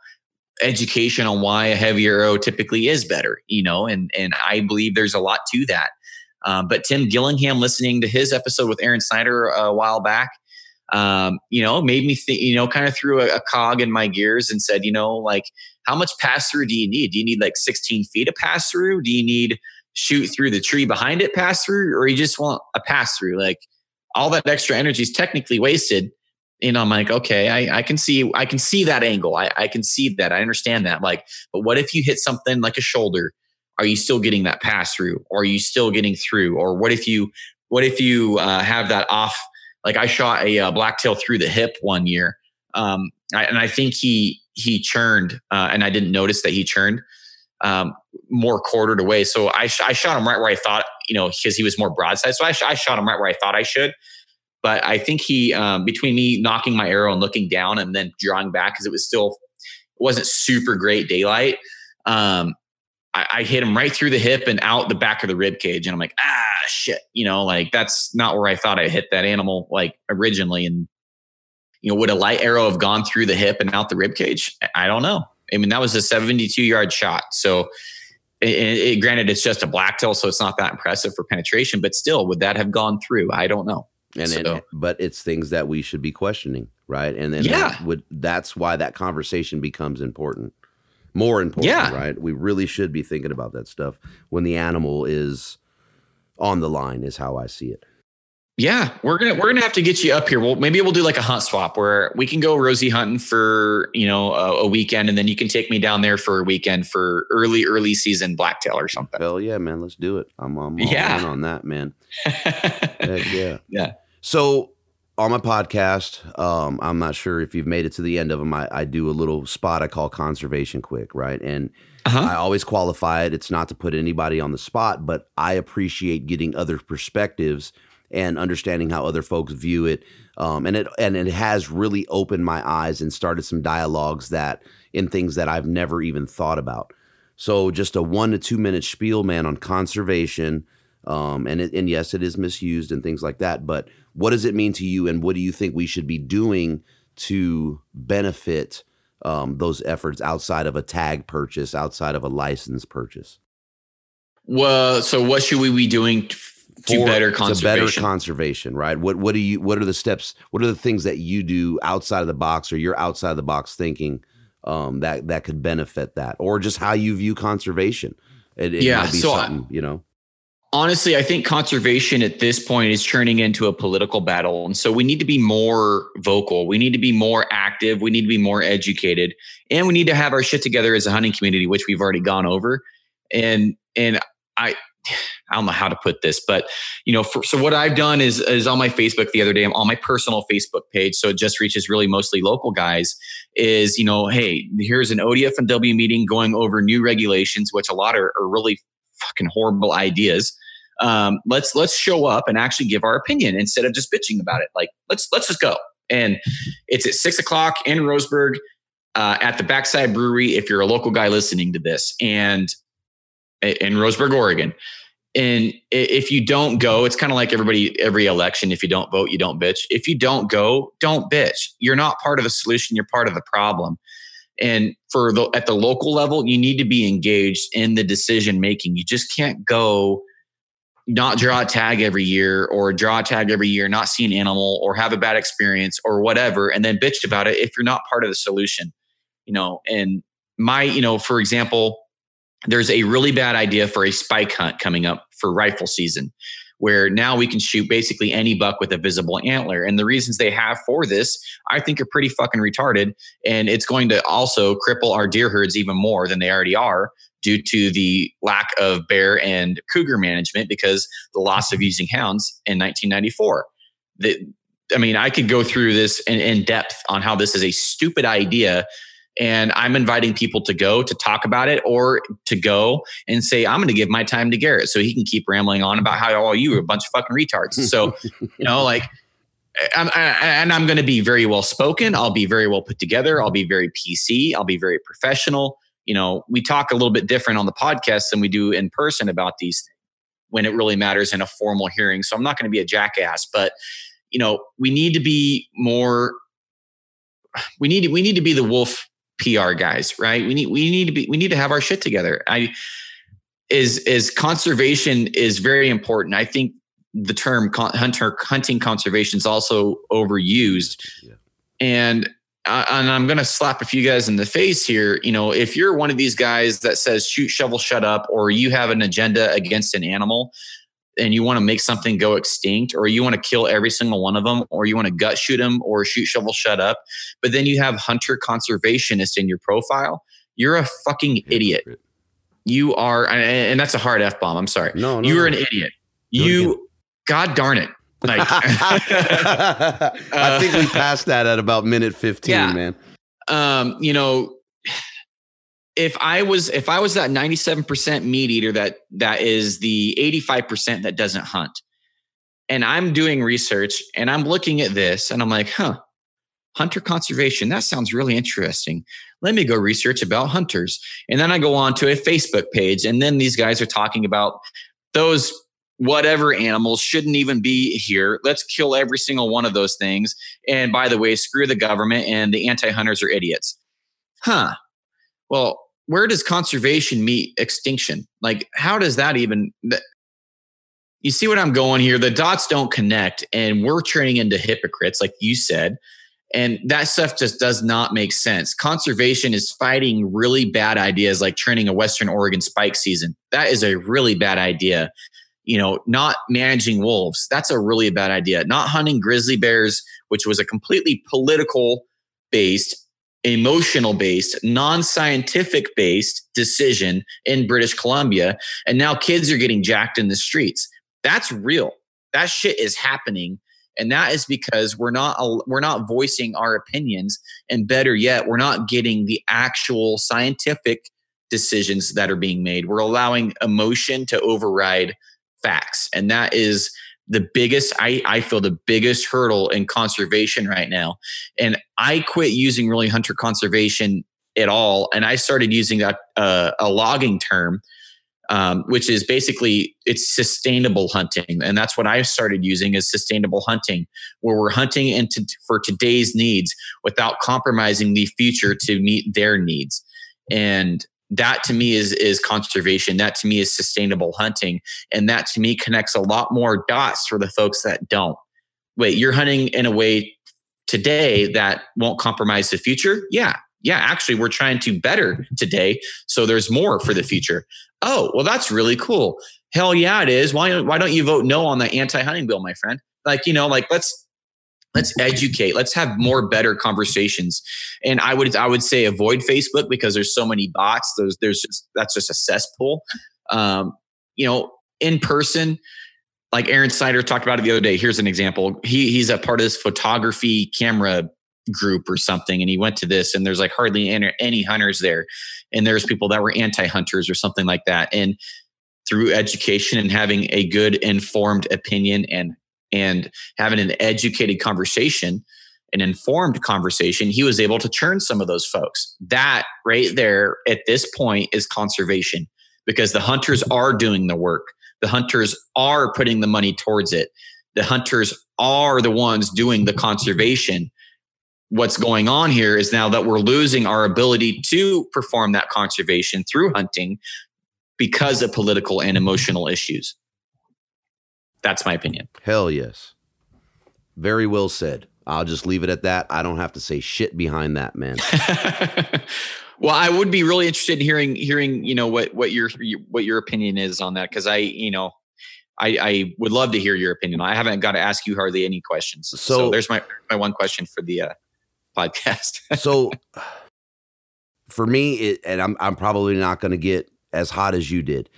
education on why a heavy arrow typically is better, you know, and and I believe there's a lot to that. Um, but Tim Gillingham, listening to his episode with Aron Snyder a while back, um, you know, made me think, you know, kind of threw a, a, cog in my gears and said, you know, like, how much pass through do you need? Do you need like 16 feet of pass through? Do you need shoot through the tree behind it pass through, or you just want a pass through? Like, all that extra energy is technically wasted you know, I'm like, okay, I, I can see, I can see that angle. I, I can see that. I understand that. Like, but what if you hit something like a shoulder? Are you still getting that pass through? Or are you still getting through? Or what if you, what if you uh, have that off? Like I shot a uh, blacktail through the hip one year, um, I, and I think he he churned, uh, and I didn't notice that he churned um, more quartered away. So I, sh- I shot him right where I thought, you know, because he was more broadside. So I, sh- I shot him right where I thought I should But I think he, um, between me knocking my arrow and looking down and then drawing back because it was still it wasn't super great daylight. Um, I, I, hit him right through the hip and out the back of the rib cage, and I'm like, ah, shit, you know, like that's not where I thought I hit that animal like originally. And you know, would a light arrow have gone through the hip and out the rib cage? I don't know. I mean, that was a 72 yard shot, so. It, it, granted, it's just a blacktail, so it's not that impressive for penetration. But still, would that have gone through? I don't know. And so, it, but it's things that we should be questioning, right? And then yeah, would that's why that conversation becomes important, more important, yeah. right? We really should be thinking about that stuff when the animal is on the line, is how I see it. Yeah, we're gonna we're gonna have to get you up here. Well, maybe we'll do like a hunt swap where we can go Rosie hunting for you know a, a, weekend, and then you can take me down there for a weekend for early early season blacktail or something. Hell yeah, man! Let's do it. I'm, I'm yeah. in on that, man. Heck yeah, yeah. So on my podcast, um, I'm not sure if you've made it to the end of them. I, I do a little spot I call conservation quick, right? And uh-huh. I always qualify it. It's not to put anybody on the spot, but I appreciate getting other perspectives and understanding how other folks view it. Um, and it and it has really opened my eyes and started some dialogues that in things that I've never even thought about. So just a one to two minute spiel, man, on conservation. Um, and it, and yes, it is misused and things like that. But what does it mean to you, and what do you think we should be doing to benefit um, those efforts outside of a tag purchase, outside of a license purchase? Well, so what should we be doing to better conservation? better conservation, right? What what do you? What are the steps? What are the things that you do outside of the box, or you're outside of the box thinking um, that that could benefit that, or just how you view conservation? It, it yeah, might be so something, I, you know honestly, I think conservation at this point is turning into a political battle. And so we need to be more vocal. We need to be more active. We need to be more educated. And we need to have our shit together as a hunting community, which we've already gone over. And and I I don't know how to put this, but you know, for, so what I've done is is on my Facebook the other day, I'm on my personal Facebook page, so it just reaches really mostly local guys. Is you know, hey, here's an ODF and W meeting going over new regulations, which a lot are, are really fucking horrible ideas. Um, let's let's show up and actually give our opinion instead of just bitching about it. Like let's let's just go. And it's at six o'clock in Roseburg uh, at the Backside Brewery. If you're a local guy listening to this, and in Roseburg, Oregon. And if you don't go, it's kind of like everybody, every election. If you don't vote, you don't bitch. If you don't go, don't bitch. You're not part of the solution. You're part of the problem. And for the at the local level, you need to be engaged in the decision making. You just can't go not draw a tag every year or draw a tag every year, not see an animal or have a bad experience or whatever, and then bitch about it if you're not part of the solution. You know, and my, you know, for example, there's a really bad idea for a spike hunt coming up for rifle season where now we can shoot basically any buck with a visible antler. And the reasons they have for this, I think, are pretty fucking retarded. And it's going to also cripple our deer herds even more than they already are due to the lack of bear and cougar management because the loss of using hounds in 1994. The, I mean, I could go through this in, in depth on how this is a stupid idea and I'm inviting people to go to talk about it or to go and say, I'm going to give my time to Garrett so he can keep rambling on about how all oh, you are a bunch of fucking retards. So, you know, like, I'm, I, and I'm going to be very well spoken. I'll be very well put together. I'll be very PC. I'll be very professional. You know, we talk a little bit different on the podcast than we do in person about these things when it really matters in a formal hearing. So I'm not going to be a jackass, but you know, we need to be more. We need we need to be the wolf PR guys, right? We need we need to be we need to have our shit together. I is is conservation is very important. I think the term hunter hunting conservation is also overused, yeah. and uh, and I'm going to slap a few guys in the face here. You know, if you're one of these guys that says shoot, shovel, shut up, or you have an agenda against an animal, and you want to make something go extinct or you want to kill every single one of them or you want to gut shoot them or shoot shovel shut up but then you have hunter conservationist in your profile you're a fucking idiot. you are and that's a hard f-bomb i'm sorry. No, no you're no. an idiot. You god darn it. Like, i think we passed that at about minute 15 yeah. man. Um you know if I was if I was that 97% meat eater that that is the 85% that doesn't hunt, and I'm doing research and I'm looking at this and I'm like, huh, hunter conservation. That sounds really interesting. Let me go research about hunters. And then I go on to a Facebook page, and then these guys are talking about those whatever animals shouldn't even be here. Let's kill every single one of those things. And by the way, screw the government and the anti hunters are idiots. Huh. Well, where does conservation meet extinction? Like, how does that even? You see what I'm going here? The dots don't connect, and we're turning into hypocrites, like you said. And that stuff just does not make sense. Conservation is fighting really bad ideas like turning a Western Oregon spike season. That is a really bad idea. You know, not managing wolves. That's a really bad idea. Not hunting grizzly bears, which was a completely political based, emotional based, non scientific based decision in British Columbia. And now kids are getting jacked in the streets. That's real. That shit is happening and that is because we're not we're not voicing our opinions and better yet we're not getting the actual scientific decisions that are being made we're allowing emotion to override facts and that is the biggest I, I feel the biggest hurdle in conservation right now. And i quit using really hunter conservation at all. And i started using a, uh, a logging term um, which is basically it's sustainable hunting, and that's what I started using is sustainable hunting, where we're hunting into for today's needs without compromising the future to meet their needs, and that to me is is conservation. That to me is sustainable hunting, and that to me connects a lot more dots for the folks that don't. Wait, you're hunting in a way today that won't compromise the future? Yeah, yeah, actually, we're trying to better today. So there's more for the future. Oh, well, that's really cool. Hell yeah, it is. Why, why don't you vote no on the anti hunting bill, my friend? Like, you know, like let's let's educate. Let's have more better conversations. And i would i would say avoid facebook because there's so many bots. There's there's just that's just a cesspool. Um you know in person like Aron Snyder talked about it the other day. Here's an example. He he's a part of this photography camera group or something and he went to this and there's like hardly any, hunters there. And there's people that were anti-hunters or something like that. And through education and having a good informed opinion and and having an educated conversation an informed conversation he was able to churn some of those folks. That right there at this point is conservation because the hunters are doing the work. The hunters are putting the money towards it. The hunters are the ones doing the conservation. What's going on here is now that we're losing our ability to perform that conservation through hunting because of political and emotional issues. That's my opinion. Hell yes. Very well said. I'll just leave it at that. I don't have to say shit behind that, man. well, I would be really interested in hearing hearing, you know, what what your what your opinion is on that cuz I, you know, I, I, would love to hear your opinion. I haven't got to ask you hardly any questions. So, so there's my my one question for the uh, podcast. so for me, it, and I'm I'm probably not going to get as hot as you did.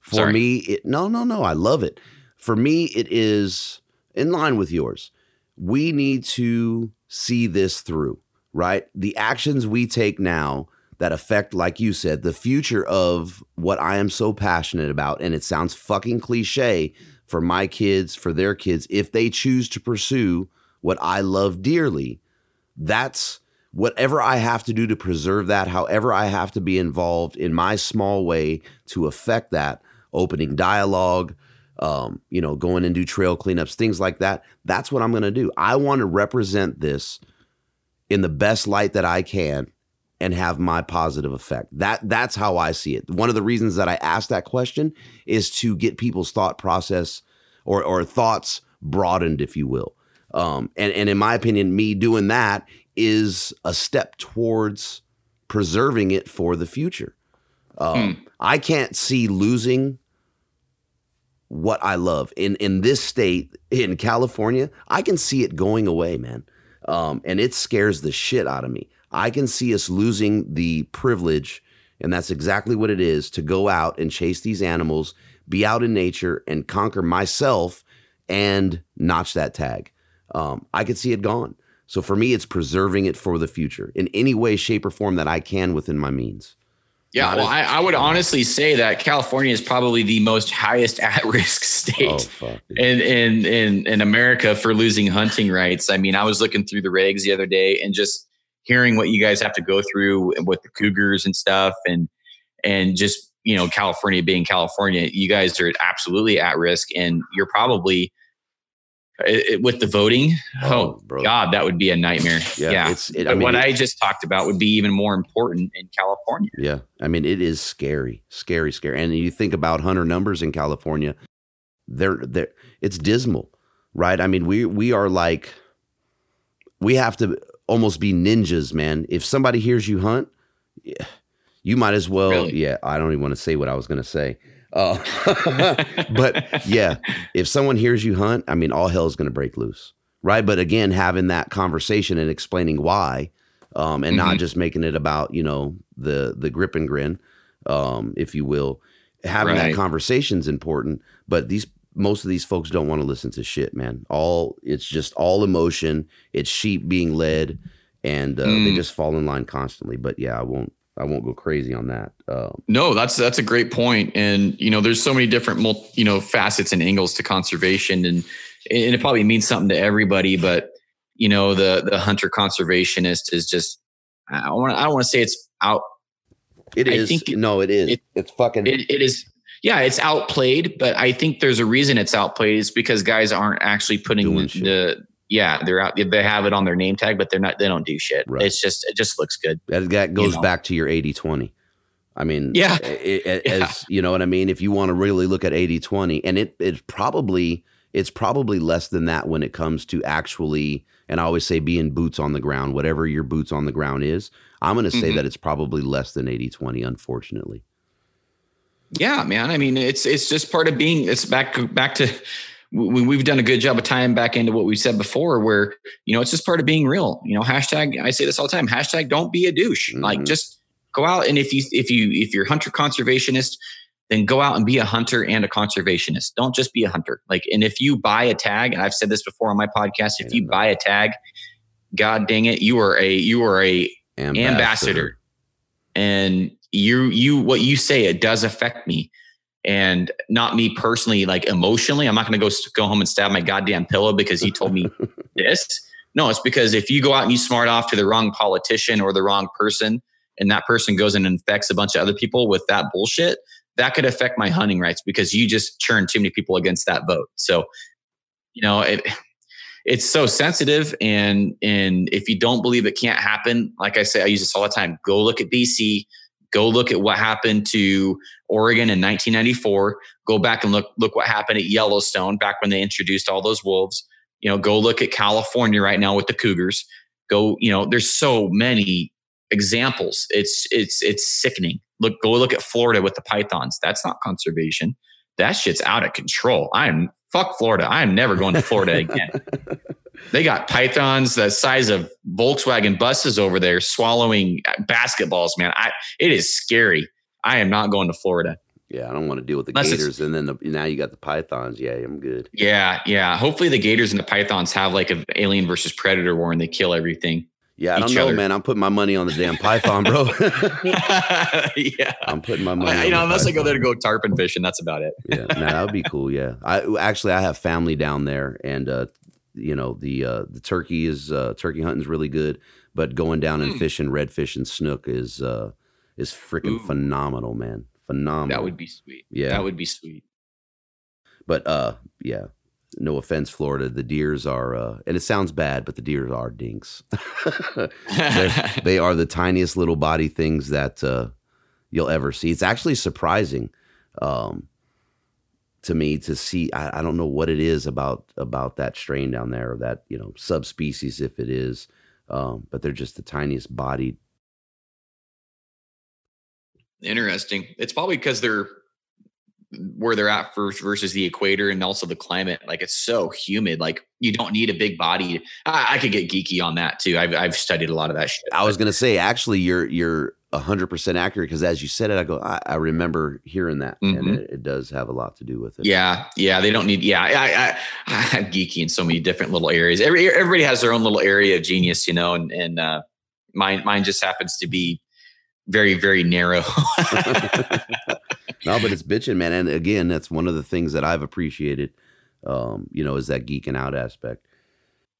For Sorry. me, it no no no, I love it. For me, it is in line with yours. We need to see this through, right? The actions we take now that affect, like you said, the future of what I am so passionate about. And it sounds fucking cliche for my kids, for their kids, if they choose to pursue what I love dearly that's whatever I have to do to preserve that, however I have to be involved in my small way to affect that, opening dialogue, um, you know, going and do trail cleanups, things like that. That's what I'm going to do. I want to represent this in the best light that I can and have my positive effect. That that's how I see it. One of the reasons that I asked that question is to get people's thought process or or thoughts broadened, if you will. Um, and, and in my opinion, me doing that is a step towards preserving it for the future. Um, hmm. I can't see losing what I love in in this state in California. I can see it going away, man, um, and it scares the shit out of me. I can see us losing the privilege, and that's exactly what it is to go out and chase these animals, be out in nature, and conquer myself and notch that tag um, I could see it gone. So for me, it's preserving it for the future in any way, shape, or form that I can within my means. Yeah, well, as- I, I would honestly say that California is probably the most highest at risk state. Oh in in in in America for losing hunting rights. I mean, I was looking through the regs the other day and just hearing what you guys have to go through with the cougars and stuff, and and just you know California being California, you guys are absolutely at risk, and you're probably it, it- with the voting. Oh, oh, bro. God, that would be a nightmare. Yeah, Yeah. it's. It, I mean, what I just talked about would be even more important in California. Yeah. I mean, it is scary, scary, scary. And you think about hunter numbers in California, they're, they're it's dismal, right? I mean, we we are like we have to almost be ninjas, man. If somebody hears you hunt, you might as well. Really? Yeah, I don't even want to say what I was going to say. Uh, but yeah, if someone hears you hunt, I mean, all hell is going to break loose, right? But again, having that conversation and explaining why, um, and not Mhm. just making it about you know the the grip and grin, um, if you will. Having that Right. conversation is important, but these most of these folks don't want to listen to shit, man. All it's just all emotion. It's sheep being led, and uh, they Mm. just fall in line constantly. But yeah, I won't. I won't go crazy on that. Um, No, that's that's a great point, and you know, there's so many different mul- you know facets and angles to conservation, and and it probably means something to everybody. But you know, the the hunter conservationist is just I want I don't want to say it's out. it I is. it- no, it is. it- it's fucking. It, it is. Yeah, it's outplayed, but I think there's a reason it's outplayed. It's because guys aren't actually putting the, the yeah they're out they have it on their name tag, but they're not they don't do shit. Right. It's just it just looks good. That, that goes know. back to your 80 20. I mean, Yeah. i- i- Yeah. as you know what I mean? If you want to really look at 80 20, and it it's probably it's probably less than that when it comes to actually, and I always say being boots on the ground, whatever your boots on the ground is. I'm going to say Mhm. that it's probably less than 80 20, unfortunately. Yeah, man. I mean, it's it's just part of being. It's back back to we've done a good job of tying back into what we said before, where you know it's just part of being real. You know, hashtag. I say this all the time. Hashtag. Don't be a douche. Like Mhm. just go out and if you if you if you're hunter conservationist, then go out and be a hunter and a conservationist. Don't just be a hunter. Like, and if you buy a tag, and I've said this before on my podcast, if you buy a tag, God dang it, you are a you are a ambassador. and you you what you say it does affect me and not me personally like emotionally i'm not going to go go home and stab my goddamn pillow because you told me this. No it's because if you go out and you smart off to the wrong politician or the wrong person and that person goes and infects a bunch of other people with that bullshit that could affect my hunting rights because you just churned too many people against that vote. So you know it it's so sensitive and and if you don't believe it can't happen like i say i use this all the time go look at bc go look at what happened to oregon in 1994 go back and look look what happened at yellowstone back when they introduced all those wolves. You know go look at california right now with the cougars. Go you know there's so many examples. It's it's it's sickening. Look go look at florida with the pythons. That's not conservation that shit's out of control i'm fuck florida i'm never going to florida again they got pythons the size of Volkswagen buses over there swallowing basketballs, man. I it is scary. I am not going to Florida. Yeah, I don't want to deal with the Unless gators, and then the, now you got the pythons. Yeah, I'm good. Yeah, yeah. Hopefully the gators and the pythons have like an alien versus predator war and they kill everything. Yeah, I don't know, other. man. I'm putting my money on the damn python, bro. yeah. I'm putting my money. I, on you know, unless I go there to go tarpon fishing, that's about it. yeah, no, that would be cool. Yeah, I actually I have family down there, and uh, you know the uh, the turkey is uh, turkey hunting is really good, but going down and Hmm. fishing redfish and snook is uh, is freaking phenomenal, man. Phenomenal. That would be sweet. Yeah. That would be sweet. But uh, yeah. No offense, Florida. The deers are, uh, and it sounds bad, but the deers are dinks. They're- the tiniest little body things that uh, you'll ever see. It's actually surprising um, to me to see. I, I don't know what it is about about that strain down there, or that you know subspecies, if it is, um, but they're just the tiniest bodied. Interesting. It's probably because they're where they're at first versus the equator and also the climate. Like it's so humid. Like you don't need a big body. I, I could get geeky on that too. I've I've studied a lot of that shit. I was gonna say, actually, you're you're hundred percent accurate because as you said it, I go, I, I remember hearing that, and Mhm. it, it does have a lot to do with it. Yeah, yeah, they don't need. Yeah, I, I, I, I'm geeky in so many different little areas. Every everybody has their own little area of genius, you know, and and uh, mine mine just happens to be very very narrow. no, but it's bitching, man. And again, that's one of the things that I've appreciated. Um, you know, is that geeking out aspect.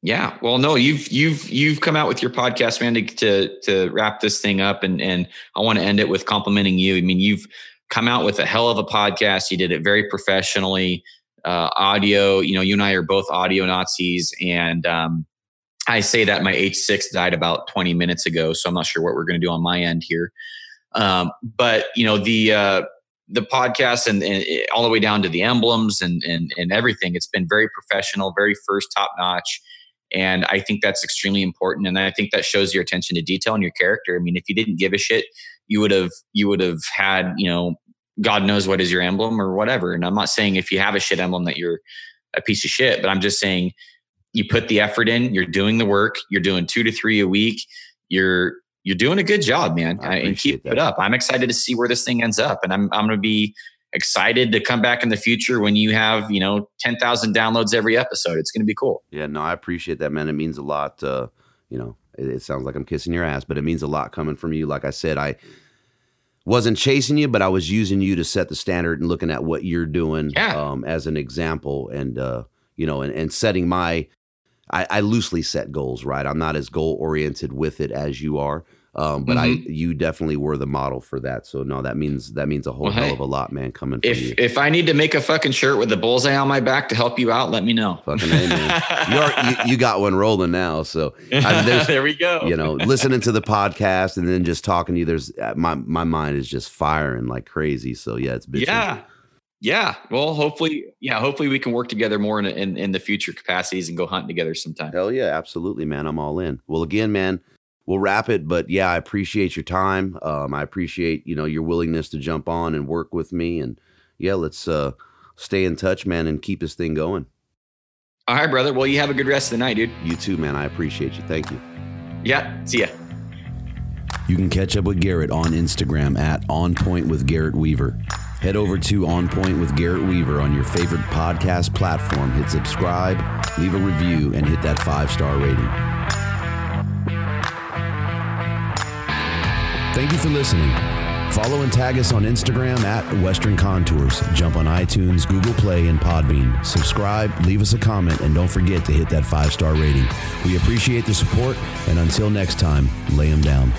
Yeah. Well, no, you've you've you've come out with your podcast, man, to to, to wrap this thing up, and and I want to end it with complimenting you. I mean, you've come out with a hell of a podcast. You did it very professionally. Uh, audio, you know, you and I are both audio Nazis, and um, I say that my H6 died about 20 minutes ago, so I'm not sure what we're going to do on my end here. Um, but you know, the uh, the podcast and, and, eh, all the way down to the emblems and, and and everything, it's been very professional, very first top notch. And I think that's extremely important. And I think that shows your attention to detail and your character. I mean, if you didn't give a shit, you would have you would have had, you know, God knows what is your emblem or whatever. And I'm not saying if you have a shit emblem that you're a piece of shit, but I'm just saying you put the effort in, you're doing the work, you're doing two to three a week, you're you're doing a good job, man. and keep that. it up. I'm excited to see where this thing ends up. And I'm I'm gonna be excited to come back in the future when you have you know 10,000 downloads every episode. It's going to be cool. Yeah, no, I appreciate that, man. It means a lot. Uh, you know, it, it, sounds like I'm kissing your ass, but it means a lot coming from you. Like I said, I wasn't chasing you, but I was using you to set the standard and looking at what you're doing yeah. um, as an example, and uh, you know, and, and setting my. I, I loosely set goals, right? I'm not as goal oriented with it as you are. Um, but mm-hmm. I, you definitely were the model for that. So no, that means that means a whole well, hell hey, of a lot, man. Coming if you. if I need to make a fucking shirt with a bullseye on my back to help you out, let me know. Fucking hey, man. you, you, got one rolling now, so I mean, there we go. You know, listening to the podcast and then just talking to you. There's uh, my my mind is just firing like crazy. So yeah, it's bitching. yeah. Yeah, well, hopefully, yeah, hopefully we can work together more in, in in the future capacities and go hunting together sometime. Hell yeah, absolutely, man. I'm all in. Well, again, man, we'll wrap it. But yeah, I appreciate your time. Um, I appreciate you know your willingness to jump on and work with me. And yeah, let's uh, stay in touch, man, and keep this thing going. All right, brother. Well, you have a good rest of the night, dude. You too, man. I appreciate you. Thank you. Yeah. See ya. You can catch up with Garrett on Instagram at On Head over to On Point with Garrett Weaver on your favorite podcast platform. Hit subscribe, leave a review, and hit that five star rating. Thank you for listening. Follow and tag us on Instagram at Western Contours. Jump on iTunes, Google Play, and Podbean. Subscribe, leave us a comment, and don't forget to hit that five star rating. We appreciate the support, and until next time, lay them down.